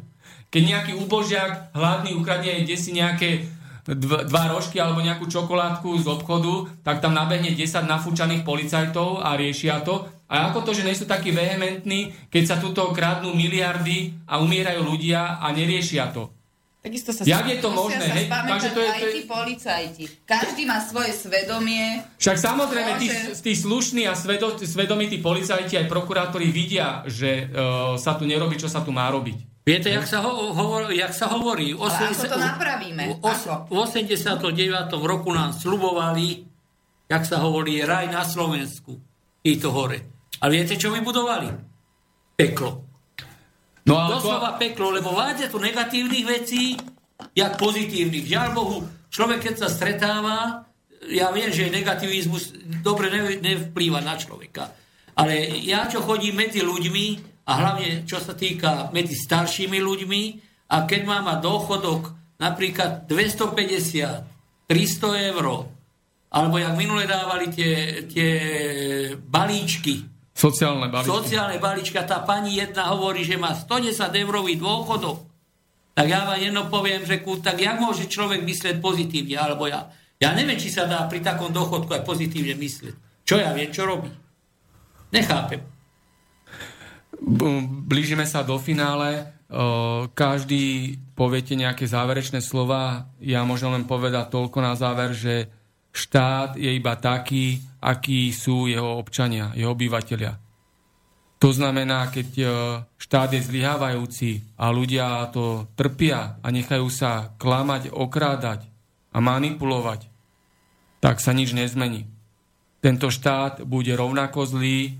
Keď nejaký úbožiak hladný ukradne kde si nejaké dv- dva rožky alebo nejakú čokoládku z obchodu, tak tam nabehne 10 nafúčaných policajtov a riešia to. A ako to, že nie sú takí vehementní, keď sa tuto kradnú miliardy a umierajú ľudia a neriešia to. Takisto sa Jak je to možné, sa hej? Takže to je- aj to je- tí policajti. Každý má svoje svedomie. Však samozrejme, tí, tí slušní a svedo, svedomití policajti aj prokurátori vidia, že uh, sa tu nerobí, čo sa tu má robiť. Viete, jak sa, ho, hovor, jak sa hovorí? Ale ako to napravíme? V, os, Ako? v 89. roku nám slubovali, jak sa hovorí, raj na Slovensku. I to hore. A viete, čo vybudovali? Peklo. No ale to, Doslova peklo, lebo máte tu negatívnych vecí, jak pozitívnych. Žiaľ Bohu, človek, keď sa stretáva, ja viem, že negativizmus dobre ne, nevplýva na človeka. Ale ja, čo chodím medzi ľuďmi, a hlavne čo sa týka medzi staršími ľuďmi, a keď mám mať dôchodok napríklad 250, 300 eur, alebo jak minule dávali tie, tie balíčky, sociálne balíčky. sociálne balíčka, tá pani jedna hovorí, že má 110 eurový dôchodok. Tak ja vám jedno poviem, že ku, tak jak môže človek myslieť pozitívne, alebo ja. Ja neviem, či sa dá pri takom dôchodku aj pozitívne myslieť. Čo ja viem, čo robí. Nechápem. Blížime sa do finále. Každý poviete nejaké záverečné slova. Ja môžem len povedať toľko na záver, že štát je iba taký, akí sú jeho občania, jeho obyvateľia. To znamená, keď e, štát je zlyhávajúci a ľudia to trpia a nechajú sa klamať, okrádať a manipulovať, tak sa nič nezmení. Tento štát bude rovnako zlý,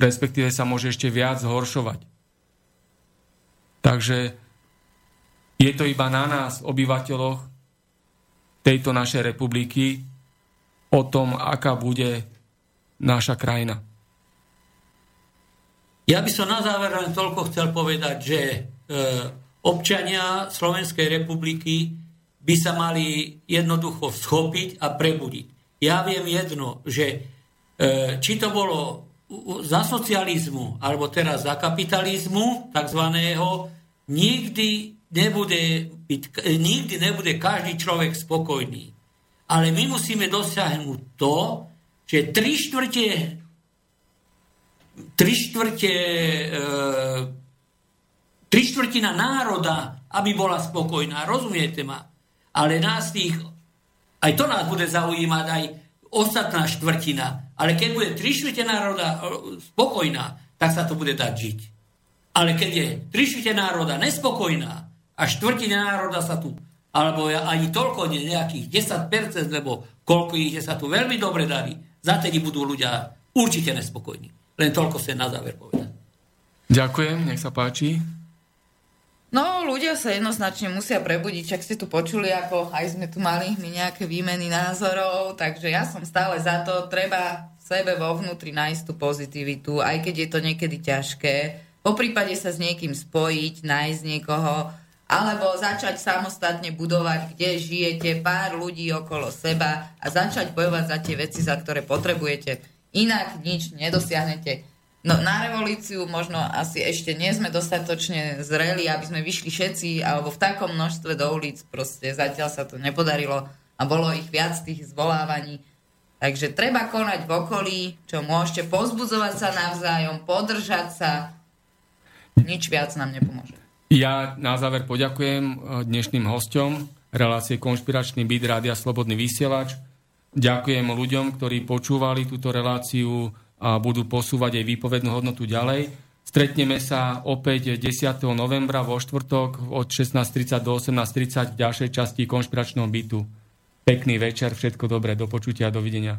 respektíve sa môže ešte viac zhoršovať. Takže je to iba na nás, obyvateľoch tejto našej republiky, o tom, aká bude naša krajina. Ja by som na záver len toľko chcel povedať, že e, občania Slovenskej republiky by sa mali jednoducho schopiť a prebudiť. Ja viem jedno, že e, či to bolo za socializmu, alebo teraz za kapitalizmu, takzvaného, nikdy nebude, byť, nikdy nebude každý človek spokojný. Ale my musíme dosiahnuť to, že tri štvrte tri štvrte e, tri štvrtina národa, aby bola spokojná. Rozumiete ma? Ale nás tých, aj to nás bude zaujímať, aj ostatná štvrtina. Ale keď bude tri štvrte národa e, spokojná, tak sa to bude dať žiť. Ale keď je tri štvrte národa nespokojná a štvrtina národa sa tu, alebo ani toľko, nie, nejakých 10%, lebo koľko ich je sa tu veľmi dobre darí, zatedy budú ľudia určite nespokojní. Len toľko sa na záver povedať. Ďakujem, nech sa páči. No, ľudia sa jednoznačne musia prebudiť, čak ste tu počuli, ako aj sme tu mali my nejaké výmeny názorov, takže ja som stále za to, treba v sebe vo vnútri nájsť tú pozitivitu, aj keď je to niekedy ťažké, po prípade sa s niekým spojiť, nájsť niekoho, alebo začať samostatne budovať, kde žijete, pár ľudí okolo seba a začať bojovať za tie veci, za ktoré potrebujete. Inak nič nedosiahnete. No na revolúciu možno asi ešte nie sme dostatočne zreli, aby sme vyšli všetci alebo v takom množstve do ulic. Proste zatiaľ sa to nepodarilo a bolo ich viac tých zvolávaní. Takže treba konať v okolí, čo môžete, pozbudzovať sa navzájom, podržať sa. Nič viac nám nepomôže. Ja na záver poďakujem eh, dnešným hostom relácie Konšpiračný byt Rádia Slobodný vysielač. Ďakujem ľuďom, ktorí počúvali túto reláciu a budú posúvať aj výpovednú hodnotu ďalej. Stretneme sa opäť 10. novembra vo štvrtok od 16.30 do 18.30 v ďalšej časti konšpiračného bytu. Pekný večer, všetko dobré, do počutia, dovidenia.